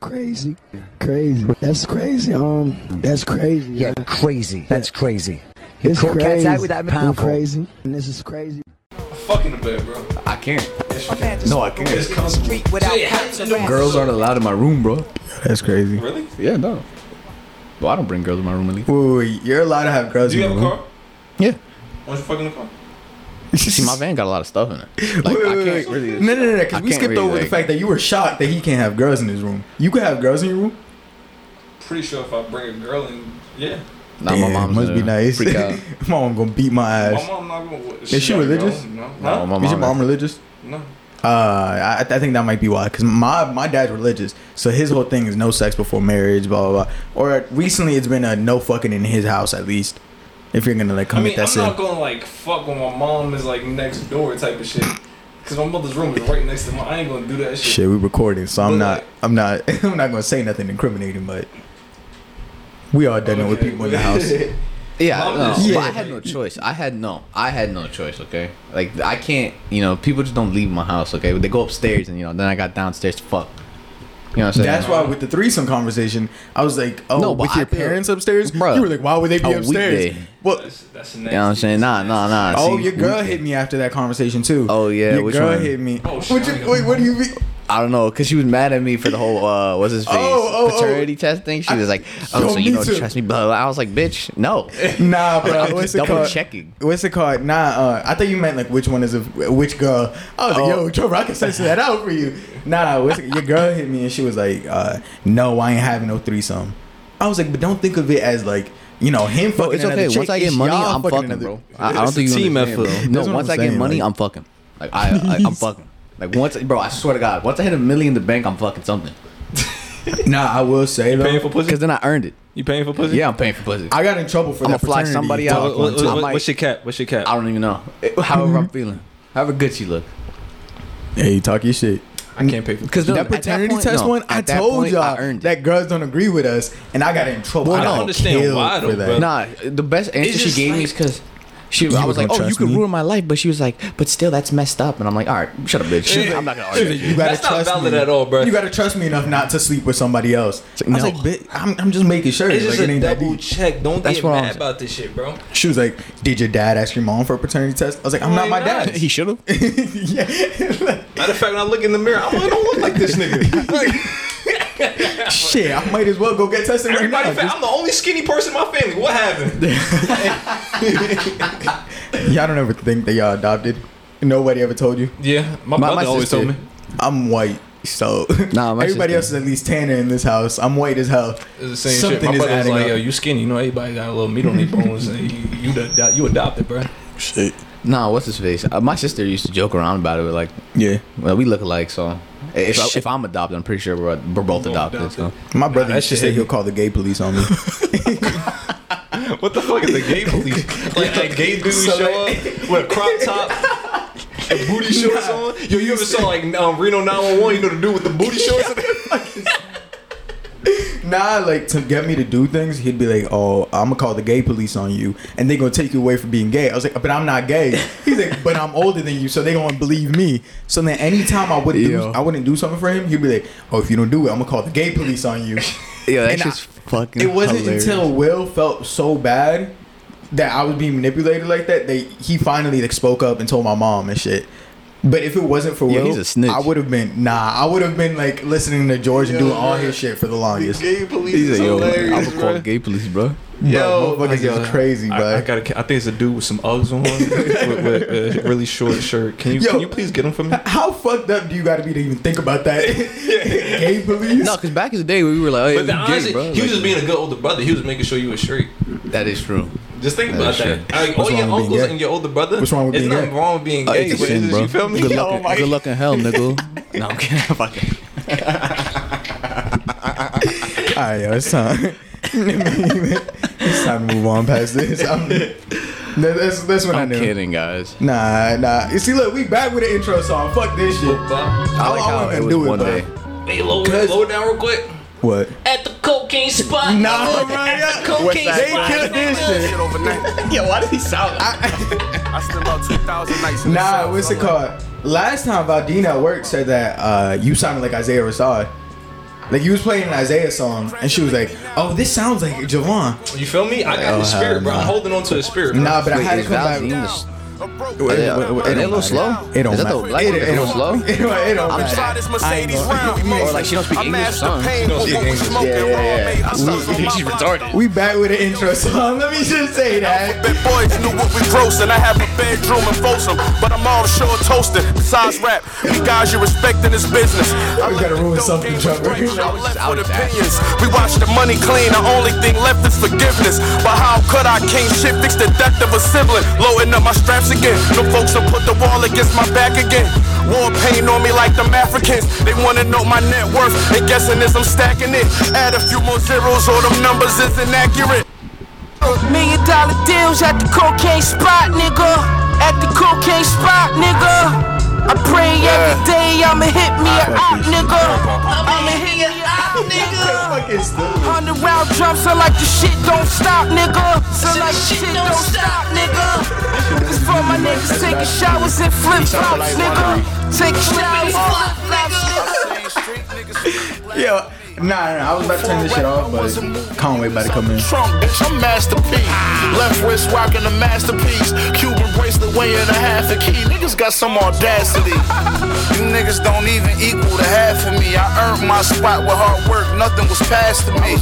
Crazy, crazy. That's crazy. Um, that's crazy. Yeah, man. crazy. That's crazy. You It's cool cats crazy. out with that I'm powerful. crazy, and this is crazy. Fuck in the bed, bro. I can't. No, I can't. It's comfortable. Girls aren't allowed in my room, bro. That's crazy. Really? Yeah, no. Well, I don't bring girls in my room at least. Wait, wait, wait, you're allowed to have girls Do you in have a room. car? Yeah. Why don't you fuck in the car? See, my van got a lot of stuff in it. Like, wait, I wait, can't wait. really. No, no, no, I because we skipped really, over the fact that you were shocked that he can't have girls in his room. You could have girls in your room. Pretty sure if I bring a girl in, yeah. Nah, my mom must gonna be nice. Freak out. mom gonna beat my ass. My ass. mom not gonna. Is, Is she not a girl? religious? No. No, Huh? my Is your mom. mom religious? No. Uh, I, I think that might be why. Cause my my dad's religious, so his whole thing is no sex before marriage, blah blah blah. Or recently, it's been a no fucking in his house at least. If you're gonna like I commit mean, that I'm sin. not gonna like fuck when my mom is like next door type of shit. Cause my mother's room is right next to mine. I ain't gonna do that shit. Shit, we recording, so I'm But, not. like- I'm not. I'm not gonna say nothing incriminating, but we are dealing with people in the house. Yeah, no, is- but Yeah. I had no choice. I had no, I had no choice. Okay, like I can't, you know, people just don't leave my house. Okay, they go upstairs and you know, then I got downstairs to fuck. You know what I'm saying? That's why with the threesome conversation, I was like, "Oh, No, but with your I feel- parents upstairs." Bruh, you were like, "Why would they be a upstairs?" weekday. Well, That's, that's You know what I'm saying? Nah, nah, nah. oh, See, your girl we- hit me after that conversation too. Oh, yeah, your which girl one? hit me. Oh, What shit, you- I don't wait, what do you mean? I don't know, cause she was mad at me for the whole uh, what's his face Oh, oh, oh. paternity test thing. She was like, "Oh, so you don't too. trust me?" Blah, blah. I was like, "Bitch, no." Nah, bro. I'm what's just it double called? checking. What's it called? Nah, uh, I thought you meant like which one is a which girl. I was like, Oh. yo, Trevor, I can censor that out for you. Nah, what's it, your girl hit me and she was like, uh, no, I ain't having no threesome. I was like, but don't think of it as like, you know, him fucking Bro, it's okay. chick. Once I get money, I'm fucking, another- bro. I, I don't think you team understand, effort. bro. No, once I'm get money, like- I'm fucking. Like I, I, I'm fucking. Like once, bro, I swear to God, once I hit a million in the bank, I'm fucking something. Nah, I will say though. paying for pussy? Cause then I earned it. You paying for pussy? Yeah, I'm paying for pussy. I, I got in trouble for that. I'ma that. fly fraternity somebody talk out. What, what, what, what's your cap? What's your cap? I don't even know. It- however I'm mm-hmm. feeling, however good she look. Hey, you talk your shit. I can't pay for Because that paternity test one, I told y'all I earned that girls don't agree with us, and I got in trouble. Well, I got don't understand killed why, though, that. bro. Nah, the best answer she just gave me is because she. You I was like, "Oh, you trust could me? ruin my life," but she was like, "But still, that's messed up." And I'm like, "All right, shut up, bitch. I'm not gonna argue." with You you." gotta That's not trust valid me. at all, bro. You gotta trust me enough not to sleep with somebody else. I was like, "Bitch, I'm, I'm just making sure. It's like, just it a ain't that double deep. check. Don't That's get what I'm mad about this shit, bro. She was like, "Did your dad ask your mom for a paternity test?" I was like, "I'm No, not my not. dad." He should have. yeah. Matter of fact, when I look in the mirror, I'm like, I don't look like this nigga. Like, Shit, I might as well go get tested right now. fa- I'm the only skinny person in my family. What happened? Y'all don't ever think that y'all adopted. Nobody ever told you. Yeah, my, My- brother my always sister- told me. I'm white, so Nah, my everybody sister- else is at least tanner in this house. I'm white as hell. It's the same Something shit. My is brother was adding like, up. yo, you skinny. You know, everybody got a little meat on their bones. and you, you, the- you adopted, bro. Shit. Nah, what's his face? Uh, my sister used to joke around about it. With like, Yeah. well, we look alike, so if I, if I'm adopted, I'm pretty sure we're, we're both adopted. So. My brother that used to say he'll call the gay police on me. What the fuck is the gay police? like a gay dude So, show up with a crop top, and booty shorts on. Yo, you ever saw like um, Reno 911? You know the dude with the booty shorts? nah, like to get me to do things, he'd be like, "Oh, I'm gonna call the gay police on you, and they're gonna take you away from being gay." I was like, "But I'm not gay." He's like, "But I'm older than you, so they gonna believe me." So then, anytime I wouldn't do, I wouldn't do something for him, he'd be like, "Oh, if you don't do it, I'm gonna call the gay police on you." Yeah, that's just fucking. It wasn't hilarious. until Will felt so bad that I was being manipulated like that that he finally like spoke up and told my mom and shit. But if it wasn't for Yeah, Will, he's a snitch. I would have been nah. I would have been like listening to George and Yo, doing all his shit for the longest. gay police He's is like, yo, hilarious, I'm gonna call bro. gay police, bro. Yo, like, motherfuckers is crazy, bro. I, I gotta. I think it's a dude with some Uggs on with, with a really short shirt. Can you Yo. can you please get him for me? How fucked up do you got to be to even think about that? Gay police? No, because back in the day we were like, oh, But the, you gay, honestly, bro. he was just being a good older brother. He was making sure you were straight. that is true. Just think That about that. Like, all your wrong with being uncles and your older brother. What's wrong with There's being nothing gay? wrong with being Uh, gay. it's a but sin, bro. You feel me? Good luck, my- good luck in hell, nigga. no, I'm kidding. Fuck it. All right, yo, it's time. It's time to move on past this. I'm, that- that's that's what I'm I'm knew. kidding, guys. Nah, nah. You see, look, we back with the intro song. Fuck this shit. I like I how wanna it was do it, one day. Hey, lower, Cause- lower down real quick. What? At the cocaine spot. Nah, right. Yeah. Cocaine They killed this shit. overnight. Yo, why did he sound like I spent about 2,000 nights in Nah, South. what's it I'm called? Last time Valdina at work said that uh, you sounded like Isaiah Rashad. Like you was playing an Isaiah song, and she was like, "Oh, this sounds like Javon." You feel me? I got Oh, his hell spirit, bro. I'm holding on to his spirit. bro. Nah, but I had to is come back. Valzine the- It, Are it- it a little slow? It don't Is that the matter. black It, one it, that's a little slow? It don't, it don't I'm matter. Try this Mercedes round. Or like she don't speak I'm English or something. She don't speak English. smoking Yeah, yeah, made. We- suck on my She's retarded. We back with an intro song. Let me just say that. Big boys knew what we gross, and I have a bedroom in Folsom, but I'm all sure toasting. Besides rap, we guys you respect in this business. I We gotta ruin something, games Trevor. break, I'm left I with opinions. We watch the money clean, the only thing left is forgiveness. But how could I king shit fix the death of a sibling? Loading up my straps No folks will put the wall against my back again. War pain on me like them Africans. They wanna know my net worth. They guessing as I'm stacking it. Add a few more zeros, all them numbers is inaccurate. Million dollar deals at the cocaine spot, nigga. At the cocaine spot, nigga. I pray every day I'ma hit me a op, nigga. I'ma hit me a op, nigga. Hundred round drums, so like the shit don't stop, nigga. So like the shit don't stop, nigga. This for my niggas taking showers in flip flops, nigga. Taking showers in flip flops, nigga. Yo, nah, nah, I was about to turn this shit off, but Conway about to come in. Trump, bitch, I'm masterpiece. Left wrist rocking a masterpiece. Cuban bracelet weighing a half a key. Niggas got some audacity. You niggas don't even equal the half of me. I earned my spot with hard work, nothing was passed to me.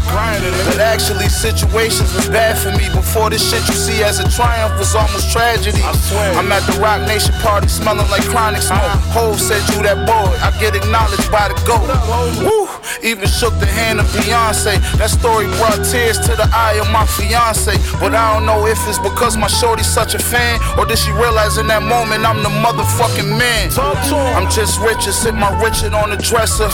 But actually, situations was bad for me. Before this shit you see as a triumph was almost tragedy. I'm at the Roc Nation party smelling like chronic smoke. Hove said you that boy, I get acknowledged by the GOAT. Woo! Even shook the hand of Beyonce. That story brought tears to the eye of my fiance. But I don't know if it's because my shorty's such a fan, or did she realize in that moment I'm the motherfucking man? I'm just richer, sit my Richard on the dresser.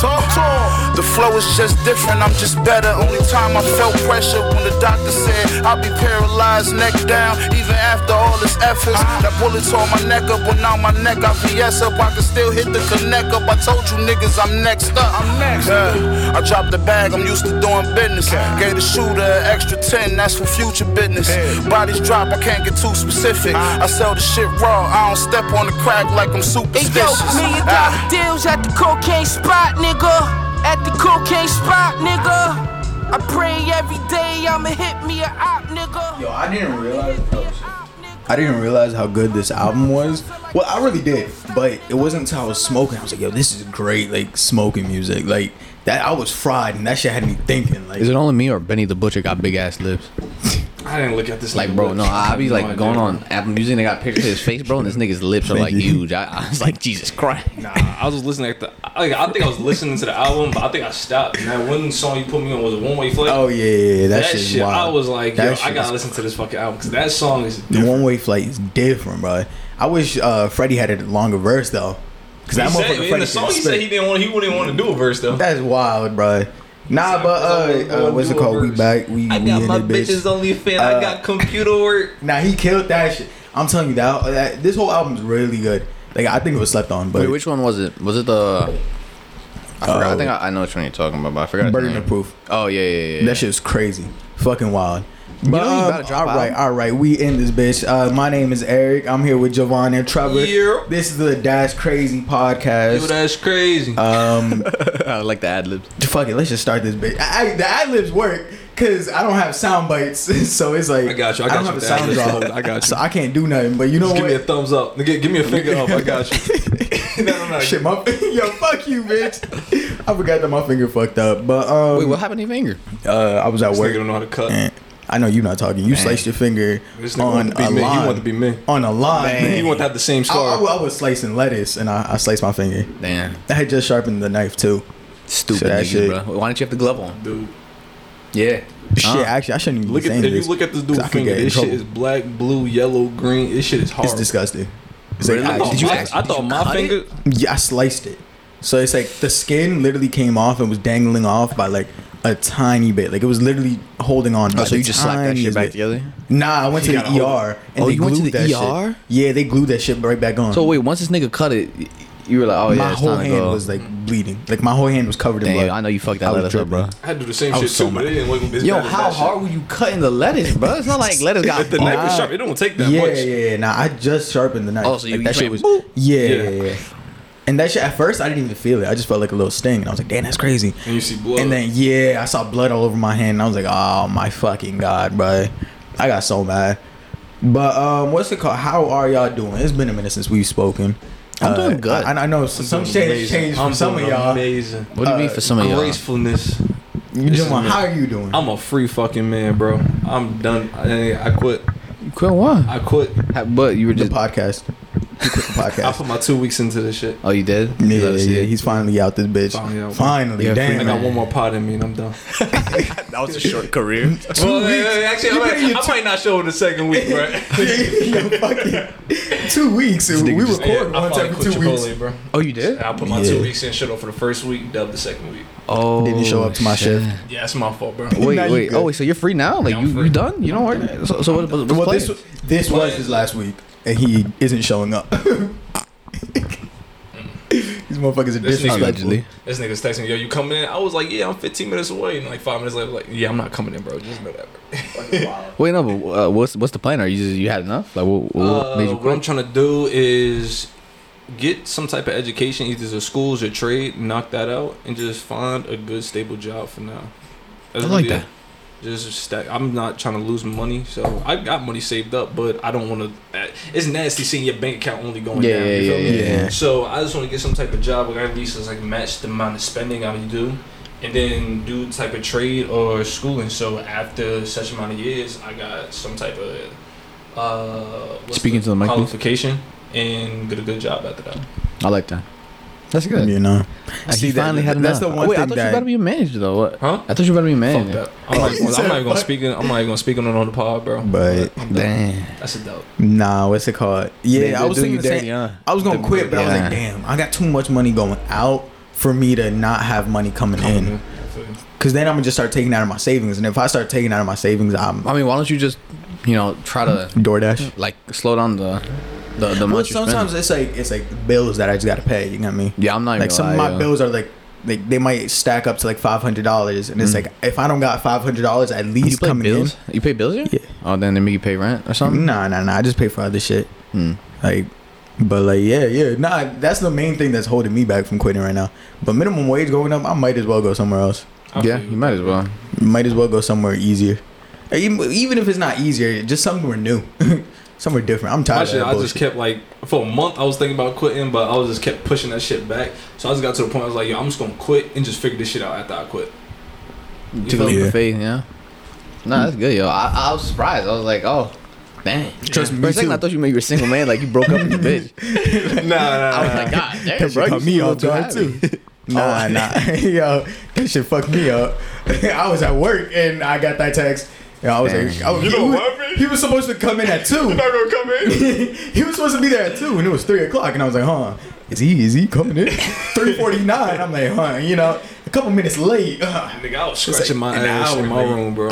The flow is just different, I'm just better. Only time I felt pressure when the doctor said I'll be paralyzed, neck down, even after all this efforts. That bullet tore my neck up, but now my neck got VS up. I can still hit the connect up. I told you niggas I'm next up. I'm next. I dropped the bag, I'm used to doing business. Gave the shooter an extra 10, that's for future business. Bodies drop, I can't get too specific. I sell the shit raw, I don't step on the crack like I'm Hey yo, superstitious. million Ah. deals at the cocaine spot, nigga. At the cocaine spot, nigga. I pray every day I'ma hit me a op, nigga. Yo, I didn't realize. I didn't realize how good this album was. Well, I really did, but it wasn't until I was smoking. I was like, "Yo, this is great!" Like smoking music, like that. I was fried, and that shit had me thinking. Like, Is it only me or Benny the Butcher got big ass lips? I didn't look at this. Like, bro, lips. no, I be like no going idea. on Apple Music. They got pictures of his face, bro, and this nigga's lips are like huge. I, I was like, Jesus Christ. Nah, I was listening at the. Like, I think I was listening to the album, but I think I stopped. And that one song you put me on was a one way flight. oh yeah, yeah, yeah, that, that shit, wild. I was like, That yo, I gotta is- listen to this fucking album because that song is. The one way flight is different, bro. I wish uh, Freddie had a longer verse though, because He that said, motherfucker in the song, can he said he didn't want. He wouldn't want to do a verse though. That's wild, bro. Nah, but uh, uh, what's it called? We back. We I we got in my this bitch. bitches only fan. Uh, I got computer work. Nah, he killed that shit. I'm telling you that, that this whole album's really good. Like I think it was slept on, but Wait, which one was it? Was it the? I forgot. I Uh, think I, I know which one you're talking about, but I forgot. the Burden of Proof. Oh yeah, yeah, yeah. yeah. That shit's crazy, fucking wild. But know you um, about all right, album? all right, we in this bitch. Uh, my name is Eric. I'm here with Javon and Trevor. Yeah. This is the Dash Crazy podcast. Yo, that's crazy. um, I like the ad libs. fuck it, let's just start this bitch. I, I- the ad libs work because I don't have sound bites, so it's like I got you, I got don't you have a the sound ad-libs. I got you. So I can't do nothing. But you know Just give me a thumbs up. Give, give me a finger up. I got you. no, no, no. Shit, my yo, fuck you, bitch. I forgot that my finger fucked up. But um, Wait, what happened to your finger? uh, I was at This work. nigga don't know how to cut. And I know you're not talking. You sliced your finger This on want a me. line. You want to be me. on a line. You want to have the same I, I, scar. was- I was slicing lettuce and I, I sliced my finger. Damn, I had just sharpened the knife too. stupid So that niggas, shit- bro. Why don't you have the glove on? Dude, Yeah. Shit, Uh, actually, I shouldn't even look be at saying if this. you look at this 'cause dude's finger. This shit is black, blue, yellow, green. This shit is hard. It's disgusting. It's like, Really? I, I thought, did you my, actually- I did thought you my cut it? finger. Yeah, I sliced it. So it's like the skin literally came off and was dangling off by like a tiny bit. Like it was literally holding on. Oh, by so you just slapped that shit tiniest back bit. together? Nah, I went to You the gotta hold ER and Oh, they you went to glued the that ER? shit. Yeah, they glued that shit right back on. So wait, once this nigga cut it, you were like, oh yeah, my whole time to hand go. was like bleeding. Like my whole hand was covered in blood. I know you fucked that was lettuce up, bro. I had to do the same I shit was so too, but mad. it didn't look as Yo, bad as how that shit. hard were you cutting the lettuce, bro? It's not like lettuce got. If the knife is sharp, it don't take that yeah, much. yeah, yeah. Nah, I just sharpened the knife. Oh, so you- like, that shit was. went boop? Yeah, Yeah. yeah, yeah. And that shit at first I didn't even feel it. I just felt like a little sting, and I was like, "Damn, that's crazy." And you see blood. And then yeah, I saw blood all over my hand. And I was like, "Oh my fucking god, bro!" I got so mad. But um, what's it called? How are y'all doing? It's been a minute since we've spoken. Uh, I'm doing good. I, I know some, some shit has changed for I'm some of y'all. Amazing. What do you mean for some of y'all? Gracefulness. You This How are you doing? I'm a free fucking man, bro. I'm done. I, I quit. You quit what? I quit. But you were just the just. Podcast. You quit the I put my two weeks into this shit. Oh, you did? Yeah, Let us yeah, it. he's finally out this bitch. Finally out. Finally, Yeah, damn. I got one more pot in me and I'm done. That was a short career. well, uh, actually, I might, I might not show in the second week, bro. Yo, fucking two weeks. We nigga just- record Yeah, I once finally every quit two weeks. Bro. Oh, you did? I put my Yeah. two weeks in, shut off for the first week, dubbed the second week. Oh. Didn't you show up to my shit. shift. Yeah, it's my fault, bro. Wait, wait. Oh, wait. So you're free now? Like Yeah, you, free. you done? You don't work? So, so what, what's Well, this this was his last week, and he isn't showing up. These motherfuckers are This nigga- disrespectful. Allegedly. This nigga's texting me, yo, you coming in? I was like, yeah, I'm 15 minutes away. And like five minutes later, like, yeah, I'm not coming in, bro. Just whatever. Wait, no, but uh, what's what's the plan? Are you just you had enough? Like, what, what Uh, made you what I'm trying to do is get some type of education, either the schools or trade, knock that out, and just find a good stable job for now. That's I like really that. it. Just stack. I'm not trying to lose money, so I've got money saved up, but I don't want to. It's nasty seeing your bank account only going Yeah, down. yeah, you yeah, yeah. So I just want to get some type of job where I at least it's like match the amount of spending I would do, and then do type of trade or schooling. So after such amount of years, I got some type of uh, what's Speaking to the mic, please. qualification and get a good job after that. I like that. That's good. You know, See, that- finally had that's enough. the one oh, Wait, I thought you that- were about to be a manager though. What? Huh? I thought you better be a Fuck manager. that. I'm not, I'm not even gonna speak it. I'm not even gonna speak on it on the pod, bro. But- I'm done. Damn. That's a dope. nah. What's it called? Yeah, They- I they was do thinking you the dirty, same. huh? I was gonna They- quit, but I was yeah. like, damn, I got too much money going out for me to not have money coming in. Cause then I'm gonna just start taking out of my savings, and if I start taking out of my savings, I'm I mean, why don't you just, you know, try to DoorDash. like slow down the the the Well, sometimes spend? it's like it's like bills that I just gotta pay. You got me? Yeah, I'm not Like some gonna of my yo. bills are like like they might stack up to like five hundred dollars, and it's Mm. like if I don't got five hundred dollars at You least pay coming bills? You pay bills here? Yeah. Oh, then they make you pay rent or something. No, no, no. I just pay for other shit. Hmm. Like, but like yeah, yeah. Nah, that's the main thing that's holding me back from quitting right now. But minimum wage going up, I might as well go somewhere else. I Yeah, you might as well. Might as well go somewhere easier. Even, even if it's not easier, just somewhere new, somewhere different. I'm tired Actually, of that I just kept like for a month. I was thinking about quitting, but I was just kept pushing that shit back. So I just got to the point. I was like, yo, I'm just gonna quit and just figure this shit out after I quit. You Took a feel leap me? Yeah. of faith, yeah. Nah, that's good, yo. I, I was surprised. I was like, oh, dang. Trust me, For a me second, I thought you meant you were a single man, like you broke up with your bitch. Nah, nah, I was nah. like, God damn, That bro. shit you caught me seem a off little guard happy. too. Nah, oh. nah, yo, that shit fucked me up. I was at work and I got that text. And I was Damn. like, I was, You he, know was, what, man? he was supposed to come in at two. Not gonna come in. he was supposed to be there at two, and it was three o'clock. And I was like, huh, is he is he coming in? Three forty nine. I'm like, huh, you know, a couple minutes late. Uh, Nigga, I was scratching like my an ass in my late. room, bro.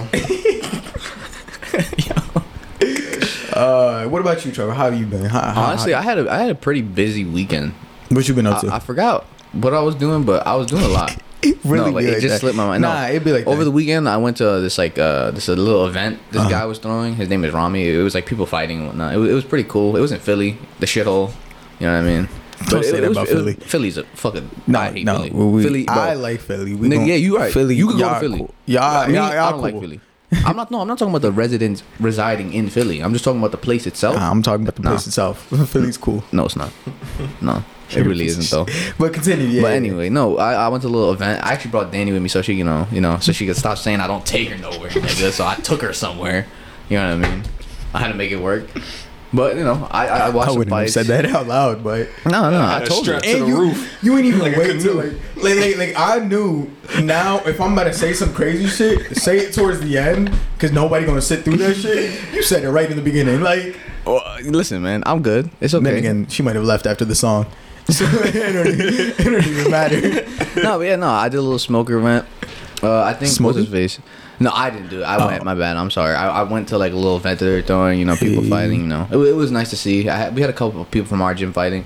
uh, what about you, Trevor? How have you been? How, how, Honestly, how, I had a I had a pretty busy weekend. what you been up to? I, I forgot what I was doing, but I was doing a lot. Really no, like, it like just that. slipped my mind. Nah, no, it'd be like over that. the weekend. I went to this like uh this a little event this Uh-huh. guy was throwing. His name is Rami. It was like people fighting and whatnot. It was, it was pretty cool. It was in Philly, the shithole. You know what I mean? Don't it, say it that was, about it was- Philly. Philly's a fucking. No, I hate no, Philly. we, Philly, bro. I like Philly. We Nigga, gon- yeah, you right. Philly. You could go to Philly. Cool. Y'all, Me, y'all, I y'all don't like cool. Philly. I'm not. No, I'm not talking about the residents residing in Philly. I'm just talking about the place itself. Nah, I'm talking about the Nah. place itself. Philly's cool. no, it's not. No, it really isn't though. But continue. Yeah. But anyway, no, I, I went to a little event. I actually brought Danny with me so she, you know, you know, so she could stop saying I don't take her nowhere, nigga. So I took her somewhere. You know what I mean? I had to make it work. But you know, I I watched I wouldn't have said that out loud, but No, no, I had a told you. to and the you, roof. you ain't even Like wait till like, like, like, like I knew now if I'm about to say some crazy shit, say it towards the end because nobody gonna sit through that shit. You said it right in the beginning, like. Well, listen, man, I'm good. It's okay. Then again, she might have left after the song, so it don't, even, it don't even matter. no, but yeah, no, I did a little smoker event. Uh, I think what's his face? No, I didn't do it. I Oh. went. My bad. I'm sorry. I, I went to like a little event that they were throwing. You know, people Hey. fighting. You know, it, it was nice to see. I had, we had a couple of people from our gym fighting,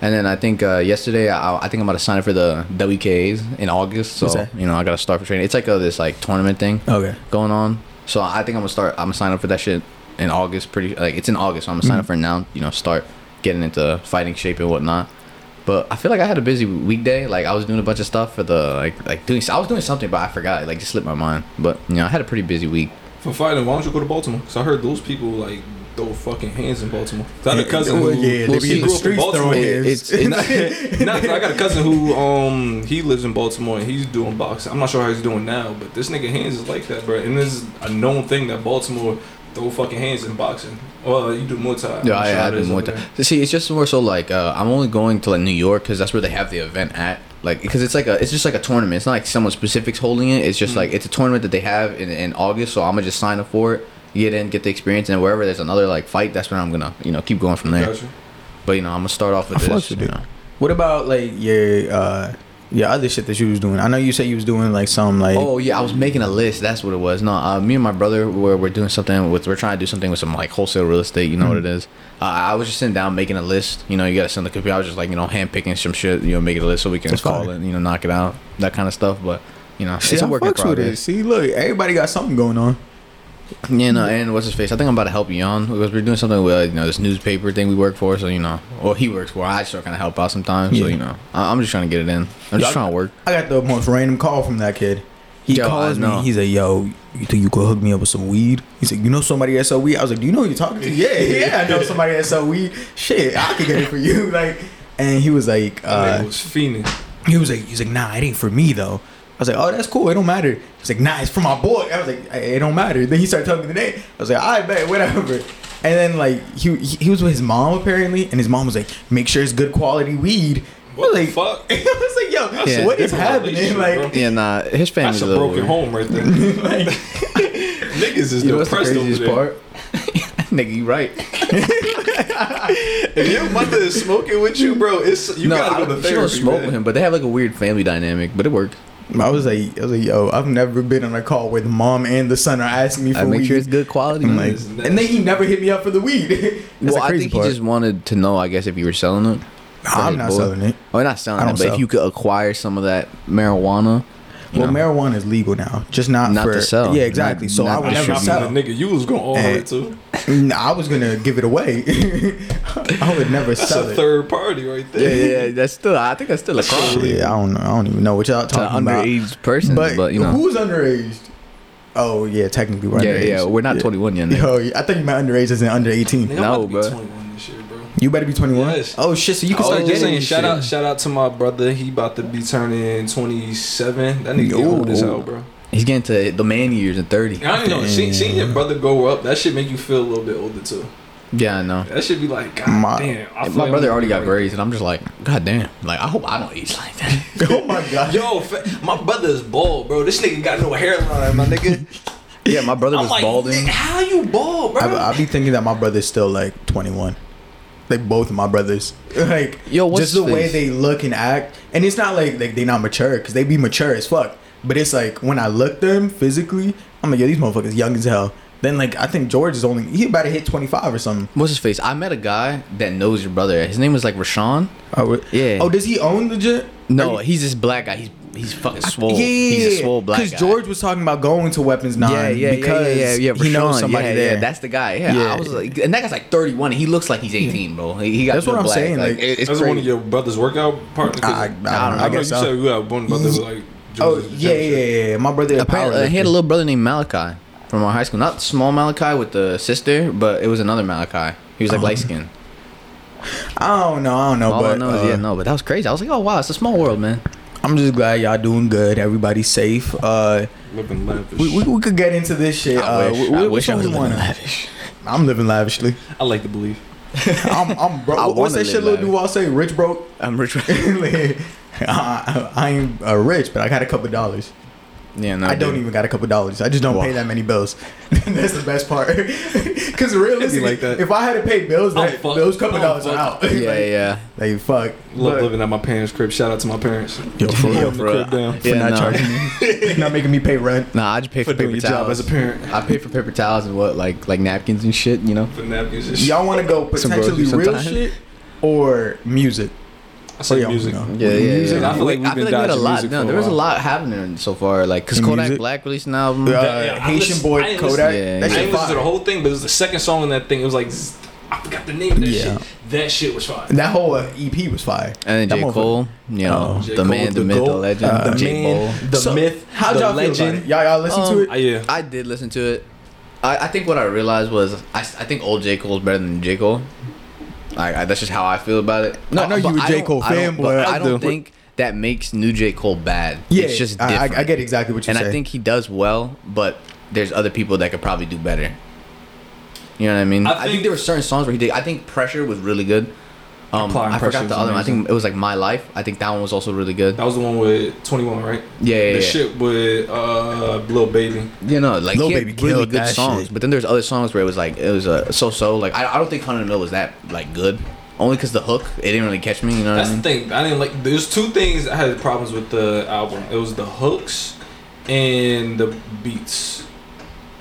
and then I think uh, yesterday I, I think I'm about to sign up for the WKAs in August. So you know, I got to start for training. It's like a, this like tournament thing Okay. going on. So I think I'm gonna start. I'm gonna sign up for that shit in August. Pretty like it's in August. So I'm gonna sign up for it now. You know, start getting into fighting shape and whatnot. But I feel like I had a busy weekday. Like I was doing a bunch of stuff for the like like doing. I was doing something, but I forgot. Like just slipped my mind. But you know, I had a pretty busy week. For fighting, why don't you go to Baltimore? Because I heard those people like throw fucking hands in Baltimore. 'Cause I had a cousin who, yeah, they who be in the grew up streets Baltimore. throwing hands. it's- Nah, 'cause I got a cousin who um he lives in Baltimore and he's doing boxing. I'm not sure how he's doing now, but this nigga hands is like that, bro. And this is a known thing that Baltimore throw fucking hands in boxing. Well, you do Muay Thai. Yeah, I, I it did is more time. See, it's just more so like uh, I'm only going to like New York because that's where they have the event at. Like, because it's like a, it's just like a tournament. It's not like someone specific's holding it. It's just like it's a tournament that they have in, in August. So I'm gonna just sign up for it, get in, get the experience, and wherever there's another like fight, that's where I'm gonna you know keep going from there. Gotcha. But you know, I'm gonna start off with I this. You know. What about like your uh your other shit that you was doing? I know you said you was doing like some like Oh yeah, I was making a list. That's what it was. No, uh, me and my brother were we're doing something with. We're trying to do something with some like wholesale real estate. You know what it is. Uh, I was just sitting down making a list. You know, you gotta send the computer. I was just like you know hand picking some shit. You know, making a list so we can That's call fire. it. You know, knock it out. That kind of stuff. But you know, See, it's a work in fucks with it. progress. See, look, everybody got something going on. Yeah, no, and what's his face? I think I'm about to help you on because we're doing something with uh, you know this newspaper thing we work for. So you know, well he works for. I still kind of help out sometimes. So you know, I- I'm just trying to get it in. I'm just Y'all- trying to work. I got the most random call from that kid. He Yo, calls me. know. He's like, "Yo, you think you could hook me up with some weed?" He's like, "You know somebody that sell weed?" I was like, "Do you know who you're talking to?" yeah, yeah, I know somebody that sell weed. Shit, I could get it for you. Like, and he was like, That nigga uh, was fiending. he was like, he's like, "Nah, it ain't for me though." I was like, "Oh, that's cool. It don't matter." He's like, "Nah, it's for my boy." I was like, "It don't matter." Then he started telling me the name. I was like, "I bet, whatever." And then like he he he was with his mom apparently, and his mom was like, "Make sure it's good quality weed." What I was the like, fuck? I was like, "Yo, That's a what is happening?" relationship, Like, bro. Yeah, nah, his family's That's a a broken weird. home right there. like Niggas is You know what's the depressed over craziest there. part? Nigga, you right. If your mother is smoking with you, bro, it's you no, gotta go to don't, therapy. she don't smoke man. with him, but they have like a weird family dynamic. But it worked. I was like, I was like, "Yo, I've never been on a call where the mom and the son are asking me for I make weed." sure it's good quality. I'm like, and then he never hit me up for the weed. Well, I think he just wanted to know, I guess, if you were selling it. I'm not boy. selling it. Oh, not selling I it, but sell. if you could acquire some of that marijuana, Well, know. marijuana is legal now, just not, Not for to sell. Yeah, exactly. Not- so not I would never distribute. sell. Nigga, you was going all the way Eh. too. Nah, I was gonna give it away. I would never That's sell a it. third party right yeah, there. yeah, yeah. that's still. I think that's still a crime Yeah, I don't know. I don't even know what y'all talking about. underage person, but, But, you know, who's underage? Oh yeah, technically we're yeah, underage. yeah, we're not 21 yet. nigga. Yo, I think my underage isn't under 18. Nigga, I'm No, about to bro. 21 this year, bro. You better be 21. Yes. Oh shit, so you can I start oh, getting saying, shout shit. out, shout out to my brother. He about to be turning 27. That nigga old as hell, bro. He's getting to the man years at 30. I don't know. See, seeing your brother grow up, that should make you feel a little bit older too. Yeah, I know. That should be like, God My- damn. I My like brother already got braids, and I'm just like, God damn. Like, I hope I don't age like that. oh my god. Yo, fa- my brother is bald, bro. This nigga got no hairline, my nigga. yeah, my brother was like, balding. How you bald, bro? I, I be thinking that my brother's still like 21. Like both of my brothers, like Yo, what's just the his way they look and act, and it's not like like they not mature because they be mature as fuck. But it's like when I look them physically, I'm like, yo, these motherfuckers young as hell. Then like I think George is only he about to hit 25 or something. What's his face? I met a guy that knows your brother. His name was like Rashawn. Oh Yeah. Oh, does he own the jet? No, you- he's this black guy. He's he's fucking swole. Yeah, he's a swole black guy. Because George was talking about going to Weapons Nine yeah, yeah, because yeah, yeah, yeah, he knows somebody yeah, there. Yeah, that's the guy. Yeah, Yeah. I was like, and that guy's like 31. And he looks like he's 18, bro. He, he got That's what I'm black. saying, like, it- it's That's crazy. one of your brother's workout partners. 'Cause I, I, don't know. I I, don't know guess you so. said you got one brother with like. Oh yeah, yeah, yeah, yeah. My brother. Apparently, uh, he had a little brother named Malachi from our high school. Not small Malachi with the sister, but it was another Malachi. He was like Oh. light skinned. I don't know. I don't know. All I but know is, uh, yeah, no, but that was crazy. I was like, oh wow, it's a small world, man. I'm just glad y'all doing good. Everybody's safe. Uh, Living lavish. we, we, we could get into this shit. I uh, wish, wh- I wh- wish I which was one we living wanna- lavish. I'm living lavishly. I like to believe. I'm, I'm broke. I What's wanna that shit little Lil lavish. Duval say? Rich broke. I'm rich. I, I, I ain't uh, rich, but I got a couple dollars. Yeah, no, I don't dude. even got a couple dollars. I just don't Wow. pay that many bills. That's the best part. Because realistically, like that. if I had to pay bills, that, fucked. those couple I'm dollars are fucked. out. Yeah, like, yeah. Like fuck. Love But- living at my parents' crib. Shout out to my parents. Yo, for real, Holding the for real. crib down. for Yeah, not no. charging me, not making me pay rent. Nah, I just pay for, For doing paper your job towels as a parent. I pay for paper towels and what, like like napkins and shit. You know. For napkins and shit. Y'all want to go potentially real shit or music? I say y'all music. know. Yeah, yeah, Music, yeah. I feel like we've I feel been like we had a lot. music No, for a there was a lot happening so far. Like, cause In Kodak music? Black released an album. Uh, yeah, I Haitian listened- boy I Kodak. listened- Yeah, that I shit didn't listen to the whole thing, but it was the second song in that thing. It was like, I forgot the name of that Yeah. shit. That shit was fire. That whole uh, EP was fire. And then That J. Cole, you know, Oh. J. the Cole, man, the, the myth, the legend, uh, the J. Cole. man, the So, myth, How'd the y'all legend. about it? Y'all, y'all listen to Um, it? Uh, yeah. I did listen to it. I, I think what I realized was I, I think old J Cole is better than J Cole. I, I, that's just how I feel about it. No, I know you but a J. don't- Cole I fanboy. but I I don't do. think that makes new J Cole bad. yeah, it's just I- different. I, I get exactly what you say. and say. I think he does well, but there's other people that could probably do better. You know what I mean? I I think, think- there were certain songs where he did. I think Pressure was really good. Um, I forgot the other one. I think it was like My Life. I think that one was also really good. That was the one with 21, right? Yeah, yeah, The yeah. shit with uh, Lil Baby. You know, like Lil Baby really killed good that songs. shit. But then there's other songs where it was like it was a uh, so so. Like I, I don't think Hundred Mil was that like good. Only because the hook it didn't really catch me. You know That's I the mean? thing. I didn't like. There's two things I had problems with the album. It was the hooks and the beats.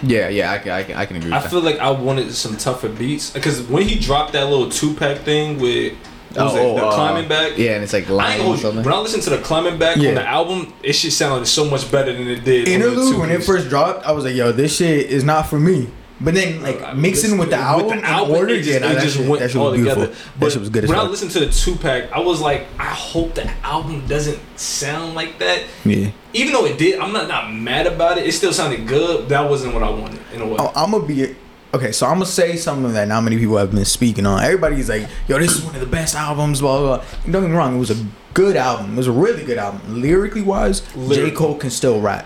Yeah, yeah, I, can- I, can- I can agree. With I that. feel like I wanted some tougher beats because when he dropped that little two pack thing with what was Oh, it, the uh, climbing back. Yeah, and it's like lying or something. When I listened to the climbing back Yeah. on the album, it shit sounded so much better than it did. Interlude when it first dropped, I was like, "Yo, this shit is not for me." But then, uh, like I mixing with the with album, in order, it just, yeah, that just shit, went that shit all was beautiful. together. But that shit was good as when I listened to the two pack, I was like, I hope the album doesn't sound like that. Yeah. Even though it did, I'm not not mad about it. It still sounded good. That wasn't what I wanted in a way. Oh, I'm gonna be okay. So I'm gonna say something that not many people have been speaking on. Everybody's like, "Yo, this is one of the best albums." Blah blah. blah. Don't get me wrong. It was a good album. It was a really good album. Lyrically wise, J Cole can still rap.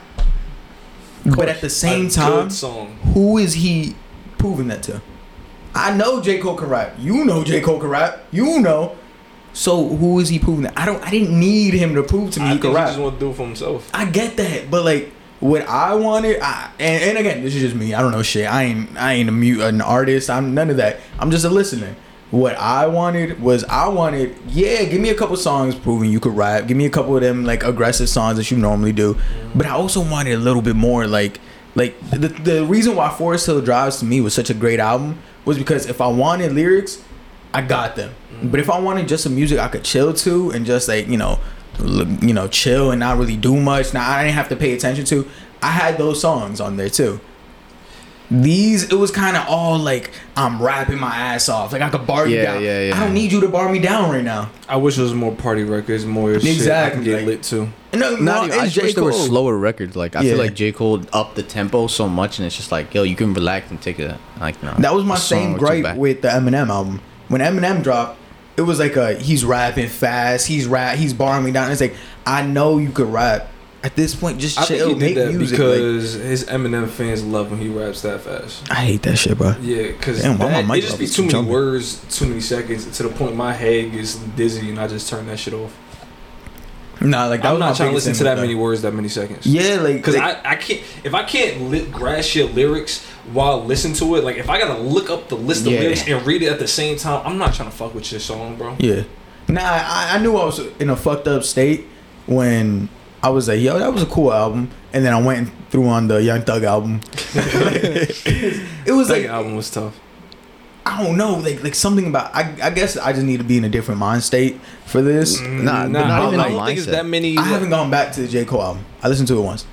But at the same time, who is he proving that to? I know J Cole can rap. You know J Cole can rap. You know. So who is he proving that? I don't. I didn't need him to prove to me I he think could he just want to do it for himself. I get that, but like what I wanted, I, and, and again, this is just me. I don't know shit. I ain't I ain't a mute an artist. I'm none of that. I'm just a listener. What I wanted was I wanted, yeah, give me a couple songs proving you could rap. Give me a couple of them like aggressive songs that you normally do. But I also wanted a little bit more like like the the reason why Forest Hill Drives to me was such a great album was because if I wanted lyrics, I got them. Mm-hmm. But if I wanted just some music I could chill to and just like you know, you know, chill and not really do much. Now I didn't have to pay attention to. I had those songs on there too. These it was kind of all like I'm rapping my ass off. Like I could bar you Yeah, down. yeah, yeah. I don't need you to bar me down right now. I wish there was more party records, more shit I can get like- lit too. No, Not even, I it's just wish there were slower records. Like I Yeah. feel like J Cole upped the tempo so much, and it's just like, yo, you can relax and take a like. No, That was my same or gripe with the Eminem album. When Eminem dropped, it was like a he's rapping fast, he's rap, he's barring me down. It's like I know you could rap. At this point, just I chill, make music. like- because his Eminem fans love when he raps that fast. I hate that shit, bro. Yeah, because it just be too many jumping? words, too many seconds, to the point my head gets dizzy and I just turn that shit off. Nah, like I'm not trying to listen to that many words, that many seconds. Yeah, like Because like, I, I can't if I can't li- grasp your lyrics while listening to it. Like if I gotta look up the list of Yeah. lyrics and read it at the same time, I'm not trying to fuck with your song, bro. Yeah. Nah, I, I knew I was in a fucked up state when I was like, yo, that was a cool album. And then I went through on the Young Thug album. it was That like, album was tough. I don't know, like like something about, I, I guess I just need to be in a different mind state for this. Nah, Nah, not I even don't think it's that many. I haven't gone back to the J. Cole album. I listened to it once.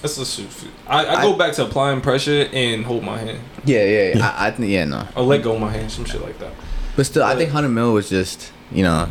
That's a shoot. I, I go back to applying pressure and hold my hand, Yeah, yeah, yeah. I, I think yeah, no. or let go of my hand, some shit like that. But still, I think Hundred Mil was just you know,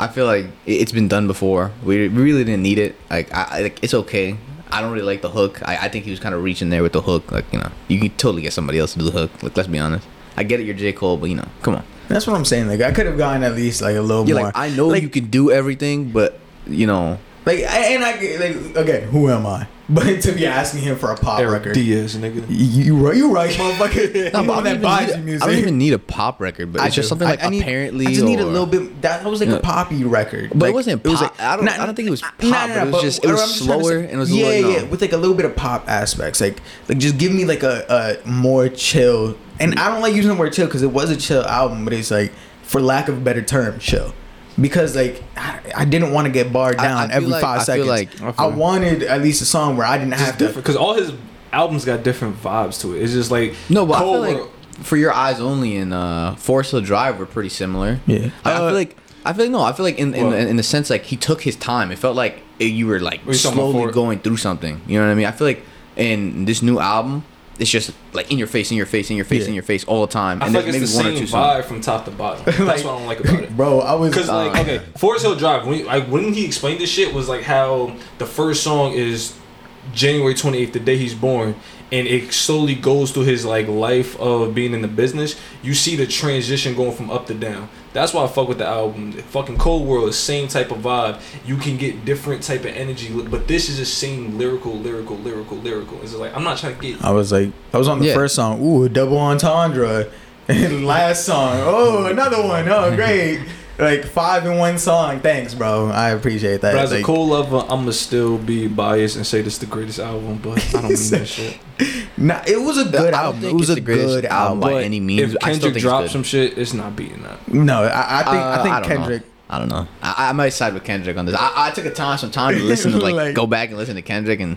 I feel like it- it's been done before. We we really didn't need it. Like I, I like it's okay. I don't really like the hook. I, I think he was kind of reaching there with the hook. Like you know, you can totally get somebody else to do the hook. Like let's be honest. I get it, you're J Cole, but you know, come on. That's what I'm saying. Like I could have gotten at least like a little Yeah, more. like I know like, you can do everything, but you know, like and I like again, who am I? But to be asking him for a pop Eric record, Diaz, nigga. you, you right, you right, motherfucker. No, you but on I, that don't buys even you need, music. I don't even need a pop record, but I it's just do. something like I need- apparently. I just need a little bit. That was like Yeah. a poppy record, But it wasn't pop. I don't- I don't think it was pop, but it was just- it was I'm trying to slower say- and it was a yeah, little, you yeah, know. with like a little bit of pop aspects. Like, like just give me like a, a more chill. And I don't like using the word chill because it was a chill album, but it's like, for lack of a better term, chill. Because like I, I didn't want to get barred I- I down feel every like- five I feel seconds. like- I I, wanted at least a song where I didn't Just have to. different because all his albums got different vibes to it. It's just like No, but I feel like for your eyes only and uh, Forest Hill Drive were pretty similar. Yeah. I, I Uh, feel like I feel like no, I feel like in in, Well- in the sense like he took his time. It felt like you were like What you talking about slowly going through something. You know what I mean? I feel like in this new album, it's just like in your face, in your face, in your face, Yeah. in your face all the time. I And feel like it's the maybe one or same two songs. vibe from top to bottom. That's Like- what I don't like about it. Bro, I was Because like Uh, okay, Forest Hill Drive. When like when he explained this shit was like how the first song is January twenty eighth, the day he's born, and it slowly goes through his like life of being in the business. You see the transition going from up to down. That's why I fuck with the album. Fucking Cole World same type of vibe. You can get different type of energy, but this is the same lyrical, lyrical, lyrical, lyrical. It's like I'm not trying to get. I was like, I was on the Yeah. first song. Ooh, double entendre. And last song, oh, another one. Oh, great. Like five in one song. Thanks, bro. I appreciate that. But as a cool Cole lover, I'ma still be biased and say this is the greatest album, but I don't mean that shit. nah, it was a good album. It was a good album. by any means. If I still Kendrick drops some shit, it's not beating that. No, I, I think I Uh, think don't know. Kendrick. I don't know. I, I might side with Kendrick on this. I, I took a time, some time to listen to like, Like- go back and listen to Kendrick, and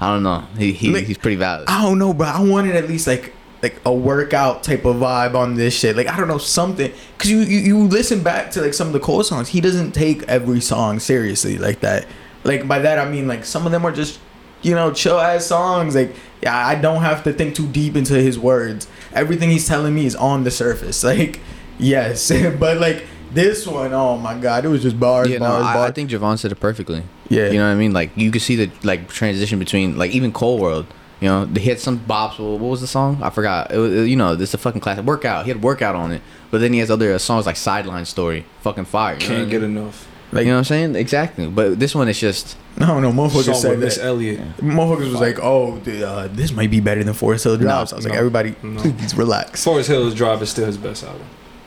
I don't know. He, he Like, he's pretty valid. I don't know, bro. I wanted at least like like a workout type of vibe on this shit. Like I don't know something because you, you you listen back to like some of the Cole songs. He doesn't take every song seriously like that. Like by that I mean like some of them are just you know chill ass songs. Like yeah, I don't have to think too deep into his words. Everything he's telling me is on the surface. Like yes, but like this one, oh my god, it was just bars, yeah, no, bars, I, bars. I think Javon said it perfectly. Yeah. you know what I mean. Like you could see the like transition between like even Cole World. You know, he had some bops. What what was the song? I forgot. It was, you know, this is a fucking classic. Workout. He had workout on it, but then he has other songs like Sideline Story, fucking fire. You know, Can't get mean? enough. like you know what I'm saying? Exactly. But this one is just no, no. motherfuckers said with Miss that. Elliott. Motherfuckers was like, "Oh, th- uh, this might be better than Forest Hill Drive." So I was like, "Everybody, no. please relax." Forest Hills Drive is still his best album.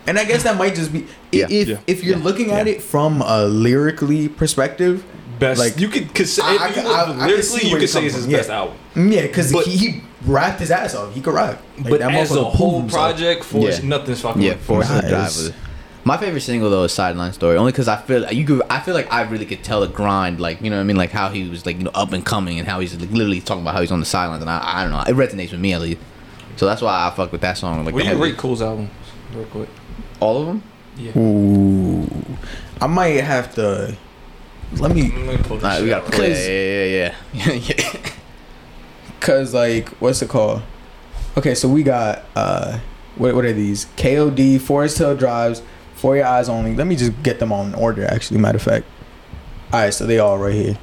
And I guess that might just be Yeah, if yeah, if you're yeah, looking at yeah. it from a lyrically perspective, Best, Like, like you could consider I- I you I- look I could lyrically, you could say it's his coming from, best album. yeah, because he, he rapped his ass off. He could rap. Like, but that as a motherfucker whole himself. project, Forest, Yeah. nothing's fucking. yeah, with Forest Hill Nice. Drive. My favorite single though is Sideline Story, only because I feel you could. I feel like I really could tell the grind, like you know what I mean, like how he was like you know up and coming, and how he's like, literally talking about how he's on the sidelines, and I, I don't know, it resonates with me at least. So that's why I fuck with that song. Like What the do you rate Cole's album? Real quick. all of them. Yeah. Ooh, I might have to. Let me, Let me pull All right, we gotta out. play. Yeah, yeah, yeah, yeah. yeah. cause like, what's it called? Okay, so we got uh, what what are these? KOD, Forest Hill Drives, For Your Eyes Only. Let me just get them all in order. Actually, matter of fact. All right, so they all right here.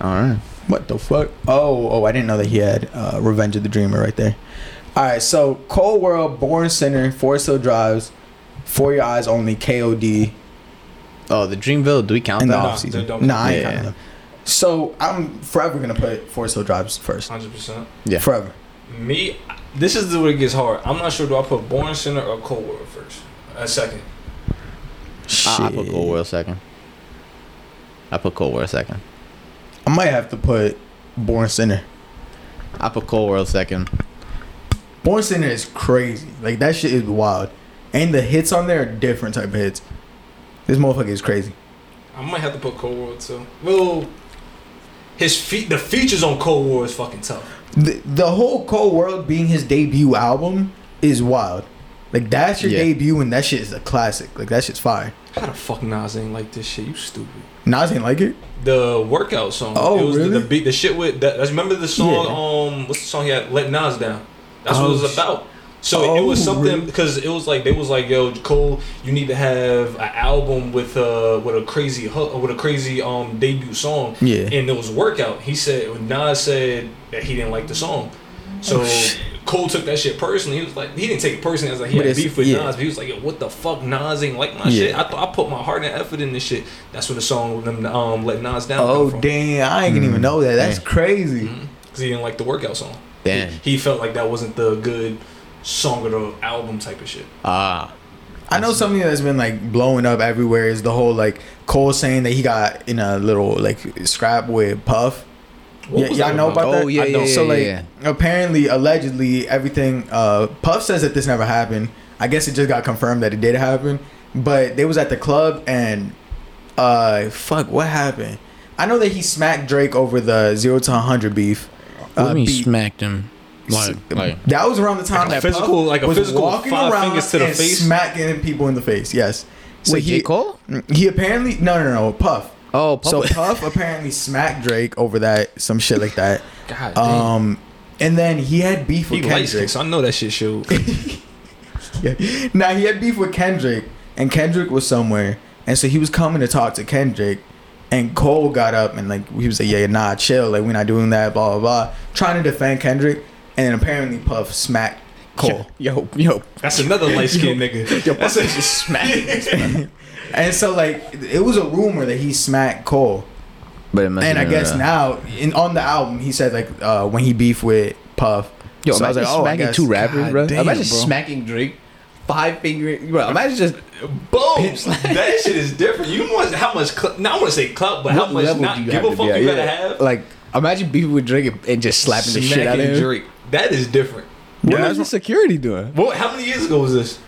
All right. What the fuck? Oh, oh, I didn't know that he had uh, Revenge of the Dreamer right there. All right, so Cole World, Born Sinner, Forest Hill Drives, For Your Eyes Only, KOD, Oh, the Dreamville. Do we count in the that? Nah, off season. they don't- Nah, I ain't Yeah. So I'm forever gonna put Forest Hill Drives first. Hundred percent. Yeah. Forever. Me, this is the where it gets hard. I'm not sure. Do I put Born Sinner or Cole World first? A second. I, I put Cole World second. I put Cole World second. I might have to put Born Sinner. I put Cole World second. Born Sinner is crazy. Like that shit is wild, and the hits on there are different type of hits. This motherfucker is crazy. I might have to put Cole World too. Well, his feet, the features on Cold War is fucking tough. The, the whole Cole World being his debut album is wild. Like that's your Yeah. debut, and that shit is a classic. Like that shit's fire. How the fuck Nas ain't like this shit? You stupid. Nas ain't like it. The workout song. Oh, it was really? The, the beat, the shit with. That, that's remember the song. Yeah. Um, what's the song he had? Let Nas down. That's what Oh, it was sh- about. So it was Oh, something because it was like they was like, "Yo, Cole, you need to have an album with uh with a crazy hook with a crazy um debut song." Yeah. And it was workout. He said when Nas said that he didn't like the song, so Oh. Cole took that shit personally. He was like, he didn't take it personally. I was like, he But had beef with yeah. Nas, but he was like, Yo, what the fuck, Nas ain't like my Yeah. shit. I thought I put my heart and effort in this shit. That's where the song with them um let Nas down. Oh damn! I ain't even know that. That's Dang. crazy. because he didn't like the workout song. Damn. He, he felt like that wasn't the good song of the album type of shit. Ah. I know something that's been like blowing up everywhere is the whole like Cole saying that he got in a little like scrap with Puff. What Yeah, was y'all know about that? Oh, yeah, I don't. yeah, so like yeah. apparently, allegedly, everything. Uh, Puff says that this never happened. I guess it just got confirmed that it did happen. But they was at the club and, uh, fuck, what happened? I know that he smacked Drake over the zero to hundred beef. What do uh, you mean beat. smacked him? Like, like That was around the time Like that physical- Puff like a was physical walking five around fingers to the and face? smacking people in the face. Yes. So wait, he, J Cole? he apparently no no no Puff. Oh, Puff. So Puff- Puff apparently smacked Drake over that some shit like that. God damn. Um, And then he had beef with light skinned, Kendrick. so I know that shit showed. Yeah. Now he had beef with Kendrick, and Kendrick was somewhere, and so he was coming to talk to Kendrick, and Cole got up and like he was like, "Yeah, nah, chill, like we're not doing that, blah blah blah," trying to defend Kendrick, and then apparently Puff smacked Cole, Yo, yo, That's another light skinned nigga. yo, That's Puff just smacked. and so like it was a rumor that he smacked Cole, But and I guess uh, now in on the album he said like uh, when he beefed with Puff, Yo, So I was imagine like, oh, I smacking guess- two rappers, God bro. damn, imagine bro. smacking Drake, five finger. Bro, imagine just Boom! that shit is different. You want how much? Cl- not I want to say club, but how much level not you give a fuck be you Yeah. gotta have. Like, imagine beefing with Drake and, and just slapping the shit out of Smacking him. Drake. That is different. What Yeah, is the security doing? What? How many years ago was this?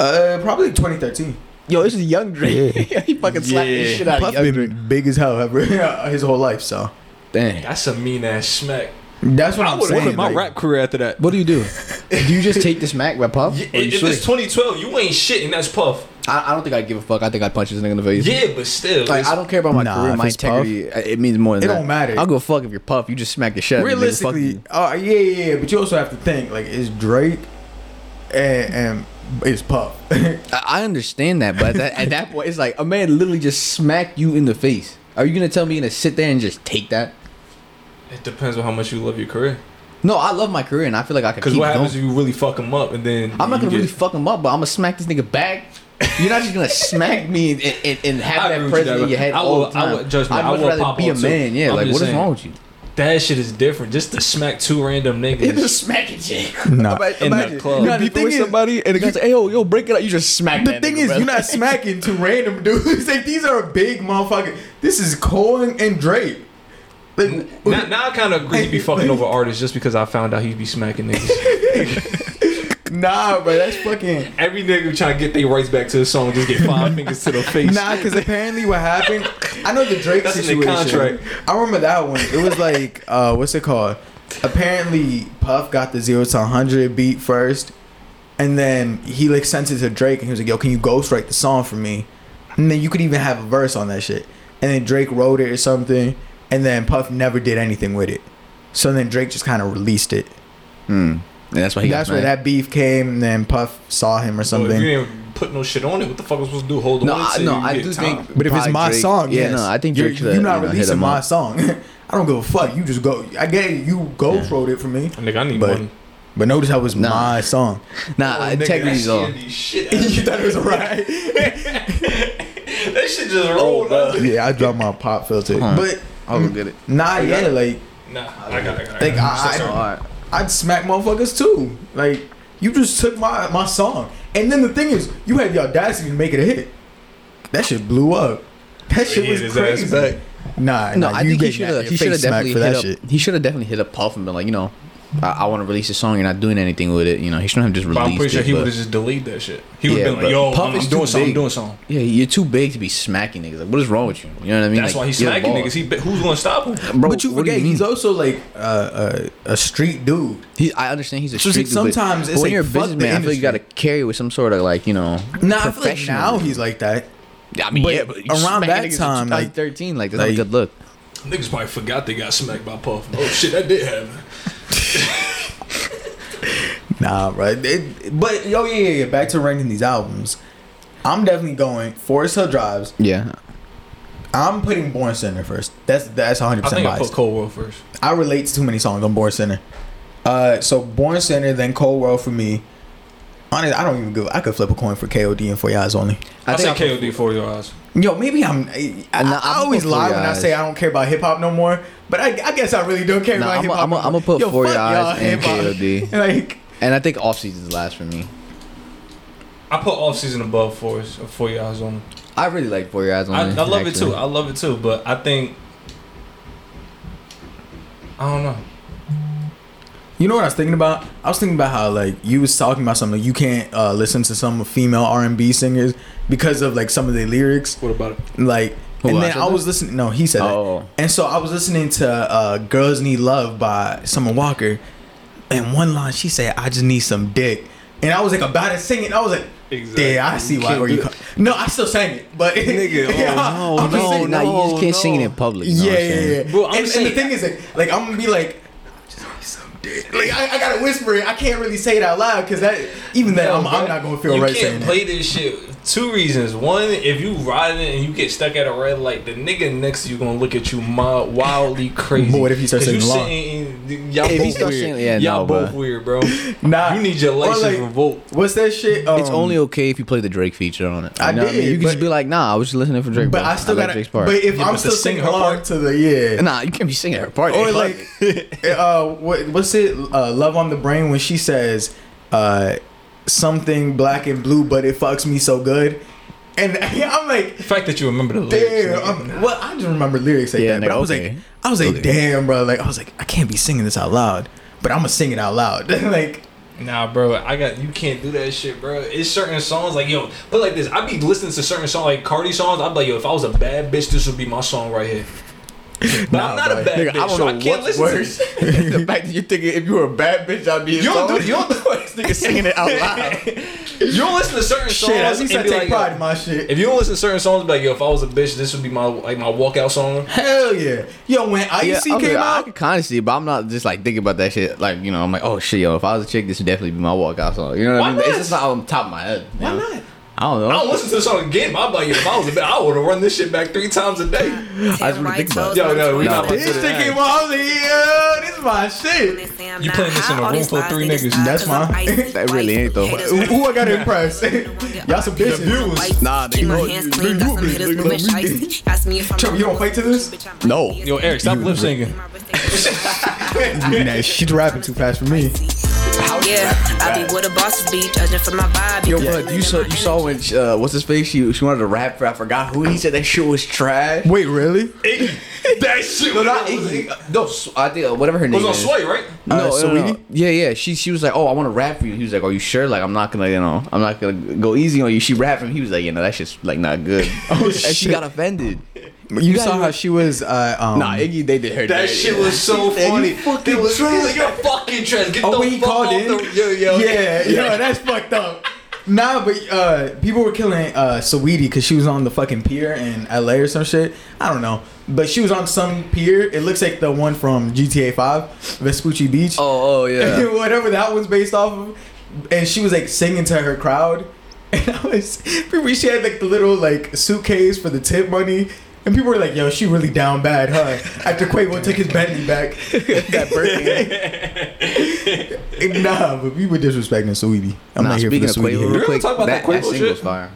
uh, probably 2013. Yo, this is young Drake. Yeah. he fucking slapped the Yeah. shit out Puff of young Drake. big as hell ever his whole life, so Dang. That's a mean ass smack. that's what I I'm would have saying. quit my like- rap career after that. What do you do? Do you just take this Mac by Puff? Yeah, if it's 2012, you ain't shit, and that's Puff. I, I don't think I'd give a fuck. I think I'd punch this nigga in the face. Yeah, but still, Like, I don't care about my Nah, career, if my it's Puff. It means more than it that. It don't matter. I'll go fuck if you're Puff. You just smack the shit out of me, nigga. Fuck Realistically, you. uh, yeah, yeah, yeah, but you also have to think like it's Drake and, and it's Puff. I I understand that, but that, at that point, it's like a man literally just smacked you in the face. Are you gonna tell me to sit there and just take that? it depends on how much you love your carear. No, I love my career and I feel like I can Because keep what going. happens if you really fuck him up, and then I'm not gonna really fuck him up, but I'm gonna smack this nigga back. You're not just gonna smack me and, and, and have I that with present you, in your head I all will- the time. I will- trust me, I'd I much will rather be a off too. man. Yeah, I'm like just what is saying. wrong with you? That shit is different. Just to smack two random niggas. You niggas. just smack it, Jake. nah. In the club. You Nah, be the thing is- somebody and the guy say, "Hey, yo, yo, break it up." You just smack. The thing nigga, is, bro. you're not smacking two random dudes. like these are big motherfuckers. This is Cole and, and Drake. Like, Now, now I kind of agree he be fucking over artists just because I found out he'd be smacking niggas. Nah, bro, that's fucking. Every nigga trying to get their rights back to the song just get five fingers to the face. Nah, because apparently what happened, I know the Drake That's in the situation. contract. I remember that one. It was like, uh, what's it called? Apparently, Puff got the zero to hundred beat first, and then he like sent it to Drake, and he was like, "Yo, can you ghostwrite the song for me?" And then you could even have a verse on that shit. And then Drake wrote it or something, and then Puff never did anything with it. So then Drake just kind of released it. Hmm. And that's why he. That's got where that beef came, and then Puff saw him or So if something. you didn't put no shit on it, what the fuck was supposed to do? Hold No, on. I, till no, I do time? think. But if it's my Drake- song, yeah, yes. no, I think you're, Drake you're not you know, hit releasing my up. song. I don't give a fuck. You just go. I get it. You go wrote it for me. Nigga, I need But- money. But notice how it was Nah. my song. Nah, Oh, integrity's that all. shit be shit out of you thought it was right. That shit just oh, rolled up. yeah, I dropped my pop filter. Huh. But I'll go get it. nah, yeah, like Nah, I got it. I got Like, it. I- So I- sorry. Alright. I'd smack motherfuckers too. Like you just took my my song, and then the thing is, you had the audacity to make it a hit. That shit blew up. That shit Yeah, was his ass crazy. back. Nah, No, nah, I you think he should have. He should have definitely hit that up. shit. He should have definitely hit up Puff and been like, you know, I, I want to release a song. You're not doing anything with it. You know, he shouldn't have just But released I'm pretty sure it. he would have just deleted that shit. He would Yeah, been like, yo, Puff I'm, is I'm doing something, I'm doing something. Yeah, you're too big to be smacking niggas. Like, what is wrong with you? You know what I mean? That's Like, why he's smacking niggas. He, who's going to stop him? Bro, but you forget mean? he's also like uh, a a street dude. He, I understand he's a So street like dude, but- sometimes but when like, you're a businessman, I feel like you got to carry with some sort of like you know. Nah, I feel like professional. now he's like that. I mean, but yeah, but around that time, like- 13, like that's like- a good look. Niggas probably forgot they got smacked by Puff. Oh shit, that did happen. Nah, right. It, but yo, yeah, yeah, yeah. Back to ranking these albums. I'm definitely going Forest Hills Drive. Yeah, I'm putting Born Sinner first. That's that's 100 I percent think I put Cole World first. I relate to too many songs on Born Sinner. Uh, so Born Sinner, then Cole World for me. Honestly, I don't even go. I could flip a coin for KOD and For Your Eyes Only. I, I say think KOD for your eyes. Yo, maybe I'm. I, I, Nah, I I'm always lie when I say I don't care about hip hop no more. But I, I guess I really don't care Nah, about I'm hip a- hop. I'm a- no I'm more. a put Yo, For Your Eyes y'all and. KOD. Like, and I think off season's last for me. I put off season above for for your eyes only. I really like For Your Eyes I, Only. I love it too. I love it too. But I think I don't know. You know what I was thinking about? I was thinking about how like you was talking about something like you can't uh, listen to some female R and B singers because of like some of their lyrics. What about it? Like, Who, and I then said I that? was listening. No, he said Oh. it. And so I was listening to uh, "Girls Need Love" by Summer Walker, and one line she said, "I just need some dick," and I was like about to sing it. I was like. Exactly. Yeah, I see You why. can't Where you do come. No, I still sang it, but Nigga, oh, Yeah, no, I'm no, saying- nah, you just can't sing it in public. You know yeah, yeah, yeah. Bro, I'm and, and the thing is, like, like I'm gonna be like, I just need some like I, I gotta whisper it. I can't really say it out loud because that even then I'm, I'm not gonna feel you right can't saying play it. this shit. Two reasons. One, if you riding and you get stuck at a red light, the nigga next to you gonna look at you mi- wildly crazy. But what if he starts 'Cause you singing along? sitting- Y'all If both starts weird. singing- yeah, y'all no, both bro. weird, bro. Nah, You need your or license like, revoked. What's that shit? Um, It's only okay if you play the Drake feature on it. I You know what did, mean? You can but- just be like, nah, I was just listening for Drake. But bro. I still like gotta. Drake's part. But if Yeah, I'm but still singing her along part- to the yeah. nah, you can't be singing her part. or like uh what, what's it uh love on the brain when she says uh something black and blue but it fucks me so good and i'm like The fact that you remember the lyrics. damn nigga. I'm, well i just remember lyrics like Yeah, that but nigga, i was okay. like i was like Okay. damn bro like i was like i can't be singing this out loud but i'm gonna sing it out loud like Nah, bro, I got you can't do that shit, bro. It's certain songs like yo, but like this, I be listening to certain songs like Cardi songs. I'm like, yo, if I was a bad bitch, this would be my song right here. But Nah, I'm not bro. a bad Nigga, bitch, I don't so know I can't what's listen worse. the fact that you're thinking if you were a bad bitch, I'd be You don't do- you don't- do this nigga singing it out loud. You don't listen to certain songs. shit at least i take like, pride in my shit If you don't listen to certain songs, be like, yo, if I was a bitch, this would be my like my walkout song. hell yeah yo when icy Yeah, came I out I can kind of see it, but I'm not just like thinking about that shit. Like you know, I'm like, oh shit, yo, if I was a chick, this would definitely be my walkout song. You know what Why I mean? It's not? just not on top of my head. Why know? not? I don't know. I don't listen to the song again, but I'm like, yo, if I was a bitch, I would have run this shit back three times a day. I just really think about it. Yo, no, we not about to this do shit that. came out I was like this is my shit You playing this in a room full of three niggas. That's mine. That really ain't though. who, who i gotta impress y'all some bitches Nah, nigga, Keep my no, hands you- clean, you got some a hitters bitch, moving nigga, you shiesty. Ask me if I'm you don't play to this? Bitch, No. Yo, Eric, stop lip syncing. nah, she's rapping too fast for me Yeah, I be where the bosses be, judging for my vibe. Yo, Yeah. but you saw you saw when uh, what's his face? She she wanted to rap for I forgot who he said that shit was trash. wait really that shit No, was not Iggy. No, I think uh, whatever her It name was on. Sway, right? No, Uh, no, no, Yeah, yeah. She she was like, "Oh, I want to rap for you." He was like, "Are you sure? Like, I'm not gonna, you know, I'm not gonna go easy on you." She rapped him. He was like, "You know, that shit's like not good." oh, and she got offended. You gotta saw how she was. Uh, um, Nah, Iggy, they did her. That dirty. shit was so said, funny. "You fucking It was, he's trash." like, you're fucking trash. Get Oh, the when he fuck called off in. the yo yo. yeah, yeah, that's fucked up. Nah, but uh, people were killing uh, Saweetie because she was on the fucking pier in LA or some shit. I don't know, but she was on some pier. It looks like the one from GTA Five, Vespucci Beach. Oh, oh yeah. whatever that one's based off of. And she was like singing to her crowd. And I was, she had like the little like suitcase for the tip money. And people were like, yo, she really down bad, huh? After Quavo took his Bentley back. that birthday. nah, but we were disrespecting Saweetie. I'm nah, not here for speaking the of Quavo, Saweetie. real quick, talk about that that, that Quavo single's shit? fire.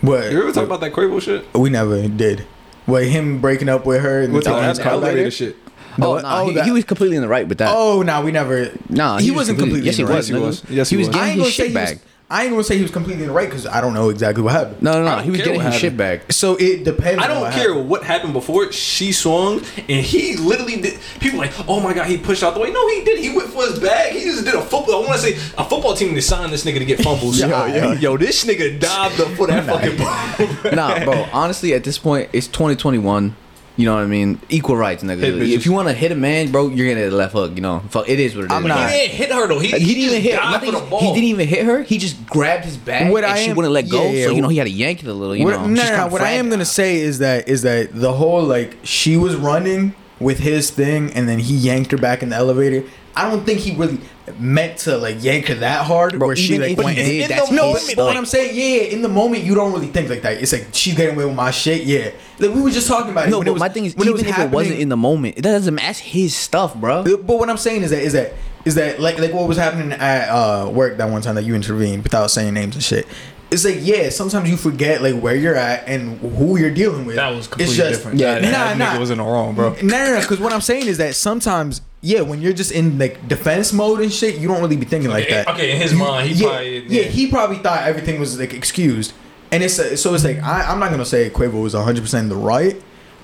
What? You ever talk about that Quavo shit? We never did. What, him breaking up with her and What's taking that his car elevator later? shit? Oh, nah, Oh, he, that- he was completely in the right with that. Oh, nah, we never. nah, he, was wasn't completely. Yes, he in the was. right. Yes, he was. Yes, he he was was. I getting ain't gonna his say shit he was, back. I ain't gonna say he was completely in the right because I don't know exactly what happened. No, no, no. He was care getting his shit back. So it depends. I don't what care happened. what happened before. She swung and he literally did. People like, oh my god, he pushed out the way. No, he did. He went for his bag. He just did a football. I want to say a football team to sign this nigga to get fumbles. Yo, yo, yo. yo, this nigga dived up for that fucking ball. nah, bro. Honestly, at this point, it's 2021. You know what I mean? Equal rights, nigga. Hit bitches. if you want to hit a man, bro, you're gonna hit the left hook. You know, Fuck, it is what it is. I'm He not- didn't hit her though. He, He, didn't even hit. nothing- for the ball. He didn't even hit her. He just grabbed his bag What and I she am- wouldn't let go. yeah, yeah, so you know he had to yank it a little. You What, know, no, She's what I am gonna say is that is that the whole like she was running with his thing and then he yanked her back in the elevator. I don't think he really meant to like yank her that hard Bro, where she like went he in. did, in that's the No, moment, his but what. I'm saying, yeah, in the moment you don't really think like that. It's like she's getting away with my shit. Yeah, like we were just talking about it. No, when but it was, my thing is, when even it was if it wasn't in the moment, it doesn't. That's his stuff, bro. But what I'm saying is that is that is that like like what was happening at uh, work that one time that you intervened without saying names and shit. It's like yeah, sometimes you forget like where you're at and who you're dealing with. That was It's completely just- different. Yeah, that, nah, that nah. nigga was in the wrong, bro. No, no, no. Because what I'm saying is that sometimes, yeah, when you're just in like defense mode and shit, you don't really be thinking like that. okay, in his mind, he yeah, probably- yeah, yeah. he probably thought everything was like excused, and it's uh, so it's like I, I'm not gonna say Quavo was 100 percent the right,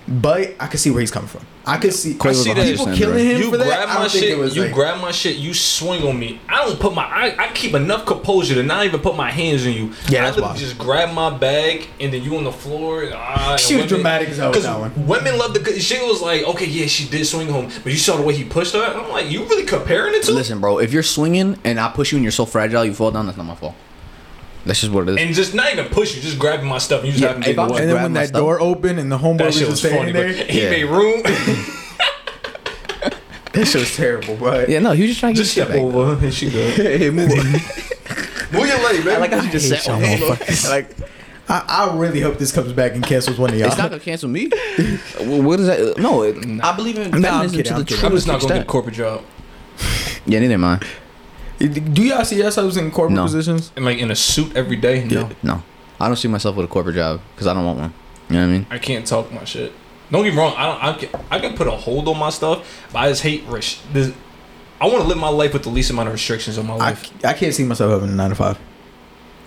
but I can see where he's coming from. I could see I see that. people killing him you for that. grab I my don't think shit. it was you like, grab my shit. You swing on me. I don't put my. I, I keep enough composure to not even put my hands on you. Yeah, I that's why. wild. just grab my bag and then you on the floor. Ah, She was dramatic as hell with that one. Women love the. She was like, okay, yeah, she did swing home, but you saw the way he pushed her. I'm like, you really comparing it to? Listen, bro. If you're swinging and I push you and you're so fragile you fall down, that's not my fault. That's just what it is. And just not even push you, just grabbing my stuff. And you just Yeah, happen to if get I'm away. and then when that stuff. door opened and the homeboy That was just was standing funny, but there, he Yeah. made room. That shit was terrible, but Yeah, no, he was just trying to get Just shit step back. over and she good. Hey, move on. Move your leg, man. I like how she just hate said, y'all motherfuckers. like, I, I really hope this comes back and cancels one of y'all. It's not gonna cancel me. What is that? No, it, I believe in Nah, I'm feminism kidding, to I'm the kidding. I'm just not gonna get a corporate job. Yeah, neither mind. Do y'all see yourselves in corporate No. positions? And like in a suit every day. No, No, I don't see myself with a corporate job because I don't want one. You know what I mean? I can't talk my shit. Don't get me wrong. I don't. I can, I can put a hold on my stuff, but I just hate res- this. I want to live my life with the least amount of restrictions on my I, life. I can't see myself having a nine to five.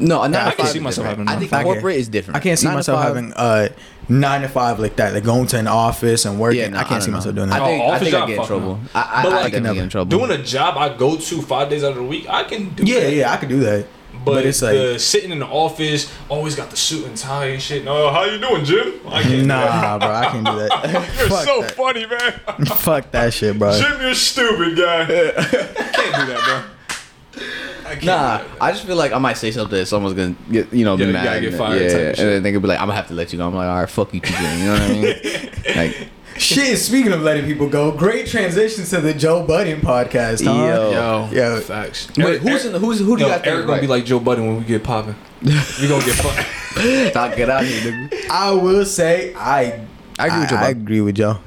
No, a nine I to can five see myself different. having I a think nine to five. corporate is different. I can't see Nine myself having a nine to five like that, like going to an office and working. Yeah, no, I can't see don't myself doing that. I think, Oh, I think I get in trouble. no. I, I, But, I like, definitely get in trouble. Doing a job I go to five days out of the week, I can do. yeah, that. yeah, I can do that. But, But it's like- the sitting in the office, always got the suit and tie and shit. No, how you doing, Jim? I can't. Nah, bro, I can't do that. You're Fuck so that. funny, man. Fuck that shit, bro. Jim, you're stupid, guy. can't do that, bro. I can't Nah. I just feel like I might say something that someone's gonna get, you know, be Yeah, you mad. gotta get fired Yeah, and shit. then they could be like, I'm gonna have to let you go. I'm like, all right, fuck you, keep. You know what I mean? like, Shit, speaking of letting people go, great transition to the Joe Budden podcast, huh? Yo. Yo. facts. wait, who's in the, who's who do Yo, you got there? Eric gonna be like Joe Budden when we get popping. we gonna get fucked. like, get out here, nigga. I will say I I agree with Joe I, agree with Joe.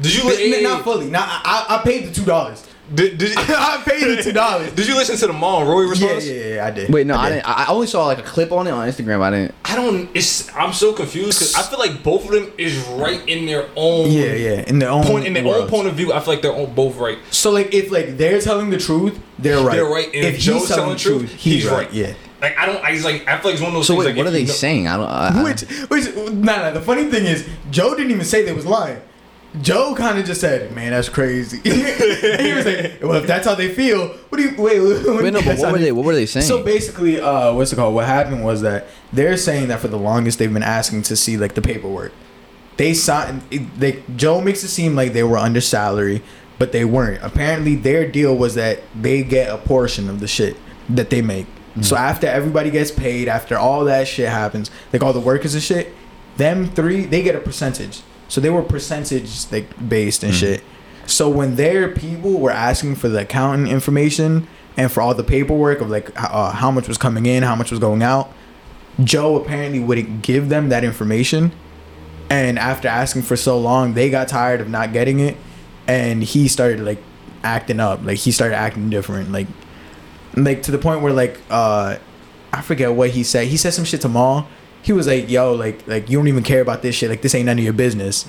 Did you N- li- not fully. Not I, I paid the two dollars. Did, did, I paid the two dollars. did you listen to the Mom Roy Yeah, response? yeah, yeah, I did. Wait, no, I, did. didn't. I I only saw like a clip on it on Instagram. I didn't. I don't. It's. I'm so confused because I feel like both of them is right in their own. Yeah, yeah. In their own Point in their own point of view, I feel like they're all both right. So like if like they're telling the truth, they're right. They're right. And if, he's Joe's telling the truth, he's, right. Yeah. Like I don't. I just like. I feel like it's one of those So things. wait, like, what are they know- saying? I don't. I, Which which nah nah. The funny thing is, Joe didn't even say they was lying. Joe kind of just said, "Man, that's crazy." he was like, "Well, if that's how they feel, what do you wait?" wait, wait, no, but what were they? What were they saying? So basically, uh, what's it called? What happened was that they're saying that for the longest they've been asking to see like the paperwork. They signed. They Joe makes it seem like they were under salary, but they weren't. Apparently, their deal was that they get a portion of the shit that they make. So after everybody gets paid, after all that shit happens, like all the workers and shit, them three they get a percentage. So they were percentage like based and shit. So when their people were asking for the accounting information and for all the paperwork of like uh, how much was coming in, how much was going out, Joe apparently wouldn't give them that information. And after asking for so long, they got tired of not getting it, and he started like acting up. Like he started acting different. Like like to the point where like uh I forget what he said. He said some shit to Mal. He was like, "Yo, like, like you don't even care about this shit. Like, this ain't none of your business."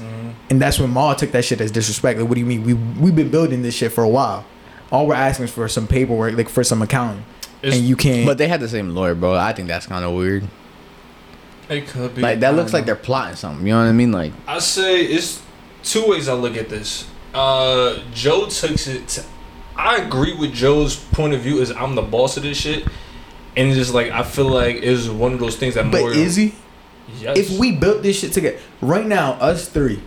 And that's when Mal took that shit as disrespect. Like, what do you mean? We we've been building this shit for a while. All we're asking is for some paperwork, like for some accounting, It's- and you can't. but they had the same lawyer, bro. I think that's kind of weird. It could be. Like that don't looks like they're plotting something. You know what I mean? Like, I say it's two ways I look at this. Uh, Joe takes it. To, I agree with Joe's point of view. Is I'm the boss of this shit, and it's just like I feel like it's one of those things that. but more, is he? Yes. If we built this shit together, right now, us three,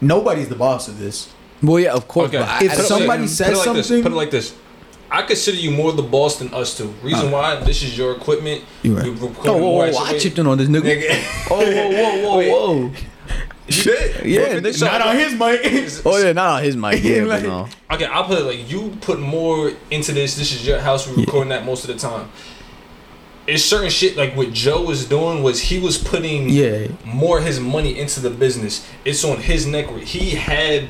nobody's the boss of this. well, yeah, of course. Okay. But If I don't- somebody put it says this, something- put it like this. I consider you more the boss than us two. Reason why? This is your equipment. You right. You're oh, whoa, whoa, whoa, I chipped in on this nigga. Nigga. Oh, whoa, whoa, Wait. whoa, whoa. You? Yeah, Bro, so- Not on his mic. Oh yeah, not on his mic. Yeah, but Like- no. Okay, I'll put it like you put more into this. This is your house. We're recording that most of the time. It's certain shit like what Joe was doing was he was putting Yeah. more of his money into the business. It's on his neck. He had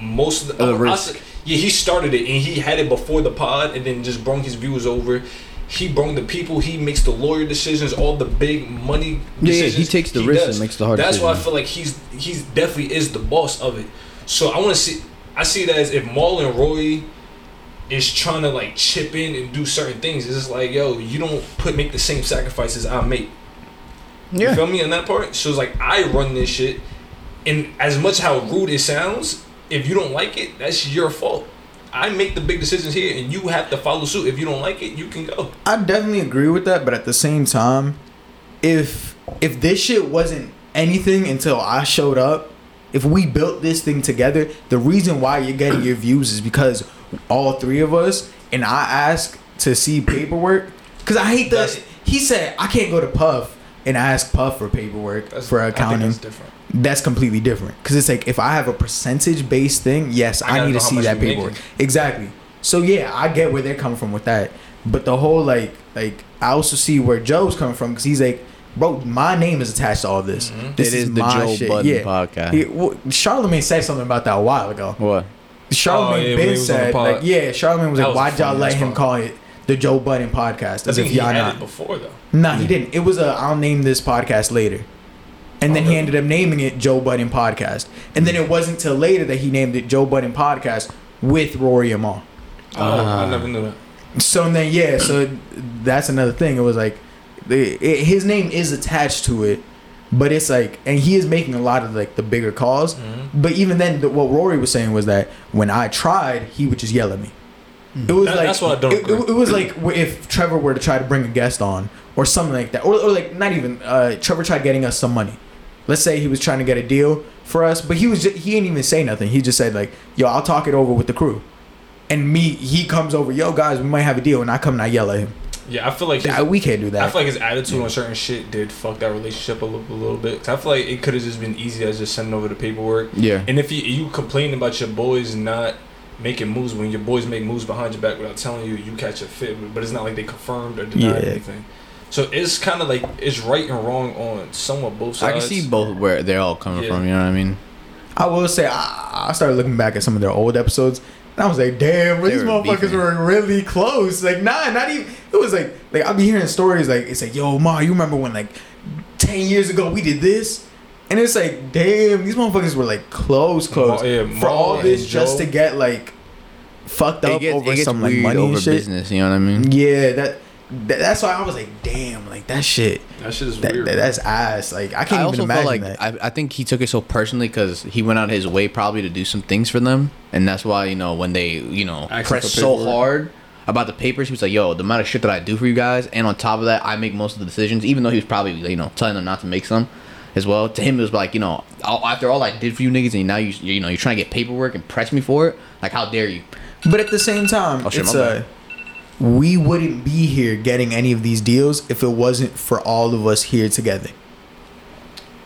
most of the, I risk. said- yeah, he started it and he had it before the pod, and then just brought his viewers over. He brought the people. He makes the lawyer decisions, all the big money Yeah, yeah, he takes the risk and makes the hard That's why I feel like he's he's definitely is the boss of it. So I want to see. I see that as if Mal and Roy is trying to like chip in and do certain things. It's just like, yo, you don't put make the same sacrifices I make. You feel me on that part? So it's like I run this shit, and as much how rude it sounds, if you don't like it, that's your fault. I make the big decisions here, and you have to follow suit. If you don't like it, you can go. I definitely agree with that, but at the same time, if if this shit wasn't anything until I showed up, if we built this thing together, the reason why you're getting your views is because all three of us and I ask to see paperwork because I hate the. That's- He said I can't go to Puff and ask Puff for paperwork That's, for I think accounting. that's different. that's completely different. Because it's like if I have a percentage based thing, yes, I I, need to see that you're making. paperwork. Exactly. So yeah, I get where they're coming from with that. But the whole like like I also see where Joe's coming from because he's like, bro, my name is attached to all this. Mm-hmm. This It is the Joe Budden podcast. He, well, Charlemagne said something about that a while ago. What? Charlemagne Oh, yeah, when Ben was on the said, like, yeah, Charlemagne was That like, was why'd y'all let him pod. call it the Joe Budden podcast? I As think if he y'all had not. it before though. Nah, he didn't. It was a I'll name this podcast later. And then Oh, he ended up naming it Joe Budden Podcast. And then it wasn't till later that he named it Joe Budden Podcast with Rory Amal. Oh, I ah. never knew that. So then yeah, so that's another thing. It was like the, it, his name is attached to it, but it's like and he is making a lot of like the bigger calls. Mm-hmm. But even then, the, what Rory was saying was that when I tried, he would just yell at me. It was That- like that's what I don't It, agree. it, it was like if Trevor were to try to bring a guest on or something like that, or, or like not even uh, Trevor tried getting us some money. Let's say he was trying to get a deal for us, but he was just, he didn't even say nothing. He just said like, "Yo, I'll talk it over with the crew." And me, he comes over, "Yo, guys, we might have a deal," and I come and I yell at him. Yeah, I feel like his, Yeah, we can't do that. I feel like his attitude on certain shit did fuck that relationship a little, a little bit. 'Cause I feel like it could have just been easy as just sending over the paperwork. Yeah. And if you you complain about your boys not making moves when your boys make moves behind your back without telling you, you catch a fit. But it's not like they confirmed or denied Yeah. anything. So it's kind of like it's right and wrong on somewhat both sides. I can see both where they're all coming Yeah. from. You know what I mean? I will say, I, I started looking back at some of their old episodes, and I was like, "Damn, They these were motherfuckers beefing. were really close." Like, nah, not even. It was like, like I'll be hearing stories like, it's like, "Yo, ma, you remember when like ten years ago we did this?" And it's like, damn, these motherfuckers were like close, close. Ma- yeah, For Ma all this and just to get like fucked up It gets, over it gets some like money over and shit. business. You know what I mean? Yeah, that, that. That's why I was like, damn, like that shit. that shit is That, weird. that- that's ass. Like I I can't also even felt imagine like that. I, I think he took it so personally because he went out his way probably to do some things for them, and that's why you know when they you know Asking press so hard about the papers, he was like, "Yo, the amount of shit that I do for you guys, and on top of that, I make most of the decisions." Even though he was probably you know telling them not to make some as well. To him, it was like you know after all I did for you niggas, and now you you know you're trying to get paperwork and press me for it. Like how dare you? But at the same time, Oh, shit, it's my uh, bad. We wouldn't be here getting any of these deals if it wasn't for all of us here together.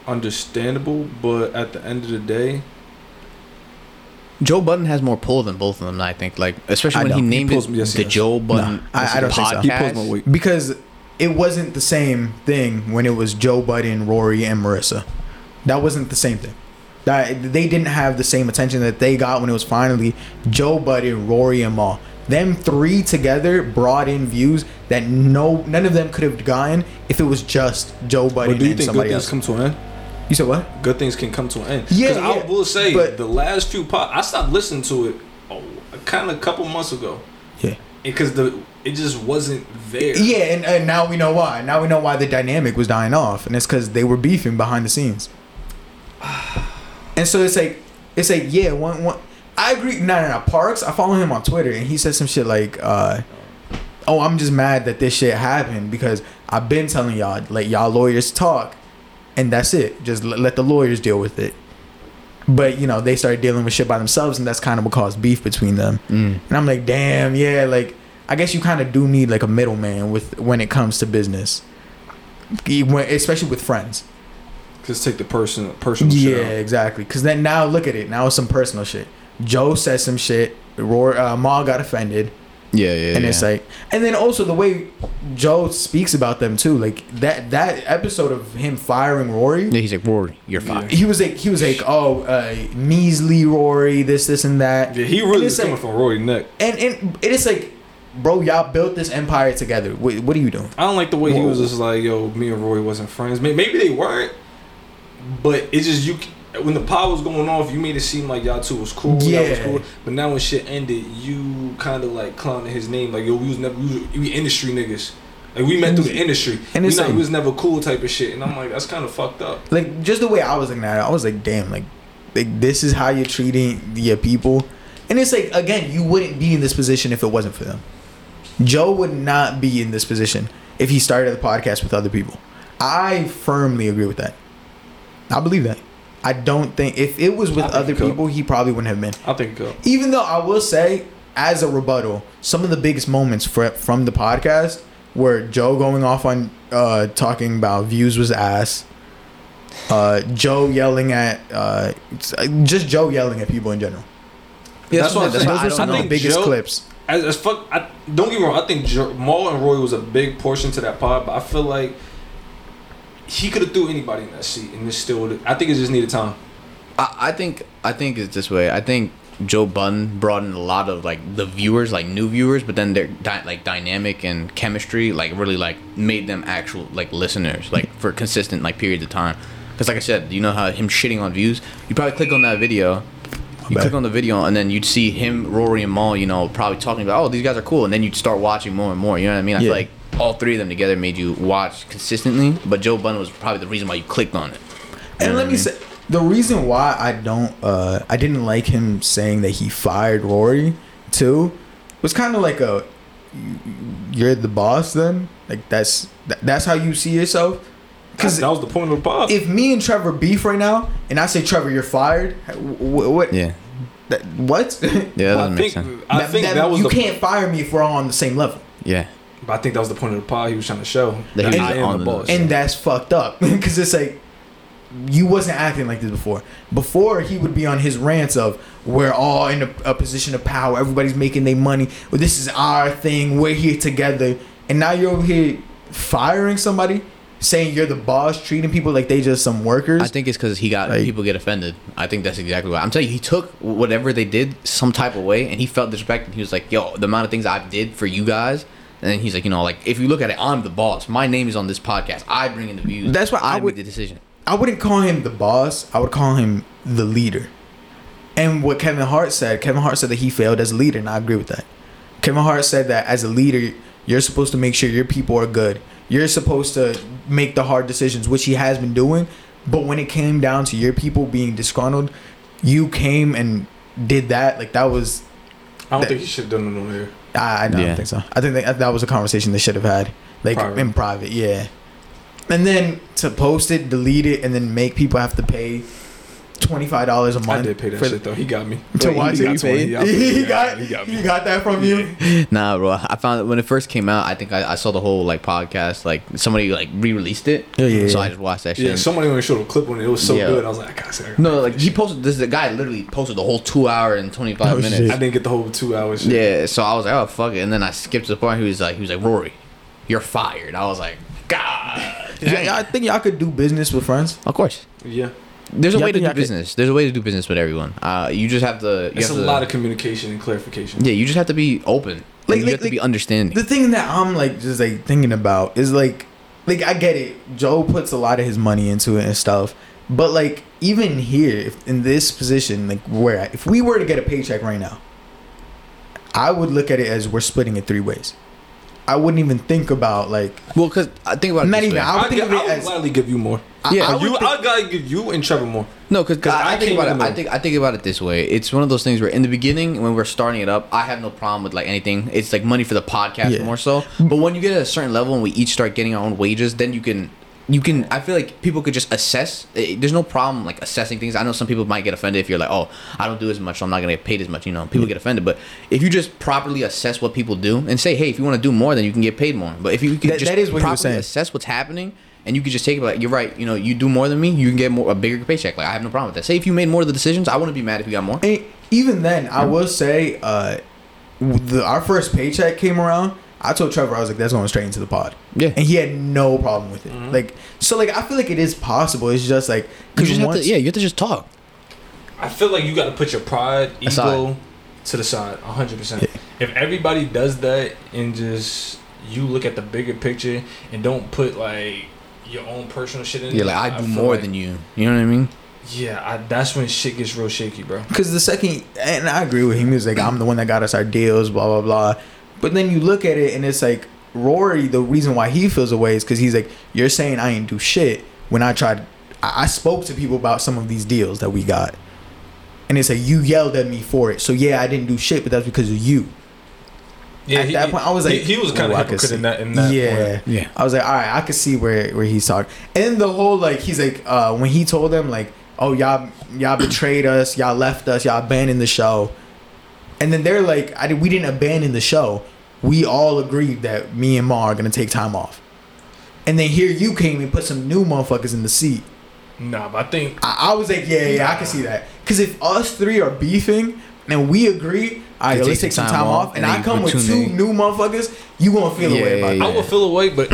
understandable, but at the end of the day, Joe Budden has more pull than both of them. I think, like especially when he don't. He named pulls- it yes, the yes. Joe Budden No, I- I don't think so. podcast. He pulls more weight. Because it wasn't the same thing when it was Joe Budden, Rory, and Marisa. That wasn't the same thing. That they didn't have the same attention that they got when it was finally Joe Budden, Rory, and Mal. Them three together brought in views that no none of them could have gotten if it was just Joe Budden but do you think good things else. come to an end? you said what? Good things can come to an end. Yeah, 'Cause I will say but- the last few pop, I stopped listening to it, oh, kind of a couple months ago. Yeah. because the it just wasn't there. Yeah, and, and now we know why. Now we know why the dynamic was dying off, and it's because they were beefing behind the scenes. And so it's like, it's like, yeah, one, one. I agree. No, no, no. Parks. I follow him on Twitter, and he said some shit like, uh, "Oh, I'm just mad that this shit happened because I've been telling y'all, let y'all lawyers talk, and that's it. Just let, let the lawyers deal with it." But you know, they started dealing with shit by themselves, and that's kind of what caused beef between them. Mm. And I'm like, damn, yeah, like I guess you kind of do need like a middleman with when it comes to business, when- especially with friends. Just take the person personal. Yeah, shit out. exactly. Because then now look at it. Now it's some personal shit. Joe said some shit. Roar, uh, Ma got offended, Yeah, yeah, yeah. and yeah. it's like, and then also the way Joe speaks about them too. Like that that episode of him firing Rory. yeah, he's like Rory, you're fine. He was like, he was like, oh, uh, measly Rory, this, this, and that. Yeah, he And really it's is coming like- from Rory Neck. And and it is like, bro, y'all built this empire together. What, what are you doing? I don't like the way he was just like, yo, me and Rory wasn't friends. Maybe they weren't, but it's just you. When the pod was going off, you made it seem like y'all two was cool. Yeah. was cool. But now when shit ended, you kind of like clowning his name. Like, yo, we was never, we, was, we industry niggas. Like, we met through the industry. And it's we, not, like- we was never cool type of shit. And I'm like, that's kind of fucked up. Like just the way I was looking at it, I was like, damn, like, like this is how you're treating your people. And it's like again, you wouldn't be in this position if it wasn't for them. Joe would not be in this position if he started the podcast with other people. I firmly agree with that. I believe that. I don't think if it was with other people, he probably wouldn't have been. I think uh, Even though I will say, as a rebuttal, some of the biggest moments for, from the podcast were Joe going off on uh, talking about views was ass, uh, Joe yelling at uh, just Joe yelling at people in general. Yeah, that's what I'm that's saying. I Those are don't some of the biggest Joe- clips. As, as fuck, I, don't get me wrong. I think Jamal and Roy was a big portion to that pod, but I feel like he could have threw anybody in that seat, and this still would. I think it just needed time. I, I think I think it's this way. I think Joe Budden brought in a lot of like the viewers, like new viewers, but then their di- like dynamic and chemistry, like really like made them actual like listeners, like for consistent like periods of time. Because like I said, you know how him shitting on views. You probably click on that video. You click on the video and then you'd see him, Rory, and Mal, you know, probably talking about, oh, these guys are cool, and then you'd start watching more and more. You know what I mean? I Yeah. feel like all three of them together made you watch consistently, but Joe Budden was probably the reason why you clicked on it. You And let me mean? say, the reason why I don't, uh, I didn't like him saying that he fired Rory, too, was kind of like a, you're the boss. Then, like that's that, that's how you see yourself. Because Because that was the point of the pod. if me and Trevor beef right now, and I say Trevor, you're fired. What? what Yeah. that- what? Yeah, that But I doesn't make think sense. I think that, was you the. can't fire me if we're all on the same level. Yeah. But I think that was the point of the pod. He was trying to show That that I am on the the- boss. and that's fucked up because it's like you wasn't acting like this before. Before he would be on his rants of we're all in a, a position of power, everybody's making their money. Well, this is our thing. We're here together, and now you're over here firing somebody, saying you're the boss, treating people like they just some workers. I think it's because he got Like- people get offended. I think that's exactly what I'm telling you. He took whatever they did some type of way, and he felt disrespected. He was like, "Yo, the amount of things I did for you guys." And then he's like, you know, like if you look at it, I'm the boss. My name is on this podcast. I bring in the views. That's why I I, would- make the decision. I wouldn't call him the boss. I would call him the leader. And what Kevin Hart said, Kevin Hart said that he failed as a leader, and I agree with that. Kevin Hart said that as a leader, you're supposed to make sure your people are good. You're supposed to make the hard decisions, which he has been doing. But when it came down to your people being disgruntled, you came and did that. Like that was, I don't think he should have done it on here. I, I don't Yeah. think so. I think that, that was a conversation they should have had, like Private. in private. Yeah. And then to post it, delete it, and then make people have to pay twenty five dollars a month. I did pay that for- shit though. He got me. to Wait, watch he it. got 20. Yeah, he, yeah, got, he got me. he got that from you. Nah, bro. I found it when it first came out. I think I, I saw the whole like podcast. Like somebody like re-released it. Yeah, yeah, So yeah. I just watched that shit. Yeah, somebody only showed a clip on it. It was so Yeah. good. I was like, I gotta say. I gotta no, like for he posted. This the guy literally posted the whole two hour and twenty five Oh, minutes. shit. shit. I didn't get the whole two hours. Shit. Yeah, so I was like, oh fuck it, and then I skipped to the point. He was like, he was like, Rory, you're fired. I was like, God, Yeah, I think y'all could do business with friends. of course. yeah. There's a Yeah, way to do I could- business. There's a way to do business with everyone. Uh, you just have to. You It's have a to, lot of communication and clarification. Yeah, you just have to be open. Like- Like, you like- have to be like- understanding. The thing that I'm like just like thinking about is like, like I get it. Joe puts a lot of his money into it and stuff, but like even here, if in this position, like where if we were to get a paycheck right now, I would look at it as we're splitting it three ways. I wouldn't even think about like well, because I think about it Not this even- way. I would I, think would of it I would as- gladly give you more. Yeah. I, I you, think- I gotta give you and Trevor more. No, because 'Cause I, I think came about in it. the I middle. think I think about it this way. It's one of those things where in the beginning, when we're starting it up, I have no problem with like anything. It's like money for the podcast Yeah. more so. But when you get at a certain level and we each start getting our own wages, then you can. You can. I feel like people could just assess. eh, There's no problem like assessing things. I know some people might get offended if you're like, "Oh, I don't do as much, so I'm not gonna get paid as much." You know, people get offended. But if you just properly assess what people do and say, "Hey, if you want to do more, then you can get paid more." But if you can That- just that is what properly saying. assess what's happening and you can just take it like you're right you know you do more than me you can get more a bigger paycheck like i have no problem with that say if you made more of the decisions i wouldn't be mad if you got more And even then, I will say, uh, the our first paycheck came around. I told Trevor, I was like, "That's going straight into the pod." Yeah. and he had no problem with it. Mm-hmm. Like, so, like, I feel like it is possible. It's just like, you because just have to yeah you have to just talk I feel like you got to put your pride, ego Aside. to the side, hundred percent. If everybody does that and just you look at the bigger picture and don't put like your own personal shit in, yeah like i do feel more like- than you you know what i mean Yeah, I, that's when shit gets real shaky, bro. Because the second, and I agree with him, he was like, I'm the one that got us our deals, blah, blah, blah. But then you look at it and it's like, Rory, the reason why he feels away is because he's like, You're saying I ain't do shit when I tried, I, I spoke to people about some of these deals that we got. And it's like, You yelled at me for it. So yeah, I didn't do shit, but that's because of you. Yeah, At he, that point, I was like, he, was kind "Oh, of I could hypocrite in that. In that yeah. point. Yeah. I was like, all right, I could see where where he's talking. And the whole like, he's like, uh, when he told them like, oh y'all y'all betrayed us, y'all left us, y'all abandoned the show, and then they're like, I we didn't abandon the show. We all agreed that me and Ma are gonna take time off. And then here you came and put some new motherfuckers in the seat. Nah, but I think I, I was like, yeah, yeah, I can see that. Because if us three are beefing and we agree, all right, To let's take take some some time time off, off, and, and I come with with two two new motherfuckers, you gonna feel Yeah, a way about yeah, that. I would feel away, but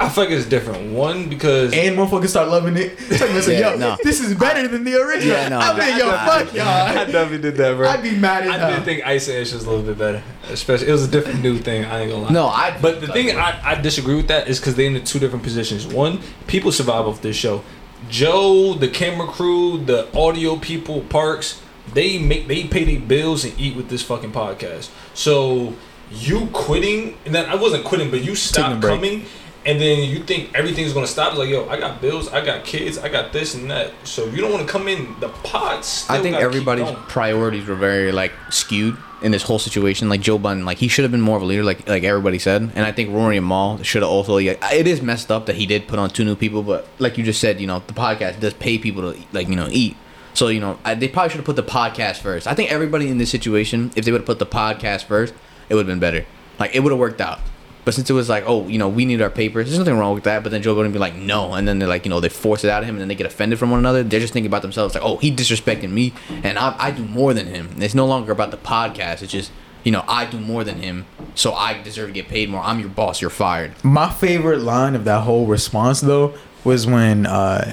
I feel like it's different. One because And motherfuckers start loving it. It's like, Yeah, yo, no. this is better than the original. Yeah, no. I mean, yo, fuck y'all. I definitely did that, bro. I'd be mad as I did think Ice and Ish was a little bit better. Especially, it was a different new thing. I ain't gonna lie. No, I- But the thing I, I disagree with that is because they're in the two different positions. One, people survive off this show. Joe, the camera crew, the audio people, Parks, they make they pay their bills and eat with this fucking podcast. So you quitting, and then I wasn't quitting, but you a stopped break. coming. And then you think everything's gonna stop? It's like, yo, I got bills, I got kids, I got this and that. So if you don't want to come in, the pots. I think everybody's priorities were very like skewed in this whole situation. Like Joe Budden, like he should have been more of a leader, like like everybody said. And I think Rory and Mal should have also. Yeah, it is messed up that he did put on two new people, but like you just said, you know, the podcast does pay people to like you know eat. So you know, I, they probably should have put the podcast first. I think everybody in this situation, if they would have put the podcast first, it would have been better. Like it would have worked out. But since it was like, oh, you know, we need our papers, there's nothing wrong with that. But then Joe Budden be like, no, and then they're like, you know, they force it out of him, and then they get offended from one another. They're just thinking about themselves, like, oh, he disrespected me, and I, I do more than him. It's no longer about the podcast. It's just, you know, I do more than him, so I deserve to get paid more. I'm your boss. You're fired. My favorite line of that whole response though was when uh,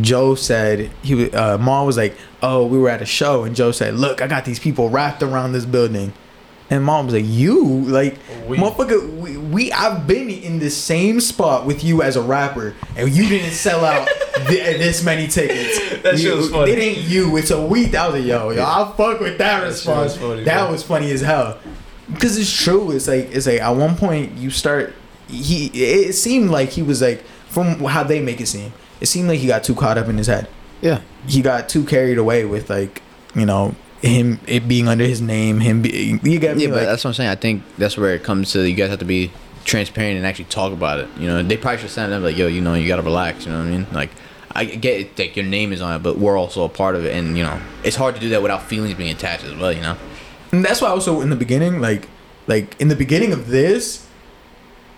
Joe said he uh, Mal was like, "Oh, we were at a show," and Joe said, "Look, I got these people wrapped around this building." And mom was like, "You like, We- motherfucker, we, we I've been in the same spot with you as a rapper, and you didn't sell out th- this many tickets. That shit was funny. It ain't you. It's a we. That was a yo, yo. I fuck with that, That response. was funny, that bro. was funny as hell. Because it's true. It's like it's like at one point you start. He it seemed like he was like from how they make it seem. It seemed like he got too caught up in his head. Yeah. He got too carried away with like you know him it being under his name. Him being you got me Yeah, but that's what I'm saying. I think that's where it comes to. You guys have to be transparent and actually talk about it. You know, they probably should send them like, yo, you know, you gotta relax. You know what I mean? Like, I get it, like your name is on it, but we're also a part of it, and you know, it's hard to do that without feelings being attached as well. You know? And that's why also in the beginning, like like in the beginning of this,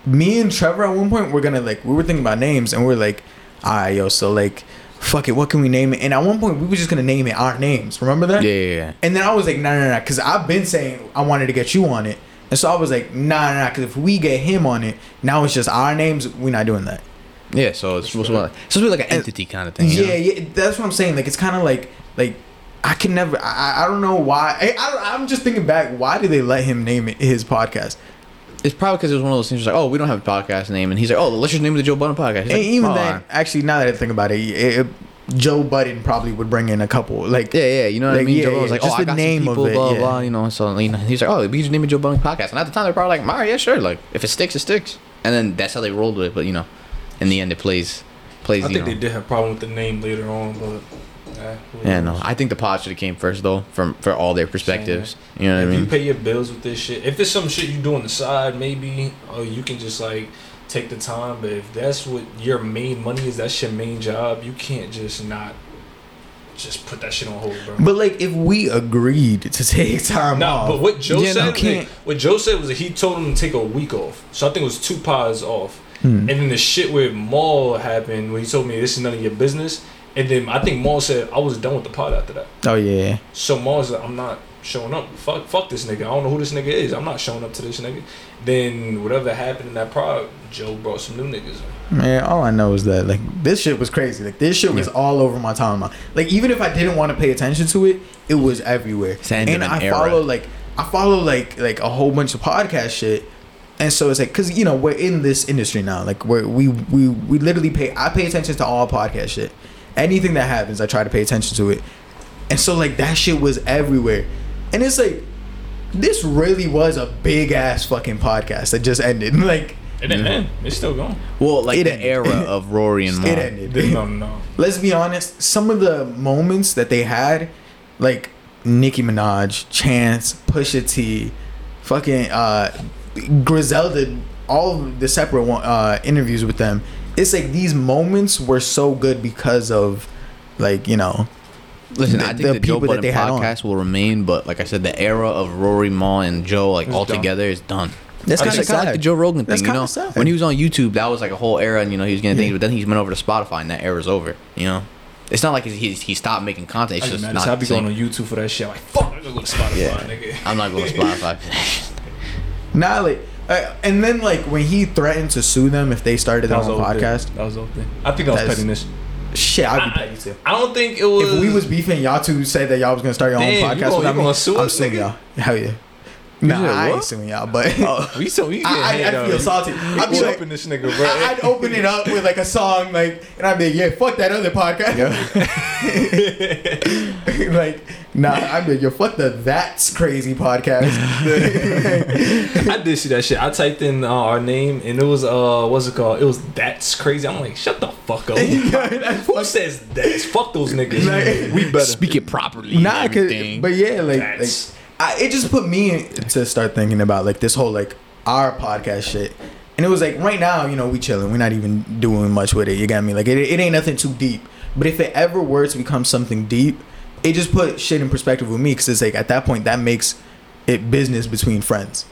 me and Trevor at one point we're gonna like we were thinking about names and we're like, alright yo, so like fuck it, what can we name it? And at one point we were just gonna name it our names. Remember that? Yeah, yeah, yeah. And then I was like, nah, nah, nah, because I've been saying I wanted to get you on it. And so I was like, nah, nah, nah, because if we get him on it, now it's just our names. We're not doing that. Yeah, so it's supposed to be like, supposed to be like an entity kind of thing. you know? Yeah, yeah, that's what I'm saying. Like it's kind of like like I can never. I, I don't know why. I, I I'm just thinking back. Why did they let him name it his podcast? It's probably because it was one of those things. Like, oh, we don't have a podcast name, and he's like, oh, let's just name it the Joe Budden podcast. He's And like, even "Oh, then, actually, now that I think about it, it, it- Joe Budden probably would bring in a couple. Like Yeah, yeah, you know what I mean. yeah, Joe Budden was like, just "Oh, I the got name some of it, blah yeah. blah." You know, so you know, he's like, "Oh, we just name it Joe Budden podcast." And at the time, they're probably like, "Mario, yeah, sure." Like, if it sticks, it sticks. And then that's how they rolled with it. But you know, in the end, it plays, plays. I you think know. they did have a problem with the name later on, but eh, Yeah, no, I think the pod should have came first though, from for all their perspectives. You know what I if mean? you pay your bills with this shit, if it's some shit you do on the side, maybe, or you can just like take the time. But if that's what your main money is, that's your main job, you can't just not just put that shit on hold, bro. But like, if we agreed to take time No, off, but what Joe yeah, no, said, can't. what Joe said was that he told him to take a week off. So I think it was two pods off. Hmm. And then the shit with Mal happened when he told me this is none of your business. And then I think Mal said I was done with the pod after that. Oh yeah, So Mal's like, I'm not showing up. Fuck, fuck this nigga. I don't know who this nigga is. I'm not showing up to this nigga. Then whatever happened in that pod, Joe brought some new niggas. in. man. All I know is that like this shit was crazy. Like this shit was all over my timeline. Like even if I didn't want to pay attention to it, it was everywhere. It's the and an I era. follow like I follow like like a whole bunch of podcast shit. And so it's like, cause you know we're in this industry now. Like we're, we we we literally pay. I pay attention to all podcast shit. Anything that happens, I try to pay attention to it. And so like that shit was everywhere. And it's like, this really was a big ass fucking podcast that just ended. Like It didn't end. It's still going. well, like It the ended. era of Rory and Mal. it ended. No, no. let's be honest, some of the moments that they had, like Nicki Minaj, Chance, Pusha T, fucking uh, Griselda, all the separate one, uh, interviews with them, it's like these moments were so good because of, like you know, Listen, the- I think the the, Joe people that Budden they podcast will remain, but like I said, the era of Rory, Mal, and Joe, like all together, is done. That's kinda like, kinda like sad. the Joe Rogan That's thing, you know. sad. When he was on YouTube, that was like a whole era, and you know he was getting things. Yeah. But then he went over to Spotify, and that era's over. You know, it's not like he he stopped making content. It's I just just not. I'll be going on YouTube for that shit. I'm like, fuck, I'm just to Spotify, Yeah. nigga. I'm not going to Spotify. Nah, like, uh, and then like when he threatened to sue them if they started their own the thing. podcast. That was the thing. I think that was pettiness. Shit, I'd be I- petty too. I don't think it was. If we was beefing, y'all two said that y'all was gonna start your Damn, own you podcast gonna- without you gonna sue I'm us, suing nigga? y'all. Hell yeah. Nah, said I ain't what? suing y'all, but we so we I, I, I feel salty. I'd be like, open this nigga, bro. I- I'd open it up with like a song, like, and I'd be like, yeah, fuck that other podcast. like, nah, I'd be like, yo, fuck the That's Crazy podcast. I did see that shit. I typed in uh, our name and it was uh what's it called? It was that's crazy. I'm like, shut the fuck up. Who says that? Fuck those niggas. Like- we better Speak it properly. nah, and cause, but yeah, like, like That's- I, it just put me to start thinking about like this whole like our podcast shit. And it was like right now, you know, we chilling. We're not even doing much with it. You got me? Like it, it ain't nothing too deep. But if it ever were to become something deep, it just put shit in perspective with me because it's like at that point that makes it business between friends.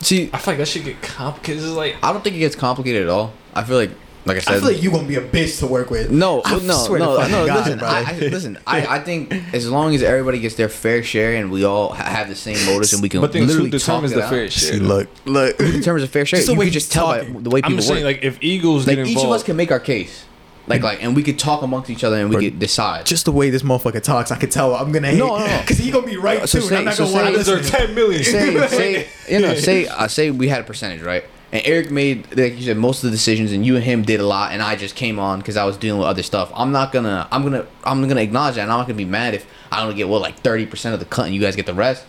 see, I feel like that should get complicated. It's like I don't think it gets complicated at all. I feel like, like I said, I feel like you gonna be a bitch to work with. No, I no, swear to no, fucking no. God, listen, bro. I, I, listen. I, I think as long as everybody gets their fair share and we all have the same motives and we can but then who literally talk determines it the out. fair share? See, look, look. In terms of fair share, Just the you way can he's just tell by the way people I'm just work. saying, like, if Eagles like get each of us can make our case, like like, and we could talk amongst each other and we Or could decide. Just the way this motherfucker talks, I could tell I'm gonna hate. No, no, no. because he gonna be right So too. and say- I'm not so gonna want say- to deserve ten million. say, say, you know, say, uh, say we had a percentage, right? And Eric made, like you said, most of the decisions, and you and him did a lot, and I just came on because I was dealing with other stuff. I'm not gonna, I'm gonna, I'm gonna acknowledge that, and I'm not gonna be mad if I don't get what like thirty percent of the cut, and you guys get the rest.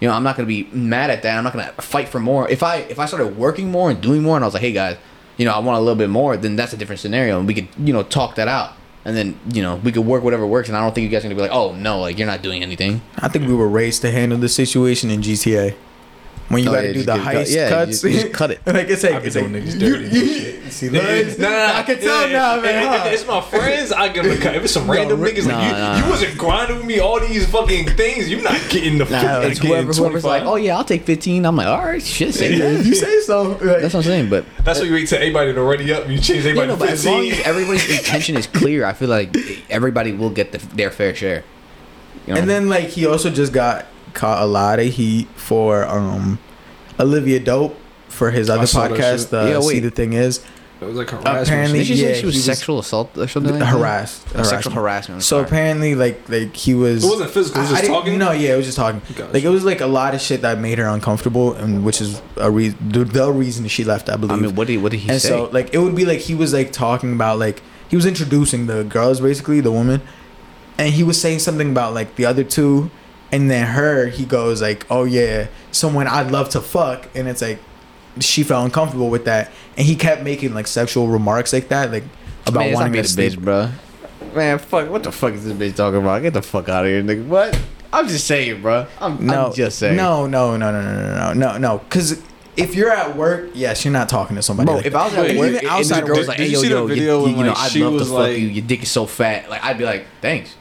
You know, I'm not gonna be mad at that. I'm not gonna fight for more. If I, if I started working more and doing more, and I was like, hey guys, you know, I want a little bit more, then that's a different scenario, and we could, you know, talk that out. And then, you know, we could work whatever works, and I don't think you guys are gonna be like, oh no, like you're not doing anything. I think we were raised to handle the situation in GTA. When you Oh, gotta yeah, do just the get cut- yeah, cuts, just- just cut it. like it's I like it's like doing niggas you, dirty you, see, look, Nah, nah, I can tell yeah, now, man. If, huh? if it's my friends, I give them a cut. If it's some random Ri- niggas, like Nah, you, nah. you wasn't grinding with me all these fucking things. You're not getting the. Nah, like, it's getting whoever, whoever's like, oh yeah, I'll take 15. I'm like, all right, shit, say Yeah, you say so. Like, That's what I'm saying. But That's what you wait till everybody to ready up. You change yeah, everybody no, to but as long as everybody's intention is clear, I feel like everybody will get the, their fair share. You know? And then like he also just got caught a lot of heat for um Olivia Dope for his other podcast. shit. The Yeah, See wait. the thing is it was like harassment. apparently- did she yeah, say she was he was sexual assault or something? Like that? harassed, Sexual harassment. harassment. So sorry. apparently, like like he was. It wasn't physical, it was I- just I didn't- talking? No, yeah, it was just talking. Gotcha. Like it was like a lot of shit that made her uncomfortable, and which is a re- the, the reason she left, I believe. I mean, what did what did he and say? so like it would be like he was like talking about like he was introducing the girls basically the woman and he was saying something about like the other two and then her he goes like oh yeah someone i'd love to fuck and it's like she felt uncomfortable with that and he kept making like sexual remarks like that like about Man, it's not wanting me to the bitch, bro. Man, fuck. What the fuck is this bitch talking about? Get the fuck out of here, nigga. What? I'm just saying, bro. I'm, no I'm just saying. no no no no no no no no no because if you're at work yes you're not talking to somebody Bro, like if that. I was at Wait, work even and outside the of girl's work, like, did hey, you yo, see the yo, video you, you know, like, I'd love to was fuck like- you. Your dick is so fat. Like, I'd be like, thanks.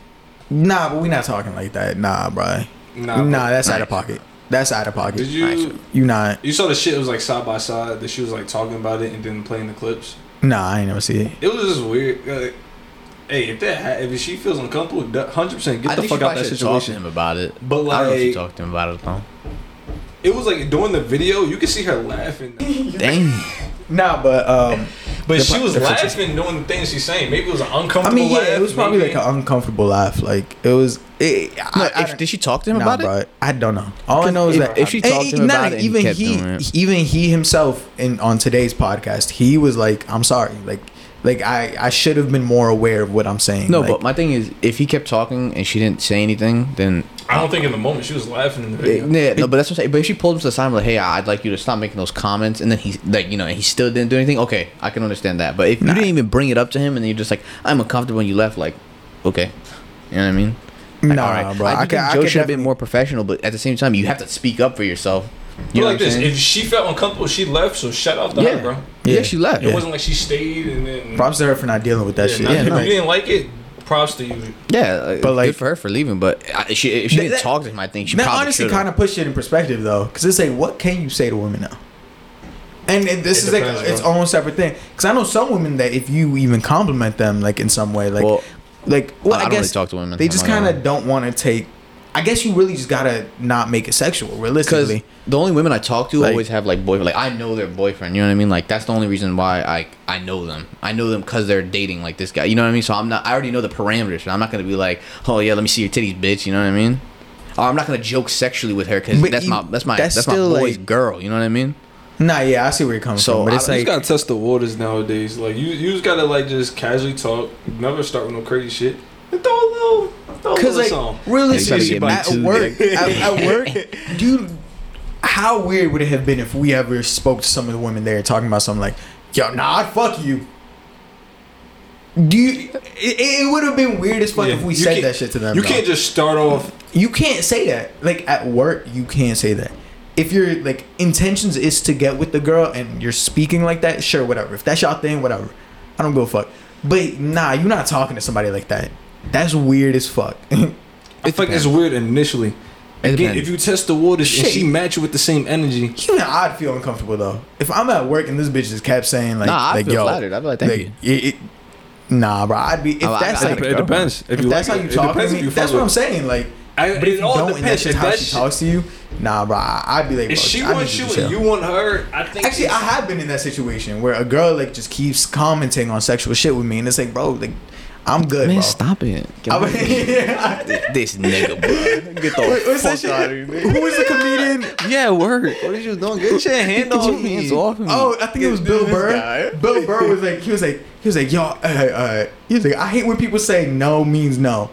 Nah but we not talking like that nah bro Nah, nah, bro. that's out of pocket that's out of pocket Did you? you not You saw the shit. It was like side by side. That she was like talking about it and then playing the clips. Nah, I ain't never see it. It was just weird. Like, hey, if that if she feels uncomfortable, hundred percent, get I the fuck out probably that should talk to him about it. But I don't know if she like, talked to him about it though. It was like during the video, you could see her laughing. Dang. Nah, but um, But The she was the- laughing doing the things she's saying. Maybe it was an uncomfortable. I mean, yeah, laugh, it was probably maybe- like an uncomfortable laugh. Like it was. It, No, I, I if, don't- did she talk to him nah, about bro, it? I don't know. All I know is if- that if she talked to him not about it and he even he, even he himself in on today's podcast, he was like, "I'm sorry." Like, like I I should have been more aware of what I'm saying. No, like, but my thing is, if he kept talking and she didn't say anything, then I don't think in the moment she was laughing in the yeah, video. no. But that's what I'm saying. But if she pulled him to the side, and like, hey, I'd like you to stop making those comments, and then he, like, you know, and he still didn't do anything. Okay, I can understand that. But if you didn't even bring it up to him, and then you're just like, I'm uncomfortable, and you left, like, okay, you know what I mean? Like, Nah, bro, I, I think could- I Joe should have been more professional, but at the same time, you have to speak up for yourself. You But know like what I'm this, saying? if she felt uncomfortable, she left. So shout out to yeah. her, bro. Yeah, Yeah. she left. It wasn't like she stayed and then. props to her for not dealing with that yeah, shit. not- Yeah, if no. you didn't like it, props to you. Yeah, But, but like- good for her for leaving. But I- if she if she That- didn't that- talk to him, I think she that probably honestly kind of pushed it in perspective though, because it's like, what can you say to women now? And it, this It is like depends, its bro. own separate thing. Because I know some women that if you even compliment them, like in some way, like, Well, like, well, I I, don't guess really talk to women. They I'm just kind of don't want to take. I guess you really just gotta not make it sexual, Because realistically. the only women I talk to Like- always have like boyfriend. Like I know their boyfriend. You know what I mean? Like that's the only reason why I I know them. I know them because they're dating like this guy. You know what I mean? So I'm not. I already know the parameters. I'm not gonna be like, oh yeah, let me see your titties, bitch. You know what I mean? Or I'm not gonna joke sexually with her because that's you- my that's my that's that's, my boy's like- girl. You know what I mean? Nah, yeah, I see where you're coming So, from, but I- it's you like, just gotta test the waters nowadays. Like you, you just gotta like just casually talk. Never start with no crazy shit. And throw a little, throw a Because like song. realistically, at get me too, work, at, at work, dude, how weird would it have been if we ever spoke to some of the women there talking about something like, "Yo, nah, I'd fuck you." Do you? It, it would have been weird as fuck Yeah, if we you said that shit to them. You though. can't just start off. You can't say that. Like at work, you can't say that. If your like intentions is to get with the girl and you're speaking like that, sure, whatever. If that's your thing, whatever. I don't go fuck. But nah, you're not talking to somebody like that. That's weird as fuck. I feel like it's weird initially. It Again, depends. if you test the waters and she match you with the same energy, Even I'd feel uncomfortable though. If I'm at work and this bitch just kept saying like, Nah, I'd like feel yo, flattered. I'd be like, thank like, you. It, it, nah, bro. I'd be if I- I- that's I like it, think it depends. If, if you that's like how you It talk to depends if me. you That's fuck what I'm with- saying. Like, I, but if it all don't and that depends. shit If how that she shit- talks to you, nah, bro. I'd be like, bro, if she I wants you you to chill. and you want her, I think Actually, I have been in that situation where a girl like just keeps commenting on sexual shit with me, and it's like, bro, like, I'm good, Man, bro. stop it. Get I mean, yeah. this nigga, bro. Get the Wait, what's that fuck shit? out of here. Who was the comedian? Yeah, word. What did you doing? Get your hand off me. Hands off me. Oh, I think it was Bill Burr. Bill Burr was like, he was like, he was like, yo, uh, uh, he was like, I hate when people say no means no.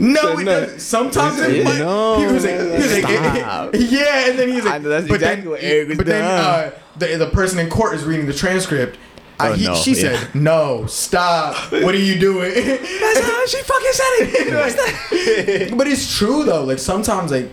No, Said it no. doesn't. Sometimes He it might. no. He was like, he was like Stop. yeah, and then he's like, I know, that's but exactly then, what Eric was but then uh, the the person in court is reading the transcript. I, Oh, he, no, she yeah. said, "No, stop! What are you doing?" That's how she fucking said it. but it's true though. Like sometimes, like,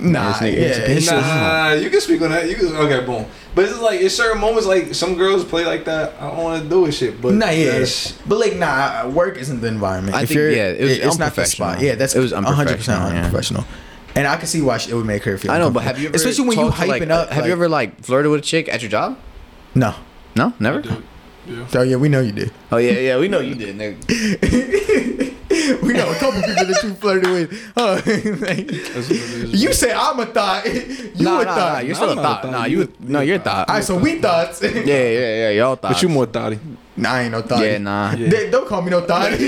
nah, this nigga yeah, is a it's bitch. just- Nah, you can speak on that. You can, okay, boom. But it's like in certain moments, like some girls play like that. I don't want to do it shit. But Nah, yeah, that's- but like, nah, work isn't the environment. I if think, you're, yeah, it was it's not the spot. Yeah, that's It was one hundred percent unprofessional, yeah. And I can see why it would make her feel. I know, but uncomfortable. have you ever especially when you hyping like, up? Have you ever like flirted with a chick at your job? No. No, never. Oh yeah, we know you did. Oh yeah, yeah, we know you did. Nigga. we know a couple people that you flirted with. Oh, like, you say I'm a thought. You Nah, a nah, thought. nah, you're still a I'm a thought. thought. Nah, You you a- no, you're a thought. All right, so we thoughts. Yeah, yeah, yeah, y'all thought. but you more thotty. Nah, I ain't no thought. Yeah, nah. They- don't call me no thought. we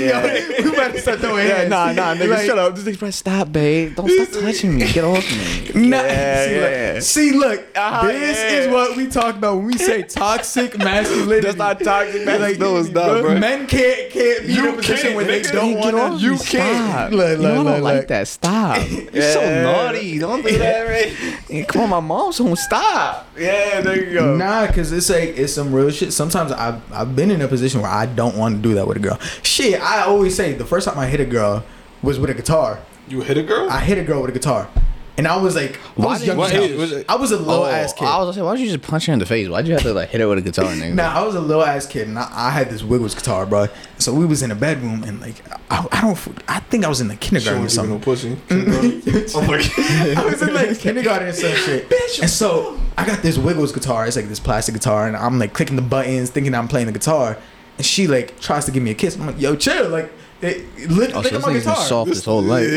better start throwing Yeah, nah, nah, nigga, Like, shut up. This nigga, probably, stop, babe. Don't stop touching me. Get off me. Nah, Yeah, see, yeah. Look, see, look, Uh-huh, this yeah. is what we talk about when we say toxic masculinity. That's not toxic Like, No, it's not, bro. Men can't can't be in a position can't, where they nigga. don't want off to. me. Stop. Look, you look, know I don't look, like look. that. Stop. You're so naughty. Don't do that, right? Come on, my mom's home. Stop. Yeah, there you go. Nah, cause it's like it's some real shit. Sometimes I've I've been in a position where I don't want to do that with a girl. Shit, I always say the first time I hit a girl was with a guitar. You hit a girl? I hit a girl with a guitar, and I was like, I Why was young what as hell. was it? I was a little Oh, ass kid. I was gonna say, why don't you just punch her in the face? Why'd you have to like hit her with a guitar, nigga? Nah, I was a little ass kid, and I, I had this Wiggles guitar, bro. So we was in a bedroom, and like, I, I don't, I think I was in the She kindergarten or wasn't even something. no pussy. oh my god. I was in like kindergarten and some shit. And so I got this Wiggles guitar. It's like this plastic guitar, and I'm like clicking the buttons, thinking I'm playing the guitar. And she like tries to give me a kiss. I'm like, yo, chill. Like, it, it, look, Oh, look so at this my nigga's been guitar. soft his whole life.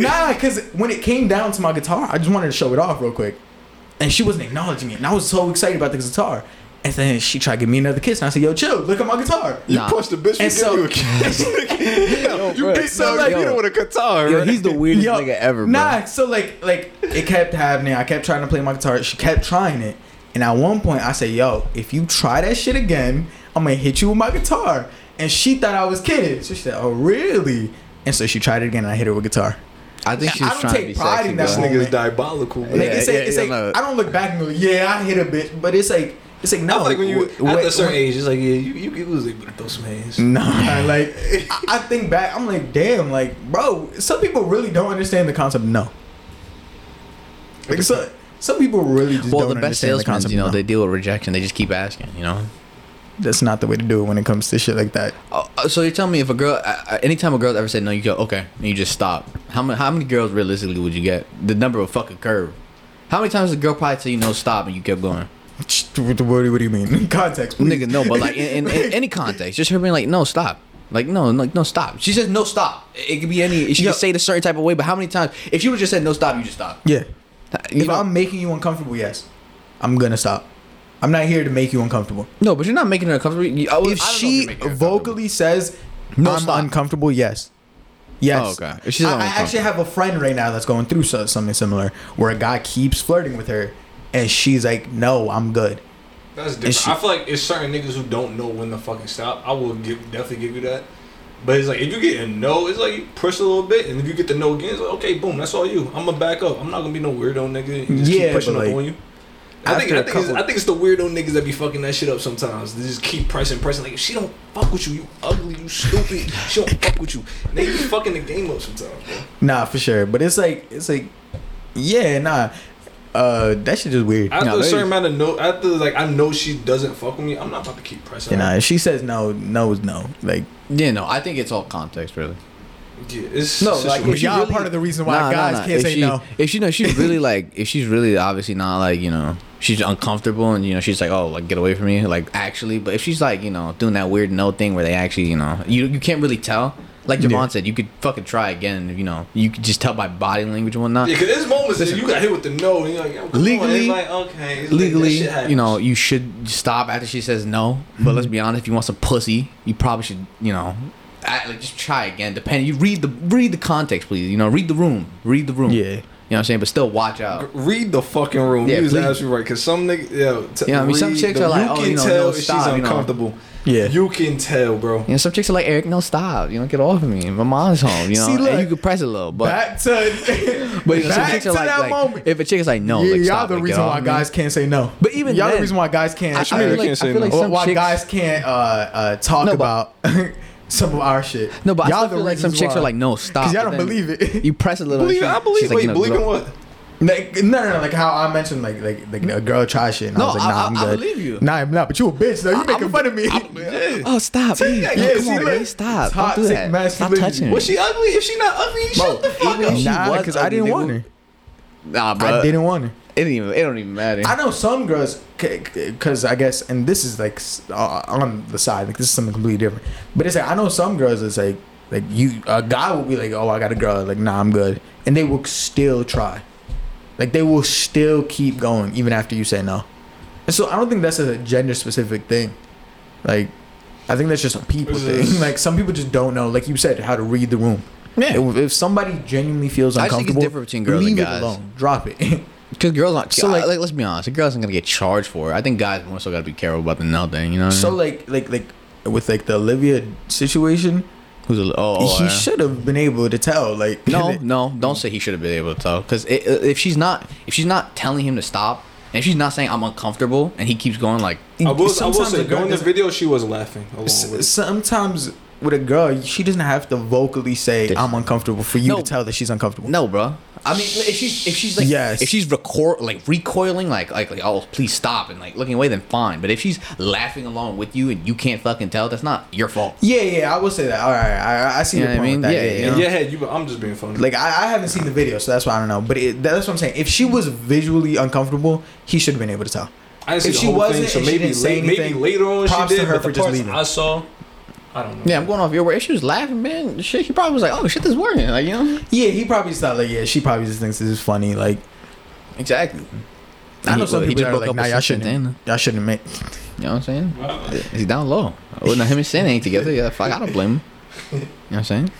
nah, because when it came down to my guitar, I just wanted to show it off real quick. And she wasn't acknowledging it. And I was so excited about the guitar. And then she tried to give me another kiss. And I said, yo, chill. Look at my guitar. You Nah. punched the bitch for And so- you a kiss. you bro. beat So, so like, like, you know with a guitar, Yo, right? he's the weirdest Yo, nigga ever, bro. Nah, so like like it kept happening. I kept trying to play my guitar. She kept trying it. And at one point I said, yo, if you try that shit again, I'm gonna hit you with my guitar. And she thought I was kidding. So she said, Oh really? And so she tried it again and I hit her with a guitar. I think she I was trying to take be pride sexy, in that this bro. moment. nigga's diabolical. Like Bro. Yeah, it's like, yeah, it's yeah, like no. I don't look back and go, Yeah, I hit a bitch. But it's like it's like no I like when you wh- at wh- a certain when- age, it's like yeah, you you, you was able to throw some hands. Nah, like I, I think back, I'm like, damn, like, bro, some people really don't understand the concept no. Like, so, some people really just Well, don't the best understand the salesmen, concept you know, no. they deal with rejection. They just keep asking, you know. That's not the way to do it when it comes to shit like that. Oh, uh, so you're telling me if a girl, uh, uh, anytime a girl ever said no, you go okay, and you just stop. How many, how many girls realistically would you get? The number of fucking curve. How many times the girl probably tell you no, stop, and you kept going? What, do- what do you mean? Context, please. Nigga, no, but like in, in, in any context, just her being like, no, stop. Like no, like no, stop. She says no, stop. It could be any. She Yo. could say it a certain type of way, but how many times? If she would just said no, stop, you just stop. Yeah. You If know- I'm making you uncomfortable, yes, I'm gonna stop. I'm not here to make you uncomfortable. no, but you're not making her uncomfortable. You- I, If I don't know if she you're making her uncomfortable. vocally says No, I'm stop. uncomfortable, yes. Yes. Oh, okay. If she's I, I uncomfortable. actually have a friend right now that's going through so, something similar where a guy keeps flirting with her and she's like, "No, I'm good." That's different. she- I feel like it's certain niggas who don't know when to fucking stop. I will give definitely give you that. But it's like if you get a no, it's like you push a little bit, and if you get the no again, it's like okay, boom, that's all you. I'm gonna back up. I'm not gonna be no weirdo nigga. And just Yeah, keep pushing but, up like, on you. I think after I a think, it's, couple- I think it's the weirdo niggas that be fucking that shit up sometimes. They just keep pressing, pressing. Like if she don't fuck with you, you ugly, you stupid. she don't fuck with you. They be fucking the game up sometimes, bro. Nah, for sure. But it's like it's like, yeah, nah. Uh, that shit just weird. After No, a they- certain amount of no, after like I know she doesn't fuck with me, I'm not about to keep pressing. You know, her. if she says no, no is no. Like, Yeah, no, I think it's all context, really. Yeah, it's No, it's like just- if y'all part of the reason why Nah, nah, guys nah. can't if say she, no. If she know she's really like if she's really obviously not like you know she's uncomfortable and you know she's like oh like get away from me like actually but if she's like you know doing that weird no thing where they actually you know you you can't really tell like Javon Yeah. said you could fucking try again you know you could just tell by body language and whatnot. Yeah, cause there's moments that Listen. you got hit with the no, and you're like, yo, Legally- on. Like, okay, it's like, legally, shit you know, you should stop after she says no. But let's be honest, if you want some pussy, you probably should, you know, act, like just try again. Depending, you read the read the context, please. You know, read the room, read the room. Yeah. You know what I'm saying. But still, watch out. read the fucking room. Yeah, Yeah, you was please. absolutely right. Cause some nigga, yo, t- Yeah, I mean, some chicks the- are like, you oh, can you know, tell no, if stop, she's you know. uncomfortable. Yeah. you can tell, bro. You know, some chicks are like, Eric, no, stop. You know, get off of me. My mom's home. You know, See, look, and you could press a little, but. back to but you know, some back chicks to are like, that like, moment. if a chick is like, no, yeah, like, y'all stop, the like, reason off why me. guys can't say no. But even y'all then- the reason why guys can't. I, I mean, feel like, can't say I feel like no. some why chicks, guys can't uh, uh, talk No, but- about some of our shit. No, but y'all still feel like some chicks why. are like, no, stop. Cause y'all don't believe it. You press a little. Believe, she- I believe. she's like, wait, you know, believe get in what? Like, no, no, no. Like how I mentioned, like, like, like a girl try shit. And No, I was like, I- nah, I- I'm I good. believe you. Nah, I'm not. But you a bitch though. You I- making I'm- fun of me. Oh, stop! Please. Yeah, no, come see, on, look. babe, stop! Don't do Toxic that. Stop masculinity. touching me. Was she ugly? If she not ugly, shut the fuck up. nah, because I didn't want would- her. Nah, bro. I didn't want her. It didn't even. It don't even matter. I know some girls, because I guess, and this is like uh, on the side, like this is something completely different. But it's like I know some girls. It's like like you, a guy will be like, oh, I got a girl. Like, nah, I'm good, and they will still try. Like they will still keep going even after you say no. And so I don't think that's a gender specific thing. Like, I think that's just a people thing. like some people just don't know, like you said, how to read the room. Yeah. If, if somebody genuinely feels uncomfortable, I think it's different between girls and leave guys. it alone. Drop it. Because girls aren't. So, So like- like, let's be honest, a girl isn't gonna get charged for it. I think guys more so gotta be careful about the no thing. You know. What so I mean? like like like with like the Olivia situation, who's a, oh, oh he oh, yeah. should have been able to tell. Like No, no, don't say he should have been able to tell. Because uh, if she's not, if she's not telling him to stop, and if she's not saying I'm uncomfortable, and he keeps going like, I will, I will Sometimes say girl during the video she was laughing along S- it. sometimes with a girl, she doesn't have to vocally say I'm uncomfortable for you No. to tell that she's uncomfortable. no, bro. I mean, if she's if she's like Yes. if she's record like recoiling like like like oh please stop and like looking away then fine. But if she's laughing along with you and you can't fucking tell, that's not your fault. Yeah, yeah, I will say that. All right, I, I see You your point I with mean? that. Yeah, Yeah, yeah. yeah. In your head, you. I'm just being funny. Like I, I haven't seen the video, so that's why I don't know. But it, that's what I'm saying. If she was visually uncomfortable, he should have been able to tell. I didn't see if the she whole wasn't thing, so and she maybe didn't say late, maybe later on props she to did. her but for the just parts leaving. I saw, I don't know. Yeah, I'm going off your word. If she was laughing, man, shit, he probably was like, oh shit, this is working. Like you know, Yeah, he probably just thought like, yeah, she probably just thinks this is funny. Like exactly. I know He- some he people that are like, nah, y'all shouldn't, then. y'all shouldn't make. You know what I'm saying? He's down low. Well, now him and Cyn ain't together. Yeah, fuck, I don't blame him. You know what I'm saying?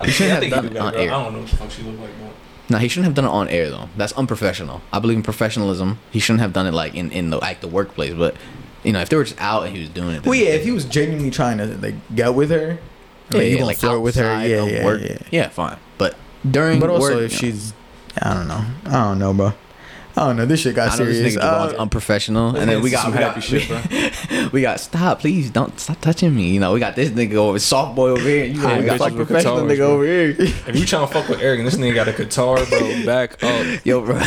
I He shouldn't have done it on got a girl. air. I don't know what the fuck she look like. But No, he shouldn't have done it on air though. That's unprofessional. I believe in professionalism. He shouldn't have done it like in in the like the workplace. But you know, if they were just out and he was doing it, then- Well, yeah, if he was genuinely trying to like get with her, yeah, like, you yeah, gonna like flirt with her, yeah, yeah, work, yeah. yeah, fine. But during But also, work, if you know, she's, I don't know, I don't know, bro. I don't know. This shit got I know this serious. nigga Javon's Uh, unprofessional, and then we got some we got, happy shit, bro. we got stop, please don't stop touching me. You know, we got this nigga over soft boy over here. You High know, we got like professional guitars, nigga bro. over here. if you trying to fuck with Eric and this nigga got a guitar, bro, back up. Yo, bro.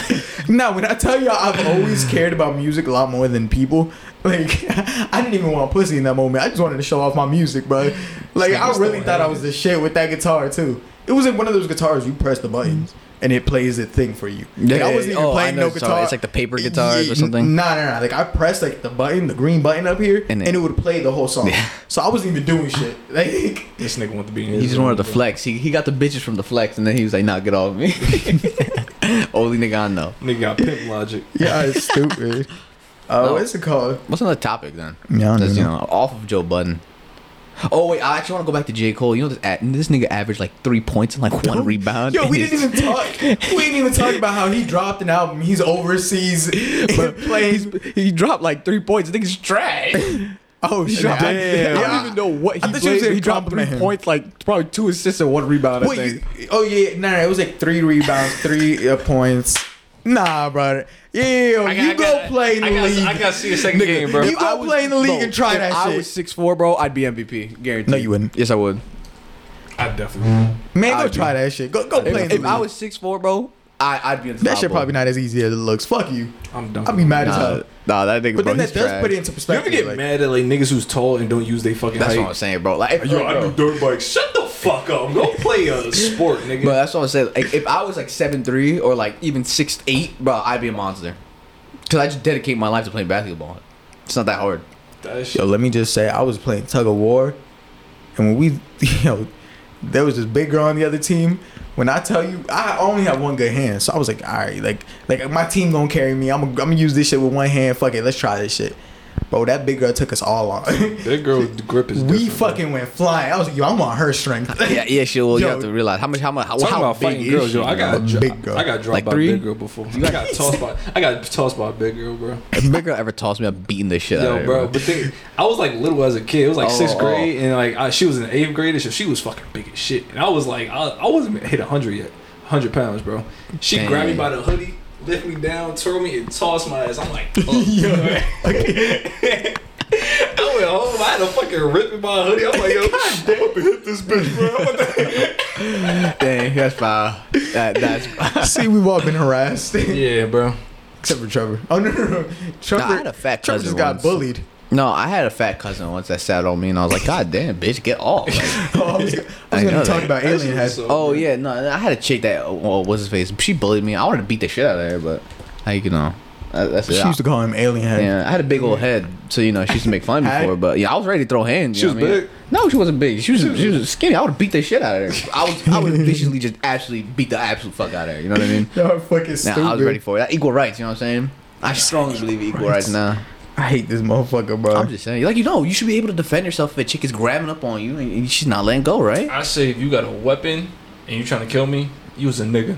Nah, when I tell y'all, I've always cared about music a lot more than people. Like, I didn't even want pussy in that moment. I just wanted to show off my music, bro. Like, I really thought I was the shit with that guitar too. It was like one of those guitars you press the buttons. Mm-hmm. and it plays the thing for you. Like, I wasn't even oh, playing no what guitar. about. It's like the paper guitars or something. No, no, no. Like I pressed like the button, the green button up here, And and, it- it would play the whole song. Yeah. So I wasn't even doing shit. Like This nigga want to be in He just wanted to flex. He, he got the bitches from the flex, and then he was like, "Nah, get off me." Only nigga I know. Nigga got pimp logic. yeah, it's stupid. Uh, No. what's it called? What's another topic then? Yeah, don't you know. off of Joe Budden. Oh wait, I actually want to go back to J Cole. You know this this nigga averaged like three points and like one rebound. Yo, we didn't even talk. We didn't even talk about how he dropped an album. He's overseas, but playing. He dropped like three points. Nigga's trash. Oh shit! dropped- I- I don't even know what he I played. He dropped three him. points, like probably two assists and one rebound. I Wait, think. you, oh yeah, no, no, it was like three rebounds, three uh, points. Nah, brother. Yeah, I got- you I go got- play in the I gotta- league. I gotta see a second game, bro. You go was- play in the league bro, and try if that I shit. I was six four, bro. I'd be MVP. Guaranteed. No, you wouldn't. Yes, I would. I definitely. Man, go I'd try that shit. Go, go play in If, the if league. I was six four, bro, I, I'd be in the that shit bro. probably not as easy as it looks. Fuck you. I'm done. I'd be mad as hell. nah, that nigga. But bro, then that he's does trash. put it into perspective. You ever perspective. get like, mad at like niggas who's tall and don't use their fucking That's height? what I'm saying, bro. Like, if, Yo, I do dirt bikes. Shut the fuck up. Go play a sport, nigga. But that's what I'm saying. Like, if I was like seven three or like even six eight, bro, I'd be a monster. Cause I just dedicate my life to playing basketball. It's not that hard. that. Yo, let me just say, I was playing tug of war, and when we, you know, there was this big girl on the other team. When I tell you, I only have one good hand, so I was like, all right, like, like my team gonna carry me. I'm, gonna- I'm gonna use this shit with one hand. Fuck it, let's try this shit. Bro, that big girl took us all on. That girl's grip is we different, bro. fucking went flying. I was like, yo, I'm on her strength. Yeah, yeah, sure. Well, you have to realize how much, how much, how, Talking how about big fighting is girls, she, yo. I got A dro- big girl. I got dropped Like by three? a big girl before. I got tossed by. I got tossed by a big girl, bro. If a big girl ever tossed me, I'm beating the shit out of Yo, her, bro. But they, I was like little as a kid. It was like Oh, sixth oh. grade, oh. and like I, she was in eighth grade, so she was fucking big as shit. And I was like, I, I wasn't even hit hundred yet, hundred pounds, bro. She Dang. grabbed me by the hoodie, lift me down, twirl me, and tossed my ass. I'm like, oh. I went home. I had to fucking rip me by a hoodie. I'm like, yo, God damn, I'm gonna hit this bitch, bro. I'm about to- Dang, that's foul. That, that's See, we've all been harassed, yeah, bro. except for Trevor. Oh no, no, no. Trevor, Nah, I had a fat Trevor cousin just got once. bullied. No. I had a fat cousin once that sat on me, and I was like, God damn, bitch, get off. Like, Oh, I was, I was I gonna talk that. about alien shit head. so- oh yeah, no. I had a chick that oh, was his face. She bullied me. I wanted to beat the shit out of her, but like you know, that, that's it. She used to call him alien head. Yeah, I had a big old head, so you know she used to make fun Had- before. But yeah, I was ready to throw hands. She you know was what I mean? big? No, she wasn't big. She was she was skinny. I would have beat the shit out of her. I was I would viciously just absolutely beat the absolute fuck out of her. You know what I mean? Y'all fucking Nah, stupid. I was ready for it. Equal rights. You know what I'm saying? I strongly believe in equal rights now. I hate this motherfucker, bro. I'm just saying, like you know, you should be able to defend yourself if a chick is grabbing up on you and she's not letting go, right? I say if you got a weapon and you trying to kill me, you was a nigga.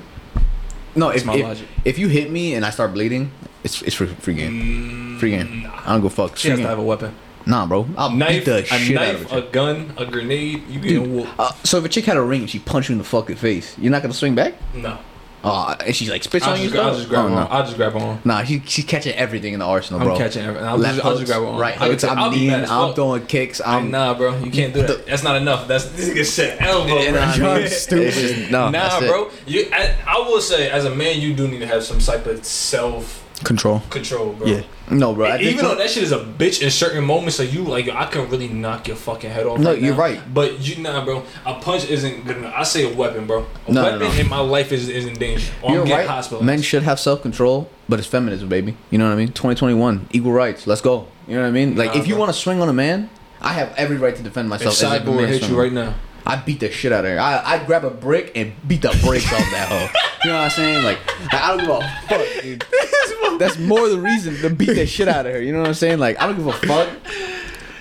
No, That's if, my if, logic. if you hit me and I start bleeding, it's it's free, free game. Free game. I don't go fuck. She Free has to have a weapon. Nah, bro. I'll Knife, beat the a shit out of knife, a a gun, a grenade. You getting Dude, whooped? uh, so if a chick had a ring and she punched you in the fucking face, you're not gonna swing back? No. Oh, and she's like spits I'll on you. just, oh, I'll just grab oh, her. no. on. I'll just grab on. Nah, she, she's catching everything in the arsenal, I'm bro. catching everything. I'll Left just, I'll just grab her on. right hooks. I'm kneeing. I'm throwing kicks. I'm I'm nah, bro. You can't do that. That's not enough. That's this nigga said elbow, You know bro. what I mean? You're stupid. Just- no, nah, bro. You, I, I will say, as a man, you do need to have some type of self Control. control, bro. Yeah. No, bro. Even though that shit is a bitch in certain moments, so you like I can really knock your fucking head off. No, right you're now. right. But you nah, bro. A punch isn't good enough. I say a weapon, bro. A No, no, weapon no. in my life is, is in danger. Or You're I'm getting right. hospitalized. Men should have self control, but it's feminism, baby. You know what I mean? 2021, equal rights. Let's go. You know what I mean? Like, Nah, if you want to swing on a man, I have every right to defend myself. if Cyborg hit you right now, I beat the shit out of her. I I'd grab a brick and beat the brakes off that hoe. You know what I'm saying? Like, like, I don't give a fuck, dude. That's more the reason to beat the shit out of her. You know what I'm saying? Like I don't give a fuck.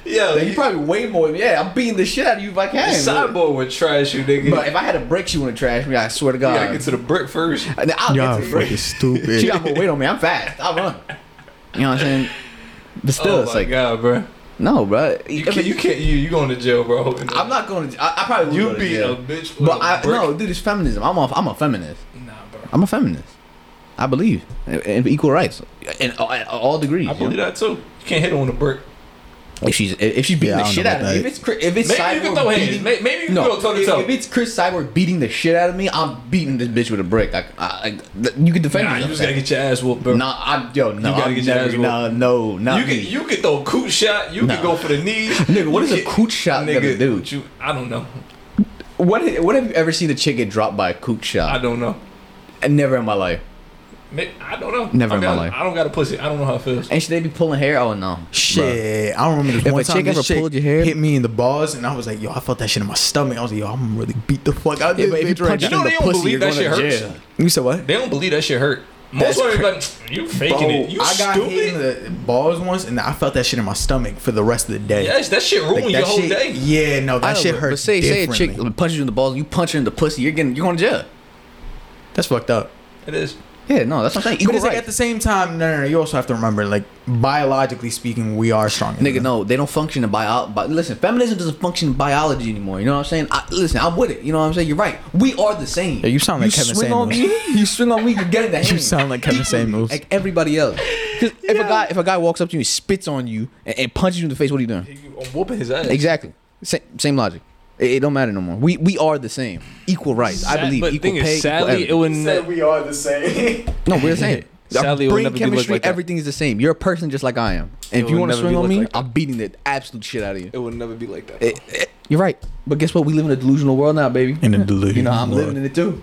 yeah, Like, you probably way more. Yeah, I'm beating the shit out of you if I can. Cyborg would trash you, nigga. But if I had a brick, she wouldn't trash me. I swear to God. you gotta get to the brick first. And then I'll Y'all get to the brick. fucking stupid. She got more weight on me. I'm fast. I run. You know what I'm saying? But still, like, oh it's my like god, bro. No, bro. You can't. You can't. You you going to jail, bro? I'm not going to. I, I probably You go to be jail. a bitch. With But a I brick. no, dude. It's feminism. I'm a I'm a feminist. Nah, bro. I'm a feminist. I believe in, in equal rights in, all- at all degrees. I you know? believe that too. You can't hit on the brick. If she's if she's beating Yeah, the shit out of about me, if it's Chris- if it's Maybe you can throw beating, May- Maybe you can no, go toe to if, toe. if it's Cris Cyborg beating the shit out of me, I'm beating this bitch with a brick. I, I, I you can defend Nah, you just gotta get your ass whooped, bro. Nah, I'm yo no. You gotta I'm get your never, ass no, no, not you me. can you can throw a coot shot. You Nah. can go for the knees. Nigga, what You is a can- cooch shot gonna Nigga, do? You, I don't know. What what have you ever seen a chick get dropped by a coot shot? I don't know. And never in my life. Ma- I don't know. Never I in mean, my I- life. I don't got a pussy. I don't know how it feels. And should they be pulling hair? Oh no. Shit, I don't remember this If one a time chick this ever chick pulled your hair- hit me in the balls, and I was like, yo, I felt that shit in my stomach. I was like, yo, I'm gonna really beat the fuck out Yeah, this but if you bitch right punch You now. know in they the don't pussy, believe you're that shit hurts. jail. You said what? They don't believe that shit hurt. That's Most women be like, you faking Bro, it. You I got hit in the balls once, and I felt that shit in my stomach for the rest of the day. Yes, that shit ruined Like, your whole shit, day. Yeah, no, I that know, shit but- hurt. But say say a chick differently. punches you in the balls, you punch her in the pussy, you're getting you're going to jail. That's fucked up. It is. Yeah, no, that's what I'm saying. But it's like rights. at the same time, no, no, no. You also have to remember, like biologically speaking, we are stronger. than Nigga, them. no, they don't function in bio. But listen, feminism doesn't function in biology anymore. You know what I'm saying? I, listen, I'm with it. You know what I'm saying? You're right. We are the same. Yeah, you sound like Kevin swing on me, you swing on me, you get in the hand. You sound like Kevin Equally, Samuels. like everybody else. Because if a guy if a guy walks up to you, and spits on you, and, and punches you in the face, what are you doing? I'm whooping his ass. Exactly. Same, same logic. It, it don't matter no more. We we are the same. Equal rights. I believe but equal thing pay. is, sadly, it equal would Said never. we are the same. no, we're the same. Sadly, it Our brain never be looked chemistry, like that. everything is the same. You're a person just like I am. And It if you would want to never swing be on me, like that. I'm beating the absolute shit out of you. It would never be like that. It- it- you're right. But guess what? We live in a delusional world now, baby. In a delusion. You know, I'm living in it too.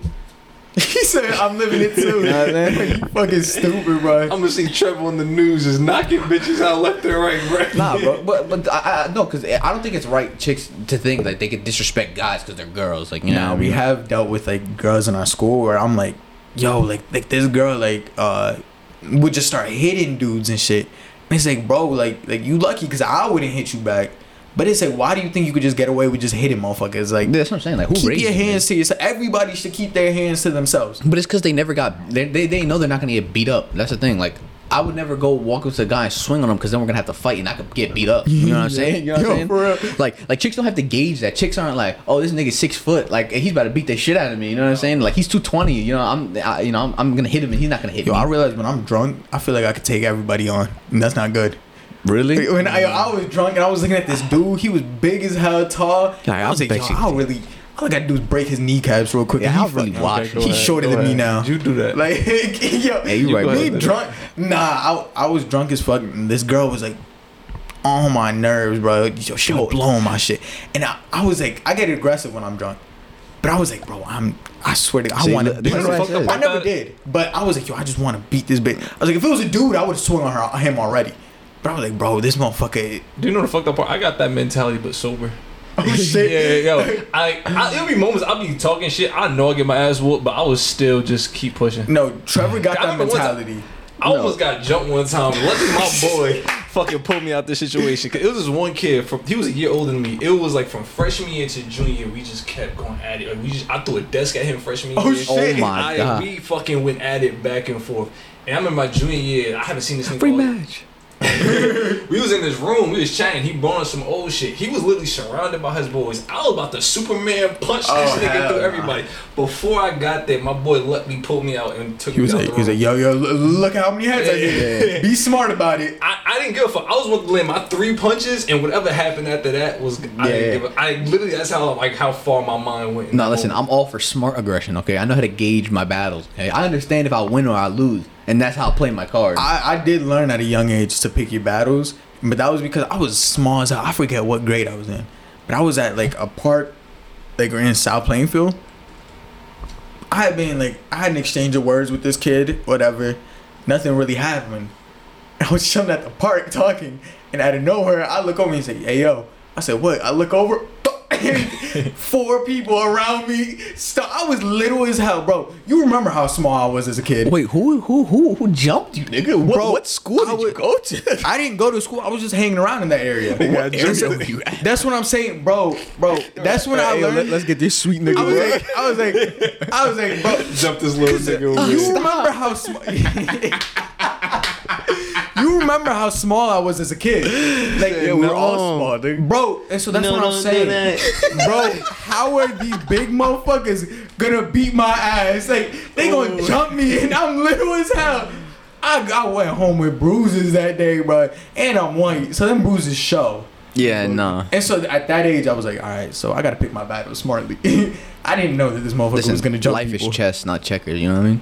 he said, "I'm living it too." know what I'm you fucking stupid, bro. I'm gonna see Trevor on the news is knocking bitches out left and right, right? Nah, bro, but but I, I no, because I don't think it's right chicks to think that they could disrespect guys because they're girls. Like you know, Now we have dealt with like girls in our school where I'm like, yo, like like this girl like uh would just start hitting dudes and shit. And it's like, bro, like like you lucky because I wouldn't hit you back. But it's like, why do you think you could just get away with just hitting motherfuckers? Like, That's what I'm saying. Like who keep raised your hands to yourself. Everybody should keep their hands to themselves. But it's because they never got. They, they they know they're not gonna get beat up. That's the thing. Like I would never go walk up to a guy and swing on him because then we're gonna have to fight and I could get beat up. You know what I'm saying? You know what I'm saying? for real. Like like chicks don't have to gauge that. Chicks aren't like, oh, this nigga's six foot. Like he's about to beat the shit out of me. You know what I'm saying? Like he's two twenty. You know I'm I, you know I'm, I'm gonna hit him and he's not gonna hit Yo, me. I realize when I'm drunk, I feel like I could take everybody on. And that's not good. Really? When I, I was drunk and I was looking at this dude, he was big as hell, tall. Yeah, I was I like, yo, bet you- I'll really, all I gotta do is break his kneecaps real quick. Yeah, and he I'll really fucking- watch go He's ahead, shorter go than me ahead. now. You do that. Like, yo, Yeah, you right, me drunk. Nah, I, I was drunk as fuck. And this girl was like on my nerves, bro. Yo, she was blowing my shit, and I, I was like, I get aggressive when I'm drunk, but I was like, bro, I'm. I swear to God, I want to. this is I. I never did, but I was like, yo, I just want to beat this bitch. I was like, if it was a dude, I would have swung on her, him already. But I was like, bro, this motherfucker. Do you know the fucked up part? I got that mentality, but sober. Oh shit. Yeah, yo, I, I it'll be moments I'll be talking shit. I know I get my ass whooped, but I will still just keep pushing. No, Trevor got I that time- mentality. I almost got jumped one time. Luckily, my boy fucking pulled me out this situation. Cause it was this one kid from he was a year older than me. It was like from freshman year to junior year. We just kept going at it. Like we just I threw a desk at him freshman year. Oh, year. shit. Oh, my I, God. We fucking went at it back and forth. And I remember my junior year. I haven't seen this nigga. all- Rematch. we was in this room, we was chatting, he brought us some old shit. He was literally surrounded by his boys. I was about to Superman punch oh, this Oh, nigga through everybody. Before I got there, my boy luckily pulled me out and took He was me out like, the he was like, yo, yo, look how many heads I did. Be smart about it. I, I didn't give a fuck. I was willing to land my three punches, and whatever happened after that was. I, Yeah. didn't give a, I literally that's how like how far my mind went. in No, listen, moment. I'm all for smart aggression. Okay, I know how to gauge my battles. Okay, I understand if I win or I lose, and that's how I play my cards. I, I did learn at a young age to pick your battles, but that was because I was small as hell. I forget what grade I was in, but I was at like a park, like in South Plainfield. I had been like I had an exchange of words with this kid, whatever. Nothing really happened. I was chilling at the park talking, and out of nowhere, I look over and say, "Hey yo!" I said, "What?" I look over. Four people around me. Stop. I was little as hell, bro. You remember how small I was as a kid? Wait, who who who who jumped you, nigga? What, Bro, what school I did you go to? I didn't go to school. I was just hanging around in that area. What area That's- were you at? That's what I'm saying, bro. Bro, that's when I learned. let's get this sweet I nigga. was like, I was like, I was like, bro. Jump this little nigga You remember how small? You remember how small I was as a kid? Like, yeah, we're all small, nigga. bro. And so that's what I'm saying, bro. How are these big motherfuckers gonna beat my ass? Like, they gonna oh. jump me, and I'm little as hell. I, I went home with bruises that day, bro, and I'm white, so them bruises show. Yeah, nah. And so at that age, I was like, all right, so I gotta pick my battles smartly. I didn't know that this motherfucker Listen, was gonna jump life people. is chess, not checkers. You know what I mean?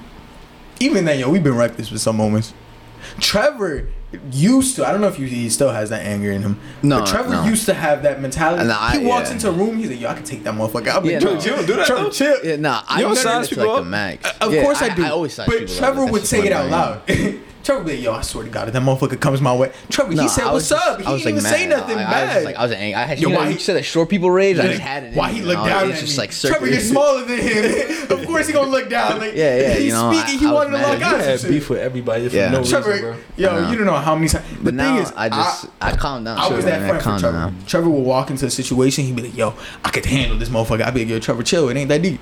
Even then, yo, we've been reckless with some moments. Trevor used to. I don't know if he, he still has that anger in him. No, but Trevor no. used to have that mentality. Nah, I- he walks yeah. into a room, he's like, "Yo, I can take that motherfucker." I'm Yeah, like, no. You don't do that, Trevor, though? chill. Yeah, nah, I You don't size people like the up? max. Of Yeah, course I, do. I, always size but. Trevor would say it out loud. Trevor would be like, "Yo, I swear to God, if that motherfucker comes my way, Trevor, No, he said, "What's just- up?" He I was didn't even like say nothing I, I bad. was like, I was angry. I had, Yo, you know, why you he- said that short people rage. I just had it. in Why he looked down It's at just me? like Trevor you're smaller than him. of course he gonna look down. Like Yeah, yeah, he's you know, speaking. I- he I wanted to mad lock at I had and shit. beef with everybody for Yeah. no reason, Trevor, bro. yo, I know. you don't know how many times. The But now thing is, I just I, calmed down. I was that friend for Trevor. down. Trevor will walk into a situation, he'd be like, yo, I could handle this motherfucker. I'd be like, yo, Trevor, chill. It ain't that deep.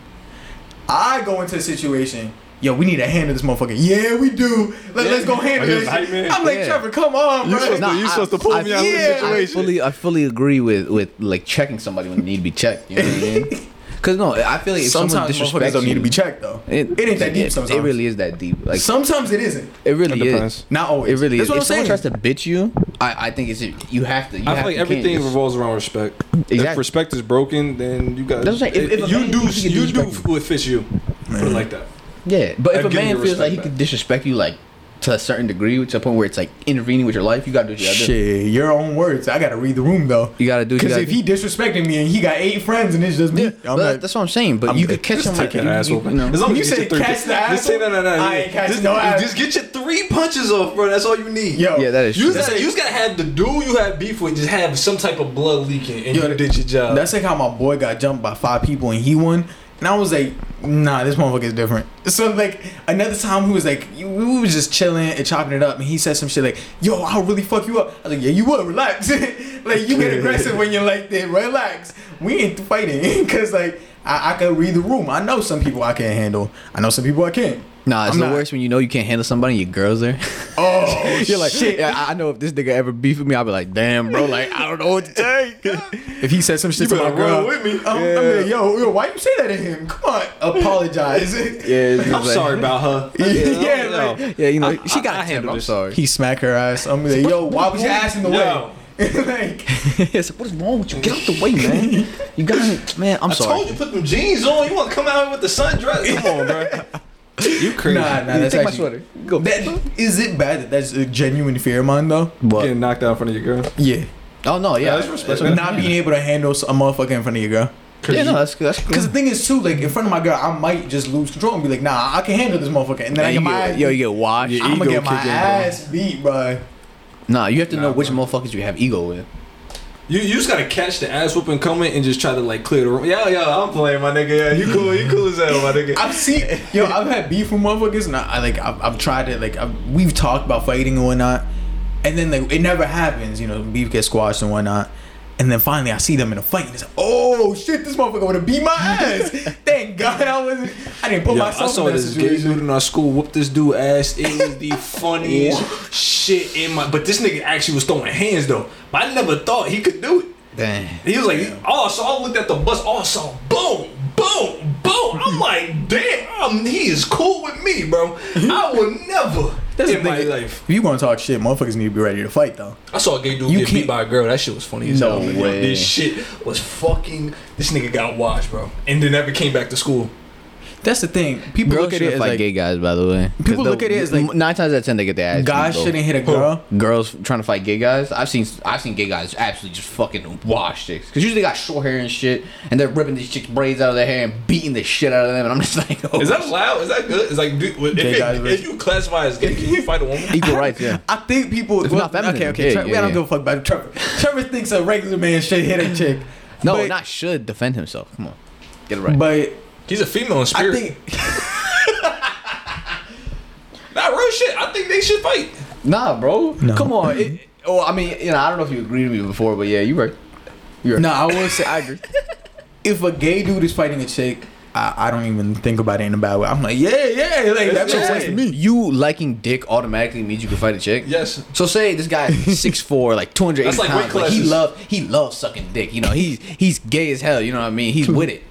I go into a situation, yo, we need to handle this motherfucker. Yeah, we do. Let, us go handle oh, this. hype. I'm like, Yeah. Trevor, come on, bro. supposed to- you supposed to pull I, me out of the yeah, situation. I fully, I fully agree with with like checking somebody when they need to be checked. You know what I mean? Because no, I feel like if someone sometimes motherfuckers don't need to be checked, though. It, ain't that deep it, sometimes. It really is that deep. Like Sometimes it isn't. it really It is. depends. Not always. It really That's is. what if I'm someone saying. tries to bitch you, I, I think it's you have to. You I have feel like to, everything revolves around respect. If respect is broken, then you got. That's what I'm saying. If- if a you man do, thinks he can you do disrespect what fits you. Put it like that. Yeah, but if a man feels like he respect could disrespect you, like to a certain degree, to a point where it's like intervening with your life, you gotta do what you gotta do. Shit, your own words. I gotta read the room though. You gotta do. Because if do. he disrespecting me and he got eight friends and it's just me, Yeah, I'm but like, that's what I'm saying. But I'm you could catch Just him like that you, ass you, you know. As long as You as say three- catch the ass Just say no, no, no. I ain't catching just, no ass. Just get your three punches off, bro. That's all you need. yo, Yeah, that is You true. just, gotta, you just gotta have the dude you have beef with just have some type of blood leaking and Yo, you did your job. That's like how my boy got jumped by five people and he won. And I was like, nah, this motherfucker is different. So like another time he was like, we was just chilling and chopping it up, and he said some shit like, "Yo, I'll really fuck you up." I was like, "Yeah, you would relax. like you get aggressive when you're like that. Relax. We ain't fighting because like I, I can read the room. I know some people I can't handle. I know some people I can't. Nah, it's I'm the not- worst when you know you can't handle somebody and your girl's there. Oh, You're like, shit. yeah, I I know if this nigga ever beef with me, I'll be like, damn, bro, like I don't know what to take. If he said some shit to my better girl, with me. I'm, I'm like, yo, yo, why you say that to him? Come on, apologize. Yeah, I'm like- sorry about her. yeah, like, Yeah, you know, I- she got I a temper. handle I'm sorry. he smack her ass. I'm like, yo, why was your ass in the Yo. way? like, It's like, what is wrong with you? Get out the way, man. You got man. I'm I sorry. I told you put them jeans on. You want to come out with the sundress? Come on, bro. You crazy? nah, nah, Yeah, that's take my sweater. Go. That is it bad that that's a genuine fear of mine though? What? Getting knocked out in front of your girl. Yeah, Oh no, yeah, Yeah, that's respect. not saying. being able to handle a motherfucker in front of your girl. Yeah, no, that's that's Because the thing is too, like in front of my girl, I might just lose control and be like, nah, I can handle this motherfucker, and then I get my yo, you get washed. Yeah, I'm gonna get my kick in, bro. ass beat, bro. Nah, you have to know Nah, which motherfuckers you have ego with. You, you just gotta catch the ass whooping coming and just try to like clear the room. Yeah, yeah, I'm playing my nigga. Yeah, you cool, you cool as hell, my nigga. I've seen, yo, I've had beef with motherfuckers, and I, I like, I've, I've tried it, like, I've, we've talked about fighting and whatnot, and then like it never happens, you know, beef gets squashed and whatnot, and then finally I see them in a fight, and it's like, oh shit, this motherfucker would have beat my ass. Thank God I wasn't, I didn't put Yo, I saw in that this gay dude in our school whoop this dude ass. It was the funniest shit in my. But this nigga actually was throwing hands though. But I never thought he could do it. Damn. He was like, oh, so I looked at the bus. Oh, so boom, boom, boom. I'm like, damn, he is cool with me, bro. I would never That's in my life. If you gonna talk shit, motherfuckers need to be ready to fight though. I saw a gay dude You get beat by a girl. That shit was funny as No hell. Way. This shit was fucking. This nigga got washed, bro, and then never came back to school. That's the thing. People Girls look at should it as fight like gay guys, by the way, People look at it as, like, nine times out of ten they get their ass. guys beat, shouldn't hit a girl. Girls trying to fight gay guys. I've seen I've seen gay guys absolutely just fucking wash chicks because usually they got short hair and shit, and they're ripping these chicks' braids out of their hair and beating the shit out of them, and I'm just like, oh, Is that loud? Is that good? Is like, do, if, Gay it- guys if you classify as gay, can you fight a woman? equal rights? Yeah. I think people. It's well, not feminine. Okay, okay. Yeah, Trevor, yeah, I don't yeah. give a fuck about Trevor. Trevor thinks a regular man should hit a chick. No, but, not should defend himself. Come on, get it right. But He's a female in I spirit. think Not real shit. I think they should fight. nah, bro. No. Come on. It, oh, I mean, you know, I don't know if you agreed with me before, but yeah, you right. You right. no, I will say I agree. if a gay dude is fighting a chick, I, I don't even think about it in a bad way. I'm like, yeah, yeah, like that makes Yeah. sense to me. You liking dick automatically means you can fight a chick. Yes. So say this guy six four, like two hundred eighty like pounds. Like he loves he loves sucking dick. You know, he's he's gay as hell. You know what I mean? He's with it.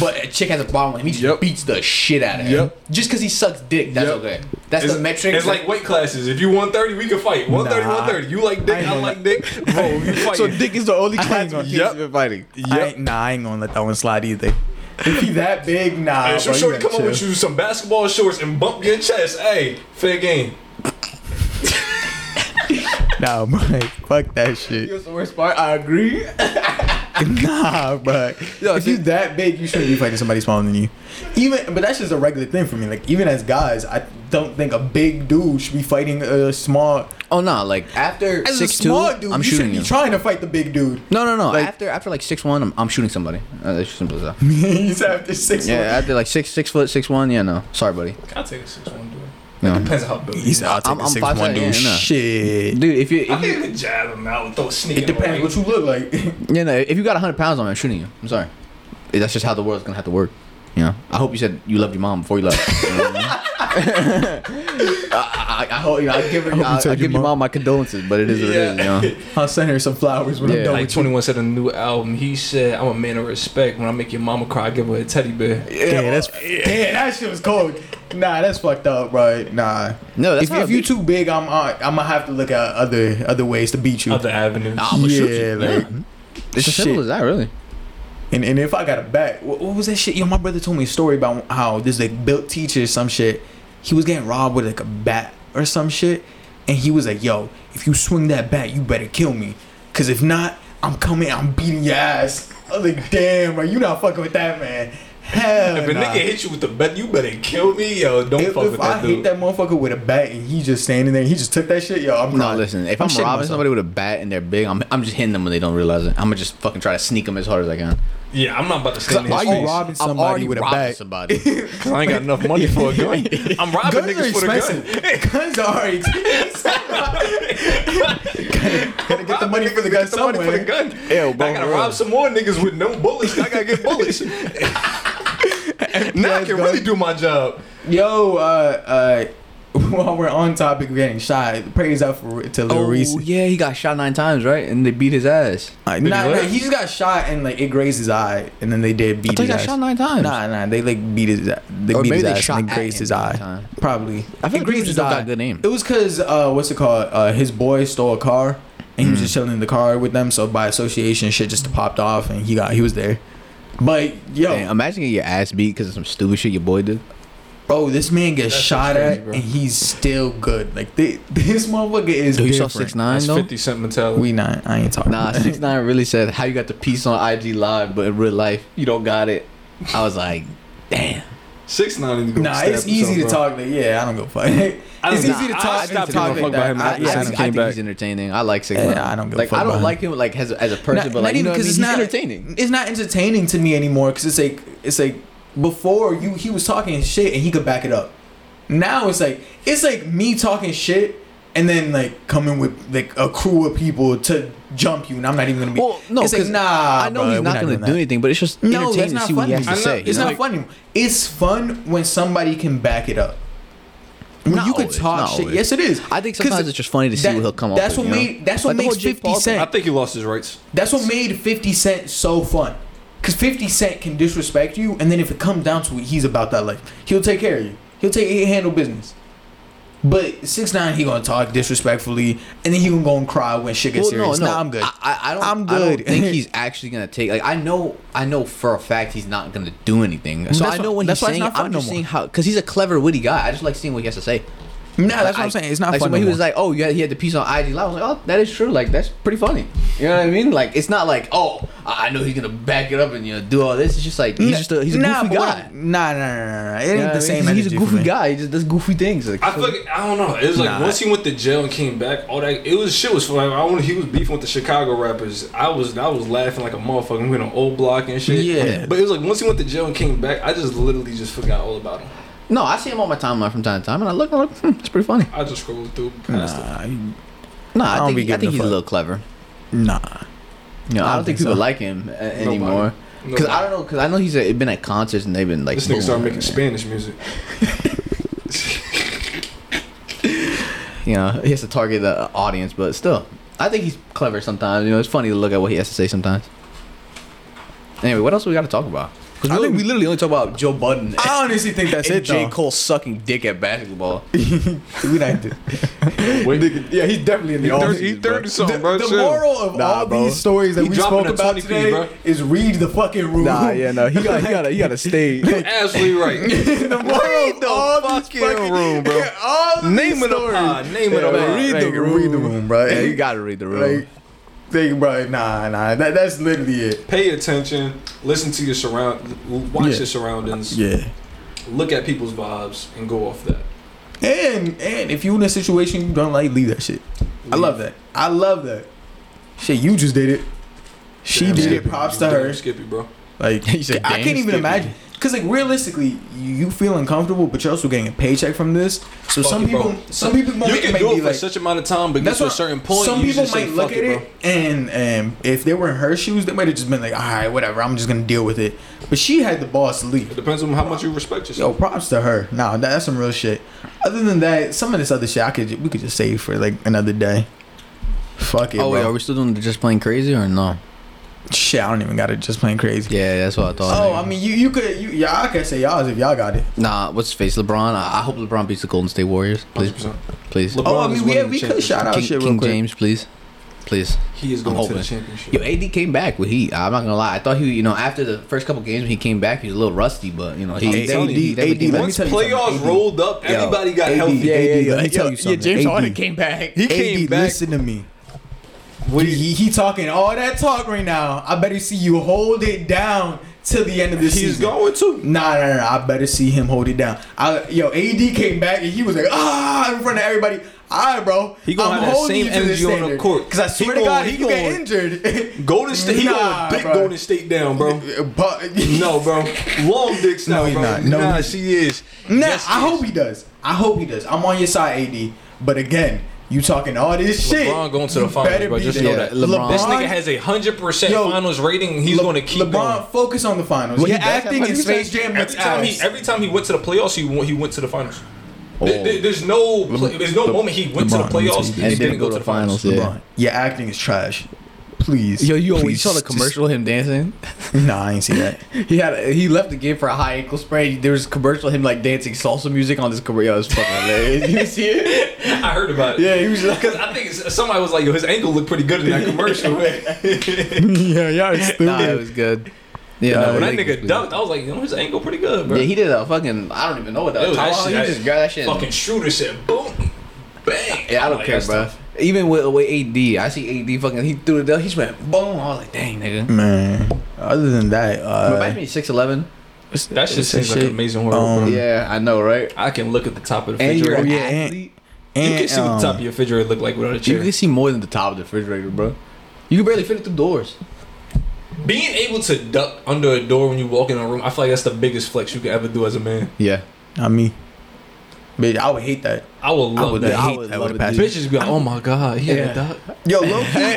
But a chick has a problem with him. He just Yep. beats the shit out of him. Yep. Just because he sucks dick, that's Yep. okay. That's It's, the metric. it's like weight classes. If you 130, we can fight. 130, Nah. 130. You like dick, ain't I, like dick. Bro, you fight. so dick is the only I class ain't gonna- kids Yep. been fighting. I nah, I ain't gonna let that one slide either. If he that big, nah. Hey, so you shorty gotta come up with you some basketball shorts and bump your chest. Hey, fair game. nah, Mike, Fuck that shit. Here's the worst part. I agree. nah, but if you that big, you shouldn't be fighting somebody smaller than you. Even, but that's just a regular thing for me. Like even as guys, I don't think a big dude should be fighting a small. Oh no, like after As six a two, dude, I'm you shooting shouldn't you. be trying to fight the big dude. No, no, no. Like- after after like six one, I'm, I'm shooting somebody. Uh, it's simple as that. He's after six. Yeah, after like six six foot six one. Yeah, no. Sorry, buddy. I'll take a six one dude. No. Depends on how big. He's you I'll take I'm- a I'm six five one seven, dude. yeah, no. Shit. Dude, if you if I you, think you could jab him out and throw a sneak. It depends what you look like. yeah, no, if you got hundred pounds on me, I'm shooting you. I'm sorry. That's just how the world's gonna have to work. You know. I hope you said you loved your mom before you left. You know I, mean? I, I, I hope you know. I give her. hope you I, I told give your your mom. mom my condolences, but it is what it is. You know. I'll send her some flowers when Yeah. I'm done Like with you. 21 said in the new album, he said, I'm a man of respect. When I make your mama cry, I give her a teddy bear. Yeah, that's yeah, that shit was cold. Nah, that's fucked up, right? Nah. No, that's if, if you be. too big, I'm uh, I'm gonna have to look at other other ways to beat you. Other avenues. I'ma shoot yeah, you. like It's as simple as that, really. And, and if I got a back, what, what was that shit? Yo, my brother told me a story about how this like built teacher or some shit. He was getting robbed with like a bat or some shit, and he was like, "Yo, if you swing that bat, you better kill me, cause if not, I'm coming, I'm beating your ass." I was like, "Damn, bro, you not fucking with that man." Hell, If a nah. nigga hit you with the bat, you better kill me, yo. Don't if, fuck if with I that hit that motherfucker with a bat and he just standing there, and he just took that shit, yo, I'm not. No, crying. listen. If I'm, shitting robbing myself. somebody with a bat and they're big, I'm I'm just hitting them when they don't realize it. I'm gonna just fucking try to sneak them as hard as I can. Yeah, I'm not about to stand in why his you face. robbing I'm somebody with a robbing bat? somebody. Cause I ain't got enough money for a gun. I'm robbing Guns niggas for the gun. Guns are already expensive. gotta get the money for the gun Get the money for the somewhere. gun. Ew, bro, I gotta for rob some more niggas with no bullets. I gotta get bullets. now I can really do my job. Yo, uh, uh, while we're on topic of getting shot, praise out for to Lil oh Reese. yeah, he got shot nine times, right? And they beat his ass. Uh, Did he nah, nah, he just got shot and like it grazed his eye, and then they did beat I thought his he got ass. shot nine times. Nah, nah, they like beat his, they Or beat maybe his they ass shot and at grazed him his one eye. time. Probably. I feel It like grazed his got eye. good aim. It was cause uh, what's it called? Uh, his boy stole a car, and he was just chilling in the car with them. So by association, shit just popped off, and he got he was there. But yo, Damn, imagine getting your ass beat because of some stupid shit your boy did. Bro, this man gets That's shot crazy, at, bro. and he's still good. Like thi- this motherfucker is. Dude, you saw different. six nine That's though. 50 cent mentality. We not. I ain't talking. Nah, six nine really said how you got the piece on IG live, but in real life you don't got it. I was like, damn. Six nine. need Nah, it's easy to talk. Like, yeah, I don't go fuck. It's don't- easy to talk. I stopped to talk giving fuck about him I, after yeah, I I, think, came I think back. he's entertaining. I like six Yeah, nine. I don't give like. fuck I don't like him like as, as a person, Not- but not like you even know what I 'cause mean. it's He's not- entertaining. It's not entertaining to me anymore because it's like it's like before you he was talking shit and he could back it up. Now it's like it's like me talking shit and then like coming with like a crew of people to jump you and I'm not even gonna be. Well, no, it's like 'cause nah. I know bro, he's we're not gonna do that. anything, but it's just No, entertaining that's to not see what he funny. has to say. It's you know? not funny. It's fun when somebody can back it up. When Not you could always, talk shit. always. Yes, it is. I think sometimes it's just funny to see that- what he'll come up That's with. what you know? made. That's what Like makes Fifty Cent. I think he lost his rights. That's what made 50 Cent so fun. Cause 50 Cent can disrespect you, and then if it comes down to it, he's about that life. He'll take care of you. He'll take he'll handle business. But six nine, he gonna talk disrespectfully, and then he gonna go and cry when shit gets Well, serious. no, no, Nah, I'm good. I, I, don't. I'm I don't good. think he's actually gonna take. Like I know, I know for a fact he's not gonna do anything. So That's I know why- when he's saying, it, I'm just more. seeing how because he's a clever, witty guy. I just like seeing what he has to say. Nah, that's what I- I'm saying. It's not like, fun. So when he was like, "Oh, yeah," he had the piece on IG Live. I was like, "Oh, that is true. Like that's pretty funny." You know what I mean? Like it's not like, "Oh, I I know he's gonna back it up and you know do all this." It's just like he's just a, he's a Nah, goofy but guy. Nah, nah, nah, nah, nah. It ain't You know the same. He's, he's a goofy guy. He just does goofy things. Like, I feel like, I don't know. It was like Nah. once he went to jail and came back, all that it was shit was fun. I when he was beefing with the Chicago rappers. I was I was laughing like a motherfucker. We went on old block and shit. Yeah. But it was like once he went to jail and came back, I just literally just forgot all about him. No, I see him on my timeline from time to time, and I look, I'm like, hmm, that's pretty funny. I just scroll through past it. Nah, I I, don't think be I think a he's a little clever. nah. You know, I, I don't don't think think people so. like him uh, anymore. Because I don't know. Because I know he's uh, been at concerts and they've been like. This nigga started boom. making Spanish music. You know, he has to target the audience, but still, I think he's clever sometimes. You know, it's funny to look at what he has to say sometimes. Anyway, what else we got to talk about? Because we, we literally only talk about Joe Budden. I honestly think that's and it. J. though. Cole sucking dick at basketball. we not do. Yeah, he's definitely in the He 30, office. he 30 something, bro. The chill. moral of Nah, all bro. these stories that He we spoke about today bro. is read the fucking room. Nah, yeah, no, he got, he got, he got to stay. Absolutely right. the moral of all these fucking room, bro. All of Name these of the stories. pod. Name of Yeah, the like, pod. Read the Like, room. read the room, bro. Yeah, you gotta read the room. Like, think, bro. Nah, nah. That, that's literally it. Pay attention. Listen to your surround. Watch Yeah. your surroundings. Yeah. Look at people's vibes and go off that. And and if you in a situation you don't like, leave that shit. I love that. I love that. Shit, you just did it. She Damn did it. Props to her. Skippy, bro. Like He said, I can't even Skippy." imagine. Cause like realistically, you, you feel uncomfortable, but you're also getting a paycheck from this. So Fuck some it, people, some people might, You can might do be it for like, such amount of time, but get that's to a certain point. Some you people just say, might look at it, it, and um, if they were in her shoes, they might have just been like, "All right, whatever. I'm just gonna deal with it." But she had the balls to leave. It depends on how much you respect yourself. Yo, yourself. props to her. Nah, that's some real shit. Other than that, some of this other shit, I could we could just save for like another day. Fuck it, Oh, bro. wait, are we still doing just playing crazy or no? Shit, I don't even got it. Just playing crazy. Yeah, that's what I thought. Oh, I mean, you you could you y'all can say y'all's if y'all got it. Nah, what's his face? LeBron. I, I hope LeBron beats the Golden State Warriors. Please, 100%. please. LeBron Oh, I mean, we winning we could shout out King, shit real King quick. James, please, please. He is I'm going to hoping. the championship. Yo, AD came back with heat. I'm not gonna lie. I thought he, you know, after the first couple games when he came back, he was a little rusty, but you know, he, I'm he telling definitely- you, he definitely AD, let me Once tell you playoffs something, AD. rolled up, everybody got AD, healthy. Yeah, yeah, yeah. Let me tell you Yeah. James AD. Harden came back. He came back. listen to me. He, he, he talking all that talk right now. I better see you hold it down till the end of the He's season. going to. Nah, nah, nah. I better see him hold it down. I, yo, AD came back and he was like, ah, in front of everybody. All right, bro. He gonna have that same energy on the court. Because I He swear to gonna- God, he if you get gonna- injured, Golden State. He Nah, going to dick bro. Golden State down, bro. but No, bro. Long dick style, No, he's bro. not. No, nah, he's- she is. Nah, Yes, I she hope he does. I hope he does. I'm on your side, AD. But again, you talking all this shit. LeBron going to the finals, better bro. be Just there. know that. LeBron- This nigga has a hundred percent finals rating. He's Le- going to keep LeBron, going. focus on the finals. Well, he Your acting in Space Jam Every time he every time he went to the playoffs, he went, he went to the finals. Oh. There- there- there's no play, there's no moment he went LeBron, to the let me tell playoffs you and, this. didn't go to the finals. Yeah. LeBron, your acting is trash. Please. Yo, yo, you please, saw the just- commercial of him dancing? Nah, I ain't see that. He had he left the game for a high ankle sprain. There was a commercial of him like dancing salsa music on this commercial. Yo, it was fucking hilarious. You see it? I heard about it. Yeah, he was like, Because I think somebody was like, "Yo, his ankle looked pretty good in that commercial." yeah, y'all stupid. nah, it was good. Yeah, no, when that nigga dunked, I was like, "Yo, his ankle pretty good, bro." Yeah, he did a fucking. I don't even know what that Yo, was. that How- shit- he just grabbed that shit. Fucking shooter said, "Boom, bang." Yeah, I don't like, care, bro. tough. Even with with AD, I see AD fucking. He threw it. down, He just went boom. I was like, dang, nigga. Man, other than that, uh, Remind me, six eleven. That shit It's seems that like an shit. amazing world, Um, bro. Yeah, I know, right? I can look at the top of the And you're refrigerator. an yeah, and- athlete. you can see what um, the top of your refrigerator look like without a chair. You can see more than the top of the refrigerator, bro. You can barely fit it through doors. Being able to duck under a door when you walk in a room, I feel like that's the biggest flex you could ever do as a man. Yeah. Not me. Bitch, I would hate that. I would love I would that. hate would that love with a passion. Bitches be like, "Oh my god, he had Yeah. a duck." Yo, low key,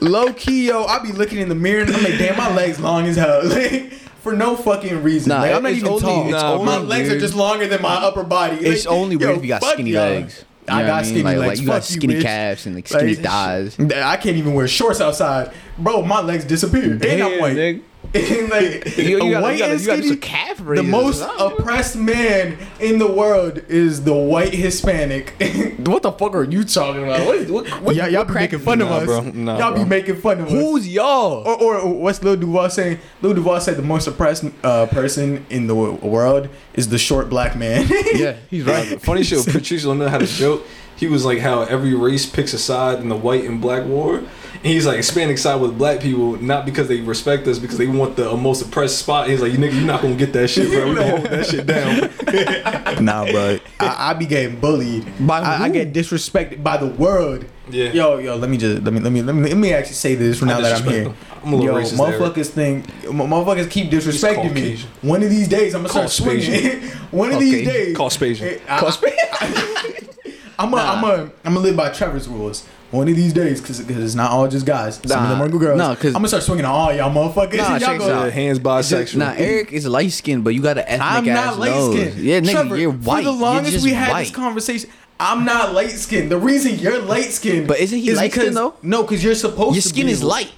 low key, yo, I be looking in the mirror and I'm like, damn, my legs long as hell. Like, for no fucking reason. Nah, like, I'm not it's even only- tall. it's Nah, my only legs are just longer than my upper body. It's Like, only yo, weird if you got skinny y'all. legs. You I got what mean? skinny like, legs. Like you got Fuck you, skinny bitch. calves and like skinny Like, thighs. I can't even wear shorts outside, bro. My legs disappear. and I'm white. And, like You, you, a gotta, white you, gotta, you gotta do skinny- some calf the most I don't know. oppressed man in the world is the white Hispanic. What the fuck are you talking about? What, what, what, y'all, y'all what be making fun of Nah, us. bro. Nah, y'all bro. be making fun of us. Who's y'all? Or, or what's Lil Duval saying? Lil Duval said the most oppressed uh, person in the world is the short black man. Yeah, he's right. Funny shit. Patrice O'Neal had a joke. He was like how every race picks a side in the white and black war. And he's like Hispanic side with black people, not because they respect us, because they want the most oppressed spot. He's like, you nigga, you're not gonna get that shit, bro. We gonna hold that shit down. nah, bro. I, I be getting bullied. By I, I get disrespected by the world. Yeah. Yo, yo, let me just let me let me let me, let me actually say this for now that I'm here. I'm a little yo, racist there. motherfuckers think motherfuckers keep disrespecting me. One of these days, I'm gonna start Caucasian. swinging. One of these Okay. days, Caucasian. Eh, I'm a, I'm a, I'm gonna live by Trevor's rules. One of these days, cause, cause it's not all just guys. Some of Nah. them are good girls. Nah, 'cause- I'm gonna start swinging on all y'all motherfuckers. Nah, y'all go, hands bisexual. Nah, Eric is light skinned, but you got an ethnic I'm not light skinned. Yeah, nigga, Trevor, you're white. For the longest we had white. this conversation, I'm not light skinned. The reason you're light skinned, But isn't he light-skinned, though? No, because you're supposed Your skin is light.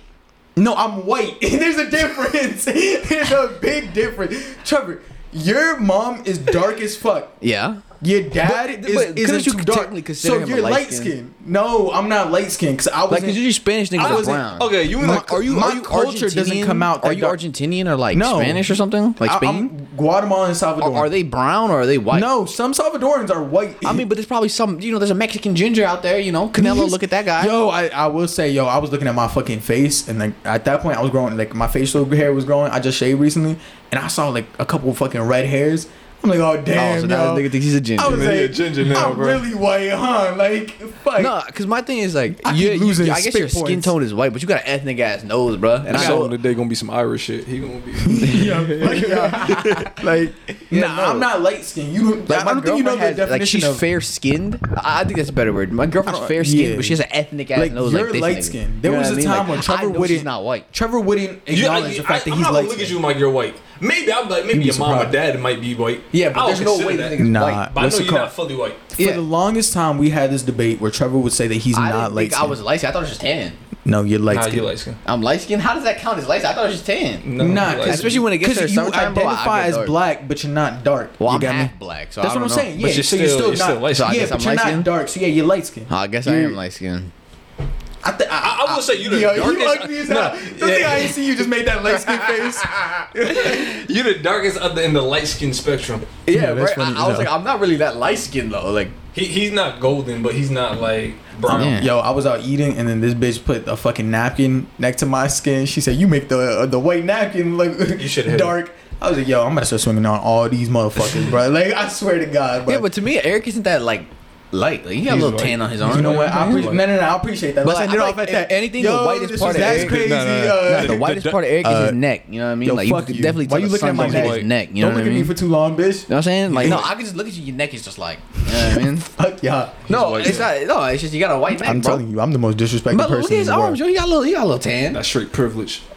No, I'm white. There's a difference. There's a big difference. Trevor, your mom is dark as fuck. Yeah. Your dad But- is but isn't you too dark. technically consider so him a you're light light skin? skinned. No, I'm not light skinned because I was Like, cause usually Spanish niggas I are wasn't- brown. Okay, you in My- the Are you? my are you culture doesn't come out Are you dark. Argentinian or like No. Spanish or something? Like Spain? I'm Guatemalan and Salvador. Are, are they brown or are they white? No, some Salvadorans are white. I mean, but there's probably some. You know, there's a Mexican ginger out there. You know, Canelo. Look at that guy. Yo, I, I will say, yo, I was looking at my fucking face, and like at that point, I was growing, like my facial hair was growing. I just shaved recently, and I saw like a couple fucking red hairs. I'm like, oh damn, oh, so now yo. this nigga thinks he's a ginger. I was He a like, ginger now, I'm bro. really white, huh? Like, fuck. No, because my thing is like, I you, keep you- losing I guess your spit skin tone is white, but you got an ethnic ass nose, bro. And I So know, today gonna be some Irish shit. He gonna be. yeah, like, yeah. like Yeah, nah, no. I'm not light skinned. You don't. like I my don't think you know girlfriend the has, like she's of fair skinned. I I think that's a better word. My girlfriend's fair skinned, yeah. but she has an ethnic ass Like, nose. you're like this light nigga. skinned. There was what a I mean? time when Trevor I know wouldn't. white. Trevor wouldn't You, I, acknowledge the fact that am he's not light. gonna look at you like you're white. Maybe I'm like maybe You'd your be mom or dad might be white. Yeah, but I there's no way that. this nigga's Nah, white. But I What's know it you're called? not fully white. For Yeah. the longest time, we had this debate where Trevor would say that he's I not didn't light think I was light skinned. I thought it was just tan. No, you're light Nah, skinned. you light skin. I'm light skinned. How does that count as light? skin? I thought it was just tan. No, Nah, you cause, light Especially when it gets to the you summertime, bro, I identify get as dark. black, but you're not dark. Well, you I'm got me? half black, so That's I what I'm know. saying. But Yeah, you're so you're still- still you're still not. light skinned. So I yeah, guess but I'm you're not light-skinned? dark. So yeah, you're light skinned. Oh, I guess I am light skinned. I, th- I, I will say you the Yo, you darkest. ugly as hell. Don't think I ain't see you just made that light skin face. You're the darkest other in the light skin spectrum. Yeah, that's right. funny I, I was like, I'm not really that light skin though. Like, He he's not golden, but he's not like brown. Yeah. Yo, I was out eating, and then this bitch put a fucking napkin next to my skin. She said, "You make the uh, the white napkin look should've hit dark." I was like, "Yo, I'm gonna start swinging on all these motherfuckers, bro." Like, I swear to God, bro. yeah, but to me, Eric isn't that like light. Like, he got a little light. tan on his arm. you know what? I Yeah. appreciate, no, no, no. I appreciate that. But Let's like, it I off at that. if anything, Yo, the whitest part was- of that's Eric- crazy. No, no, no. uh, the whitest part of Eric Uh, is his neck. You know what I mean? Yo, like, fuck you you. could definitely Why tell you the looking at my comes neck? his neck. You know Don't what look I at me mean? for too long, bitch. You know what I'm saying? Like, no, I can just look at you. Your neck is just like, you know what I mean? Fuck y'all. No, it's not. No, it's just you got a white neck, I'm telling you, I'm the most disrespected But look person at his arms, yo. He got a little. He got a little tan. That's straight privilege.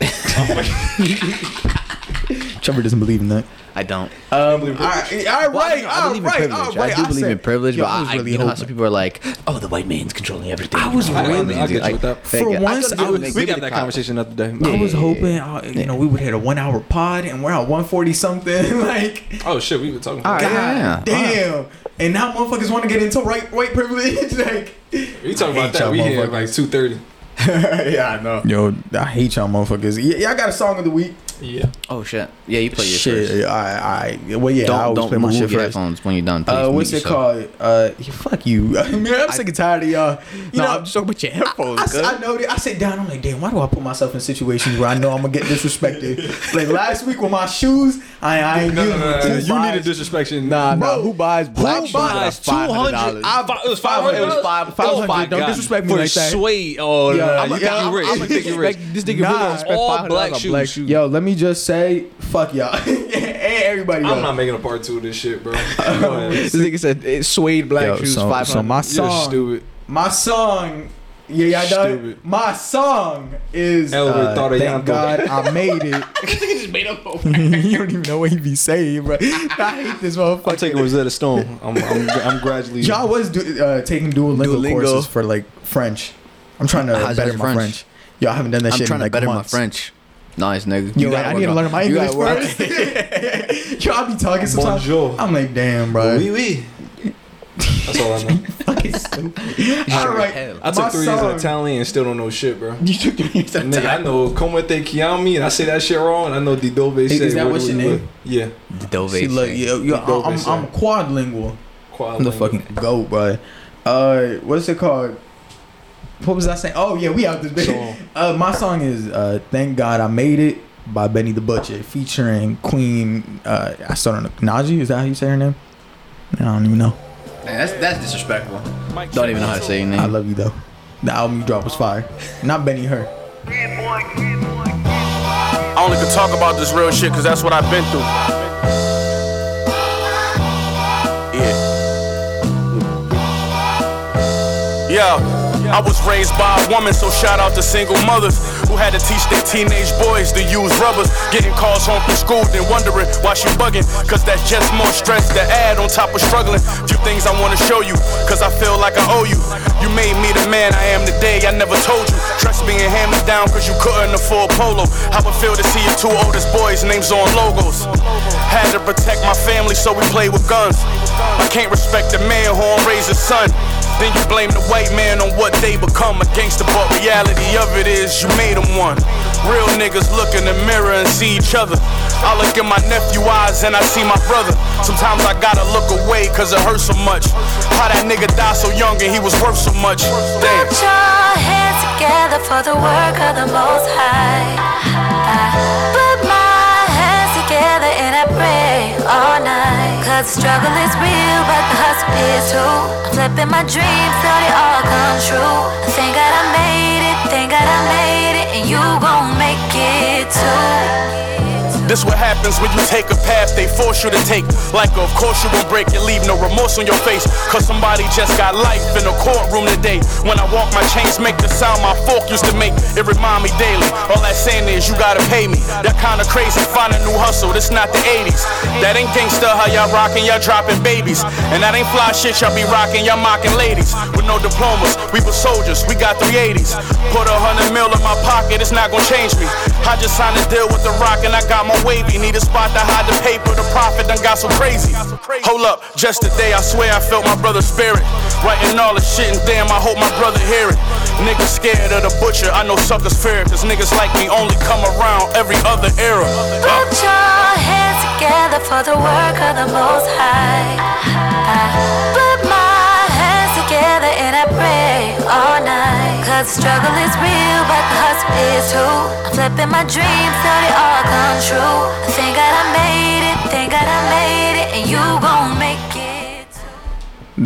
Trevor doesn't believe in that. I don't. Um, all right, all right, Well, I, right, I believe in privilege. all right. I do believe said- in privilege, Yo, but I was I, really you know how some people are like, "Oh, the white man's controlling everything." I was The white really- man's I get you like- with that. For like, once, I was- we got that cop- conversation the other day. I was Yeah. hoping, uh, you know, we would hit a one hour pod, and we're at 140 something. like, Oh shit, we were talking. About. God Yeah, yeah. damn. And now motherfuckers want to get into right white privilege. like, We talking about hate that. y'all We here motherfuckers. like two thirty. yeah, I know. Yo, I hate y'all motherfuckers. Yeah, yeah, I got a song of the week. Yeah. Oh shit! Yeah, you play your shit. first. I, I, well, yeah, don't always don't play my shit your first. headphones when you're done. Please Uh, what's it yourself. called? Uh, yeah, fuck you. I mean, I'm sick and tired of y'all. You No, know, I'm just talking about your headphones. I, cuz. I know that. I sit down. I'm like, damn. Why do I put myself in situations where I know I'm gonna get disrespected? like last week with my shoes, I, I ain't No, no, dealing no, no, who You need a buys- disrespect. Nah, Bro, nah. Who buys black who shoes? buys for five hundred dollars? It was five hundred. It was five- Oh 500. Don't disrespect me like that. suede. Oh, Yeah, nah, I'm you a- think I'm- you rich? I'm You a think you rich? This nigga Nah, really don't all five hundred black dollars on black shoes. shoes. Yo, let me just say, fuck y'all and everybody. I'm else. not making a part two of this shit, bro. Go ahead. This nigga said it's suede black Yo, shoes. so, Five so hundred. my You're song, stupid. my song, yeah, y'all done. Stupid. My song is Elwood uh, thought of Thank Yanko. God I made it. just made up. you don't even know what he be saying, bro. I hate this motherfucker. I'm motherfucker. taking Rosetta Stone. I'm, I'm, I'm gradually. Y'all was do, uh, taking Duolingo, Duolingo. courses for like French. I'm trying to How's better my French? French. Yo, I haven't done that I'm shit trying in like to better months. my French. Nice nigga. Yo, gotta I need to learn my English first. Yo, I be talking sometimes. Bonjour. I'm like, damn, bro. Oui, oui. That's all I know. Fucking stupid. All right, hell. I took my three years song- of Italian and still don't know shit, bro. You took three years of Nigga, I know Como te chiami, and I say that shit wrong, and I know Di Dove say. Is that where what's your name? live? Yeah. The Dove See, look, thing. yo, yo, Dove I'm. I'm quadlingual. Quad I'm the fucking goat, bro. Uh, what's it called? What was I saying? Oh yeah, we out this bitch. Song. Uh, my song is uh, "Thank God I Made It" by Benny the Butcher, featuring Queen. Uh, I still don't know. Naija, is that how you say her name? I don't even know. Man, that's that's disrespectful. Don't even know how to say your name. I love you though. The album you dropped was fire. Not Benny, her. I only can talk about this real shit because that's what I've been through. Yeah. Yeah. I was raised by a woman, so shout out to single mothers who had to teach their teenage boys to use rubbers. Getting calls home from school, then wondering why she bugging. Cause that's just more stress to add on top of struggling. Few things I wanna show you, cause I feel like I owe you. You made me the man I am today, I never told you. Trust being hand me down cause you couldn't afford polo. How it feel to see your two oldest boys' names on logos. Had to protect my family, so we play with guns. I can't respect a man who don't raise his son. Then you blame the white man on what they become a gangster, but reality of it is you made Real niggas look in the mirror and see each other. I look in my nephew eyes and I see my brother. Sometimes I gotta look away cause it hurts so much. How that nigga died so young and he was worth so much. Damn. Put your hands together for the work of the Most High. I put my hands together and I pray all night. Cause the struggle is real, but the hustle is too. I'm flipping my dreams till they all come true. Thank God I made thank God I made it, and you gon' make it too. This what happens when you take a path they force you to take. Like, of course you gon' break and leave no remorse on your face. Cause somebody just got life in a courtroom today. When I walk, my chains make the sound my fork used to make. It remind me daily. All that saying is you gotta pay me. That kinda crazy. Find a new hustle. This not the 80s. That ain't gangsta how y'all rockin', y'all dropping babies. And that ain't fly shit y'all be rockin', y'all mocking ladies. With no diplomas, we were soldiers, we got 380s. Put a hundred mil in my pocket, it's not gonna change me. I just signed a deal with the rock and I got my wavy. Need a spot to hide the paper, the profit done got so crazy. Hold up, just today I swear I felt my brother's spirit. Writing all the shit and damn, I hope my brother hear it. Niggas scared of the butcher, I know suckers fear it. Cause niggas like me only come around every other era. Put your hands together for the work of the Most High. I put my hands together and I pray all night. Cause struggle is real, but the hustle is too. I'm flipping my dreams till they all come true. Thank God I made it, thank God I made it, and you gon' make it.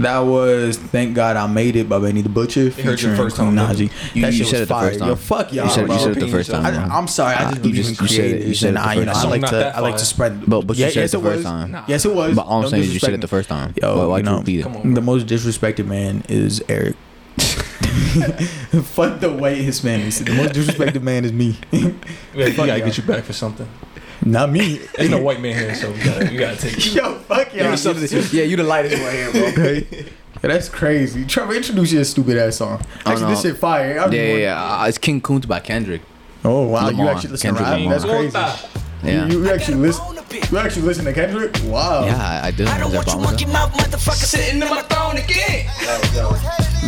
That was "Thank God I Made It" by Benny the Butcher heard you featuring first time, Queen didn't Naija. You- That you shit said was it the fire. first time. Yo, fuck y'all. You said, bro. you said it the first time. I, bro. I'm sorry. I just you believe in you said it- creative, you said it and the I, you know, first I time. like to, I like to spread. But- but you yeah, said it yes, the it first was. time. Yes, it was. But all I'm Don't saying is you said it the first time. Yo, Why- why'd you you know, repeat it? Come on, the most disrespected man is Eric. Fuck the white Hispanic. The most disrespected man is me. We gotta, gotta y'all. get you back for something. Not me. There's no white man here, so we gotta, we gotta take it. Yo, fuck y'all. yeah, you the lightest one here, bro. Okay. Yeah, that's crazy. Trevor, introduce your stupid ass song. Oh, Actually, this shit fire. I Yeah, yeah, yeah. Uh, it's King Kunta by Kendrick. Oh wow, you actually listen to Kendrick. That's crazy. Yeah. You, you actually listen. You actually listen to Kendrick? Wow. Yeah, I, I did. I don't Is that want you problem with monkey mouth motherfucker sitting in my throne again.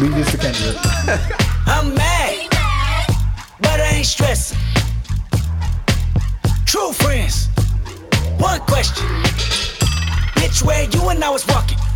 Leave this to Kendrick. I'm mad, but I ain't stressing. True friends. One question. Bitch, where you and I was walking.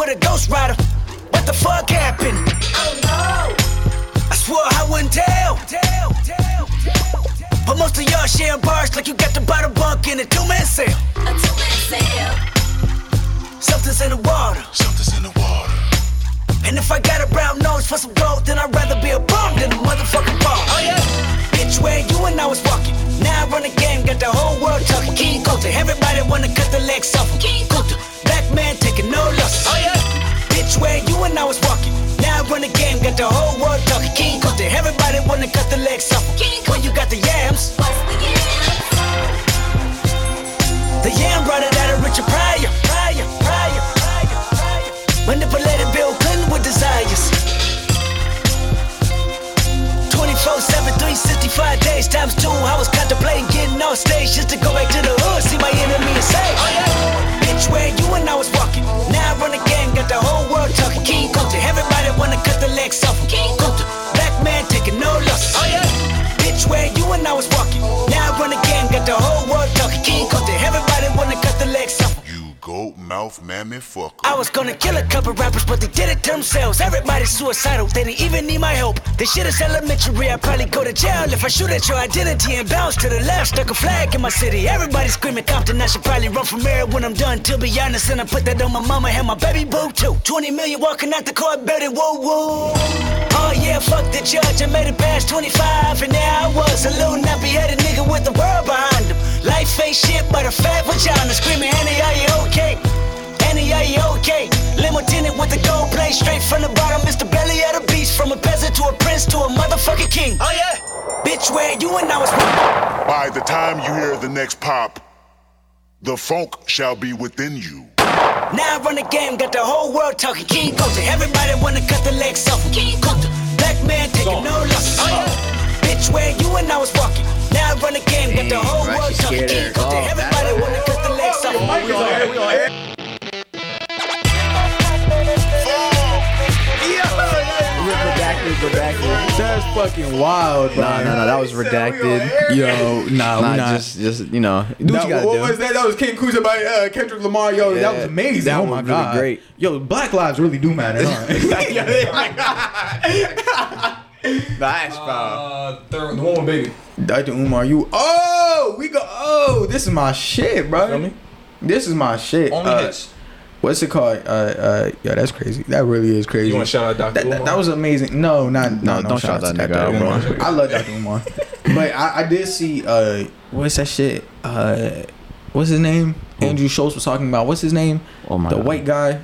with a ghost rider. What the fuck happened? Oh no. I swore I wouldn't tell. tell, tell, tell, tell. But most of y'all sharing bars like you got the bottle bunk in a two-man sale. A two-man sale. Something's in the water. Something's in the water. And if I got a brown nose for some gold, then I'd rather be a bum than a motherfucking bum. Oh yeah. Bitch, where you and I was walking. Now I run the game, got the whole world talking. King Kunta, everybody wanna cut the legs off him. King Kunta, black man taking no losses. Oh yeah. Bitch, where you and I was walking. Now I run the game, got the whole world talking. King Kunta, everybody wanna cut the legs off. King When you got the yams, What's the yams? the yam brought it out of Richard Pryor. Pryor, Pryor, Pryor, Pryor. Manipulated Bill Clinton with desires. 24 7, 365 days times two. I was contemplating getting on stage just to go back to the hood, see my enemy and say, Oh yeah. Bitch, where you and I was walking. Now I run the game, got the whole world talking. King Kunta, everybody wanna cut the legs off. King Kunta, black man taking no losses. Oh yeah. Bitch, where you and I was walking. Now I run the game, got the whole world talking. King Kunta, everybody wanna cut the legs off goat mouth mammy fuck. I was gonna kill a couple rappers, but they did it to themselves. Everybody's suicidal, they didn't even need my help. This shit is elementary, I'd probably go to jail if I shoot at your identity and bounce to the left. Stuck a flag in my city, everybody screaming Compton. I should probably run from here when I'm done. To be honest, and I put that on my mama and my baby boo too. 20 million walking out the court, baby, whoa, whoa. Oh yeah, fuck the judge, I made it past 25, and now I was a little nappy headed nigga with the world behind him. Life ain't shit but a fat vagina screaming, Annie, are you okay? Annie, are you okay? Limo tinted with the gold plate straight from the bottom. It's the belly of the beast. From a peasant to a prince to a motherfucking king. Oh yeah? Bitch, where you and I was By the time you hear the next pop, the funk shall be within you. Now I run the game, got the whole world talking. King Kunta, everybody wanna cut the legs off. King Kunta, black man taking no losses. Oh, yeah. Bitch, where you and I was walking. Now I run the game, got the whole right, world talking. King her. Kunta, Oh, everybody wanna cut the legs off. We on air, we on air. Redacted, redacted. That's fucking wild, bro. Nah, nah, nah. That was redacted. Yo, nah, Nah, we not. just, just you know, do what That- you gotta what do. was that? That was King Kunta by uh, Kendrick Lamar. Yo, that was amazing. that oh one my was really god, great. Yo, Black lives really do matter. Huh? Nice, Uh, third, the one with baby. Dr. Umar, you. Oh, we go. Oh, this is my shit, bro. Feel me? This is my shit. Only Uh, hits. What's it called? Uh, uh, yeah, that's crazy. That really is crazy. You want to shout out Dr. That, that, Umar? that was amazing. No, not no, No, no don't shout shout out that Dr. nigga out, Umar. I love Dr. Umar, but I, I did see uh, what's that shit? Uh, what's his name? Andrew Schulz was talking about. What's his name? Oh my the God. white guy. Which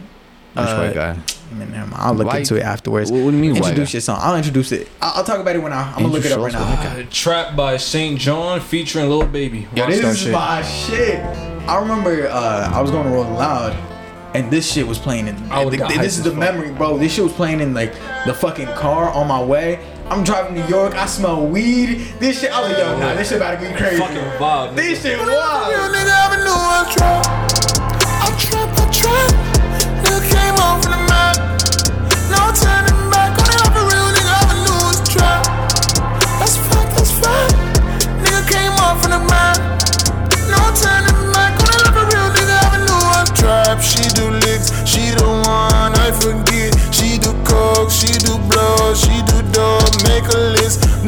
Uh, white guy? Man, never. I'll look White- into it afterwards. What, what do you mean white Introduce guy? your song. I'll introduce it. I'll, I'll talk about it when I. I'm gonna Andrew look it up right Schulz, now. what Uh, Trap by SAINt JHN featuring Lil Baby. Yo, this is shit. my shit. I remember uh, I was going to Rolling Loud, and this shit was playing in. I would've th- got th- hyped this is the fuck. memory, bro. This shit was playing in like the fucking car on my way. I'm driving to New York. I smell weed. This shit. I was like, yo, nah, this shit about to be crazy. Fucking vibe. nigga. This shit wild. nigga ever knew I trap. I trap, I trap. Nigga came off the map. No turning back. Only have a real nigga ever knew was trap. That's fact, that's fact.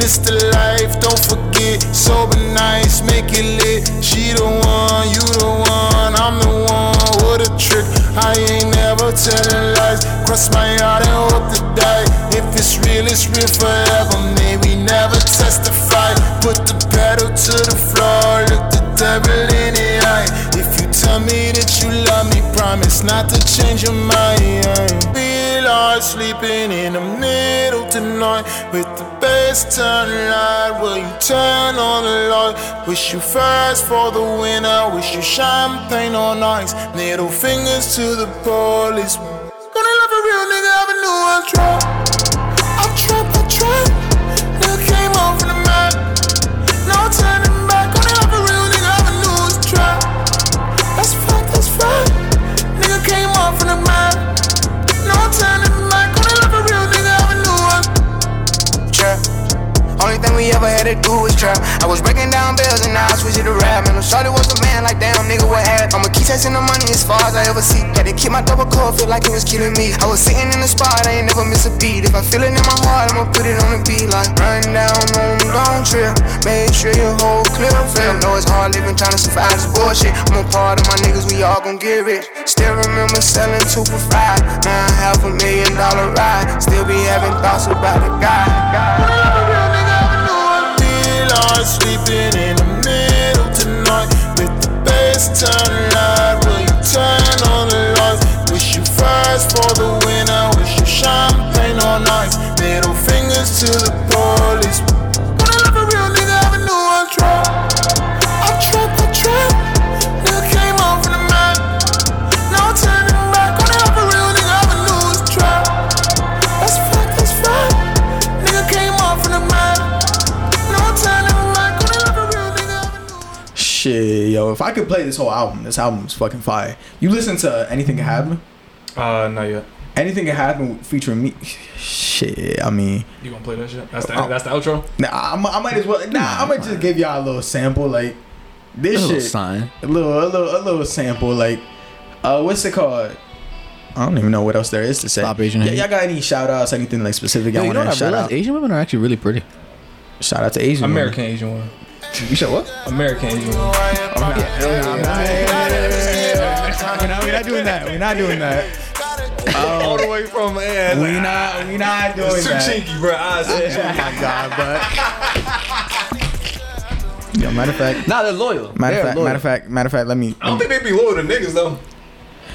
List, Mr. Life, don't forget. Sober nice, make it lit. She the one, you the one, I'm the one. What a trick, I ain't never telling lies. Cross my heart and hope to die. If it's real, it's real forever. May we never testify. Put the pedal to the floor, look the devil in the eye. If you tell me that you love me, promise not to change your mind. Feel like sleeping in the middle tonight with the turn loud. Will you turn on the light? Wish you fast for the winner. Wish you champagne on ice. Little fingers to the police. Gonna love a real nigga, ever knew I trap. I trap, I trap. Nigga came off the map. No turning No we ever had to do was trap. I was breaking down bills and now I switch it to rap. Man, I'm sorry was a man like damn nigga, what happened? I'ma keep chasing the money as far as I ever see. Had to keep my double core, feel like it was killing me. I was sitting in the spot, I ain't never miss a beat. If I feel it in my heart, I'ma put it on the beat like run down on the long trip. Make sure your whole clear. Feel know it's hard living trying to survive this bullshit. I'm a part of my niggas, we all gon' get rich. Still remember selling two for five. Now I have a million dollar ride. Still be having thoughts about the guy. Feel like sleeping in the middle tonight with the bass turn loud. Will you turn on the lights? Wish you fast for the winner. Wish you champagne on ice. Middle fingers to the police. Gonna love a real nigga, ever knew I trap. I trap, Shit, yo, if I could play this whole album, this album's fucking fire. You listen to Anything Can Happen? Uh, not yet. Anything Can Happen featuring me? Shit, I mean, You gonna play that shit? That's the that's the outro. nah, I, I might as well. Nah, I might just give y'all a little sample, like this A little shit. sign. A little, a little, a little sample, like Uh, what's it called? I don't even know what else there is to say. Stop Asian Yeah, y'all got any shout outs, anything like specific Yo, y'all you know want what to I shout realized? out? Asian women are actually really pretty. Shout out to Asian women. American Asian woman. You said what? American Asian woman. I'm not, I'm not, we're not, we're not doing that. We're not doing that. All the way from man. We not, we not doing It's too that. chinky, bro. Eyes. Oh my god, but. Yo, matter of fact, Nah, they're loyal. matter They're of fact, loyal. matter of fact, matter of fact. Let me. I don't think they be loyal to niggas though.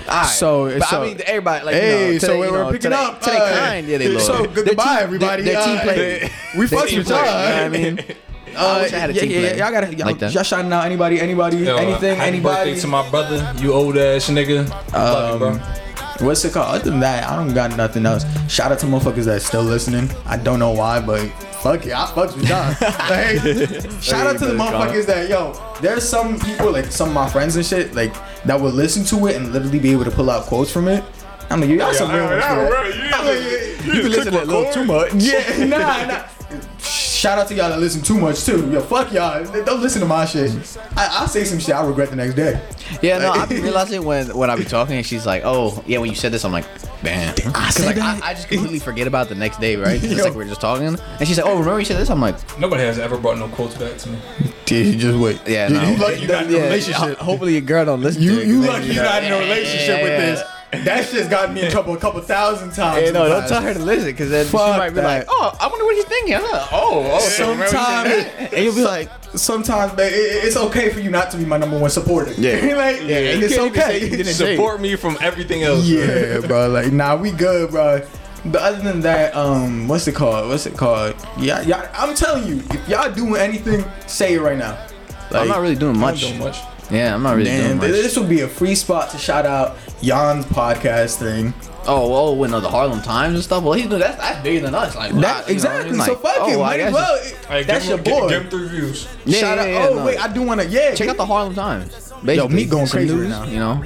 Alright. So, but so I mean, everybody like hey, you know, to so they- we're, you know, picking to up. They, to uh, they kind, yeah, they loyal. So goodbye, team- everybody. They're, they're team Uh, players. We They're fucks with y'all. you know what I mean? I wish I had a yeah, team yeah, player. Y'all gotta y'all, Like that. y'all shouting out anybody, anybody, Yo, anything, happy anybody. birthday to my brother, you old ass nigga. Love you, Um, bro. What's it called? Other than that, I don't got nothing else. Shout out to motherfuckers that's still listening. I don't know why, but fuck it, I fucks with y'all. Like, shout out to the motherfuckers that yo. There's some people like some of my friends and shit like that will listen to it and literally be able to pull out quotes from it. I'm like, y'all some real ones. for that. I'm like, You listen to it a little too much. yeah, nah, nah. Shout out to y'all that listen too much too. Yo, fuck y'all. Don't listen to my shit. I, I'll say some shit I regret the next day. Yeah, no, I be realizing when when I be talking and she's like, "Oh, yeah," when you said this, I'm like, "Damn." I Because said like that. I, I just completely forget about the next day, right? It's like we are just talking, and she's like, "Oh, remember you said this?" I'm like, Nobody has ever brought no quotes back to me. Dude, you just wait. "Yeah, You- no." you lucky you're not in a Yeah, relationship. Hopefully, your girl don't listen. You to it, you 'cause then, lucky you you're not in a relationship yeah, with yeah. this. That shit's gotten me in trouble a couple thousand times. Hey, no, the don't past. tell her to listen, because then she might be that. like, "Oh, I wonder what he's thinking." I'm like, oh, oh, so remember you Sometimes, and you'll be like, sometimes, babe, it, it's okay for you not to be my number one supporter. Yeah. like, Yeah, and it's can't even say okay. you didn't Support me from everything else. Yeah, bro. Like, nah, we good, bro. But other than that, um, what's it called? What's it called? Yeah, yeah. I'm telling you, if y'all doing anything, say it right now. I'm not really doing much. don't do much. Yeah, I'm not really Man, doing much. this would be a free spot to shout out Jan's podcast thing. Oh, oh, when the Harlem Times and stuff. Well, he's that's that's bigger than us. Like That, wow, you know I exactly. mean? so Like, fuck it. oh, I Might as well. Hey, That's your boy. Give him three views. Yeah, shout yeah, out. yeah, oh no. wait, I do want to. Yeah, Check out the Harlem Times. Basically, me going It's a crazy news, right now. You know,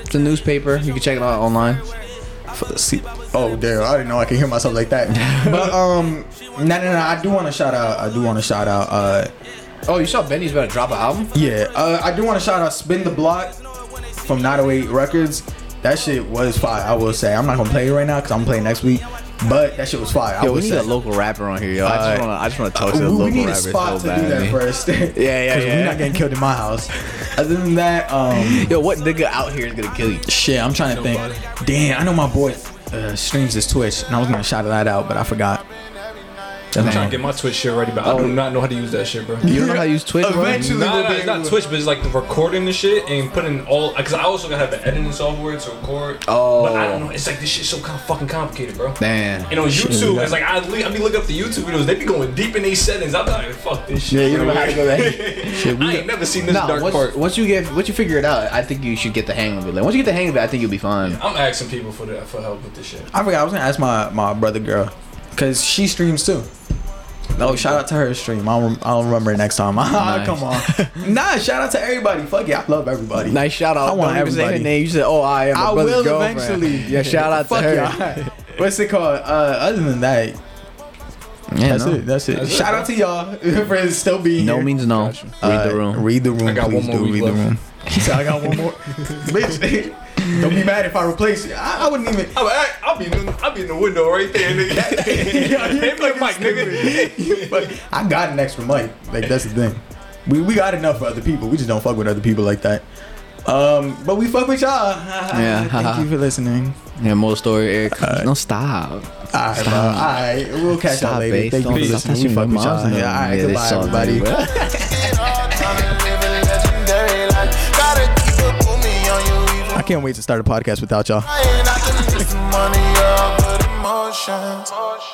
it's a newspaper. You can check it out online. See, oh damn, I didn't know I could hear myself like that. but um, no, no, no. I do want to shout out. I do want to shout out. Uh, Oh, you saw Benny's about to drop an album? yeah. Uh, I do want to shout out Spin the Block from 908 Records. That shit was fire. I will say. I'm not gonna play it right now because I'm playing next week. But that shit was fire. I Yo, will we need say. a local rapper on here, yo. I Uh, just wanna, I just wanna talk to we the local need a rappers spot so to do that badly. first. Yeah, yeah, 'Cause yeah. We're not getting killed in my house. Other than that, um, Yo, what nigga out here is gonna kill you? shit, I'm trying to think. Damn, I know my boy uh, streams his Twitch, and I was gonna shout that out, but I forgot. I'm trying to get my Twitch shit ready, but I do not know how to use that shit, bro. You don't know how to use Twitch, bro? Eventually, Nah, we'll nah, be it's not Twitch, but it's like the recording the shit and putting all. Because I also gotta have the editing software to record. Oh. But I don't know. Oh. It's like this shit's so kind of fucking complicated, bro. Damn. And on YouTube, it's like I, li- I be looking up the YouTube videos. They be going deep in these settings. I'm like, fuck this shit. Yeah, you bro. know how to go there. I ain't never seen this Nah, dark once, part. once you get once you figure it out, I think you should get the hang of it. Like once you get the hang of it, I think you'll be fine. I'm asking people for that for help with this shit. I forgot. I was gonna ask my my brother girl, cause she streams too. Oh, shout out to her stream. I'll rem- I'll remember it next time. Ah, Nice. Come on. nah, shout out to everybody. Fuck yeah, I love everybody. Nice shout out. I want Don't even say her name. You said, "Oh, I am." I will girlfriend. eventually. Yeah, shout out to her. y'all. What's it called? Uh, other than that, Yeah, that's no. it. That's it. That's it, shout bro. out to y'all for still being No here. means no. Gotcha. Read Uh, the room. Read the room. I got please one more do read left. the room. He said I got one more. Bitch, don't be mad if I replace you. I, I wouldn't even. I'm like, I'll be in the, I'll be in the window right there, nigga. Yeah, you Hey, like Mike, nigga. But I got an extra mic. Like that's the thing. We we got enough for other people. We just don't fuck with other people like that. Um, but we fuck with y'all. Yeah. Thank you for listening. Yeah, more story, Eric. no, stop. All right, bro. All right, we'll catch y'all later. Thank you for listening. We touching fuck my with y'all. Yeah, all right, name. goodbye, everybody. can't wait to start a podcast without y'all.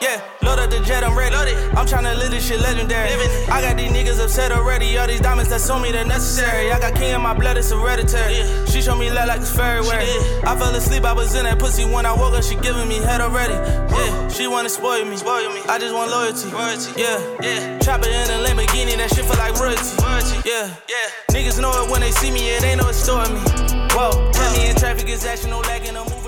Yeah, load up the jet, I'm ready. I'm tryna live this shit legendary. I got these niggas upset already. All these diamonds that's on me, they're necessary. I got king in my blood, it's hereditary. She showed me love like it's fairy wear. I fell asleep, I was in that pussy when I woke up. She giving me head already. Yeah, she wanna spoil me. Spoil me. I just want loyalty. Royalty. Yeah, yeah. Chopper in a Lamborghini, that shit feel like royalty. Royalty. Yeah, yeah. Niggas know it when they see me, it ain't no store me. Whoa, tell me in traffic is action, no lagging, no moving.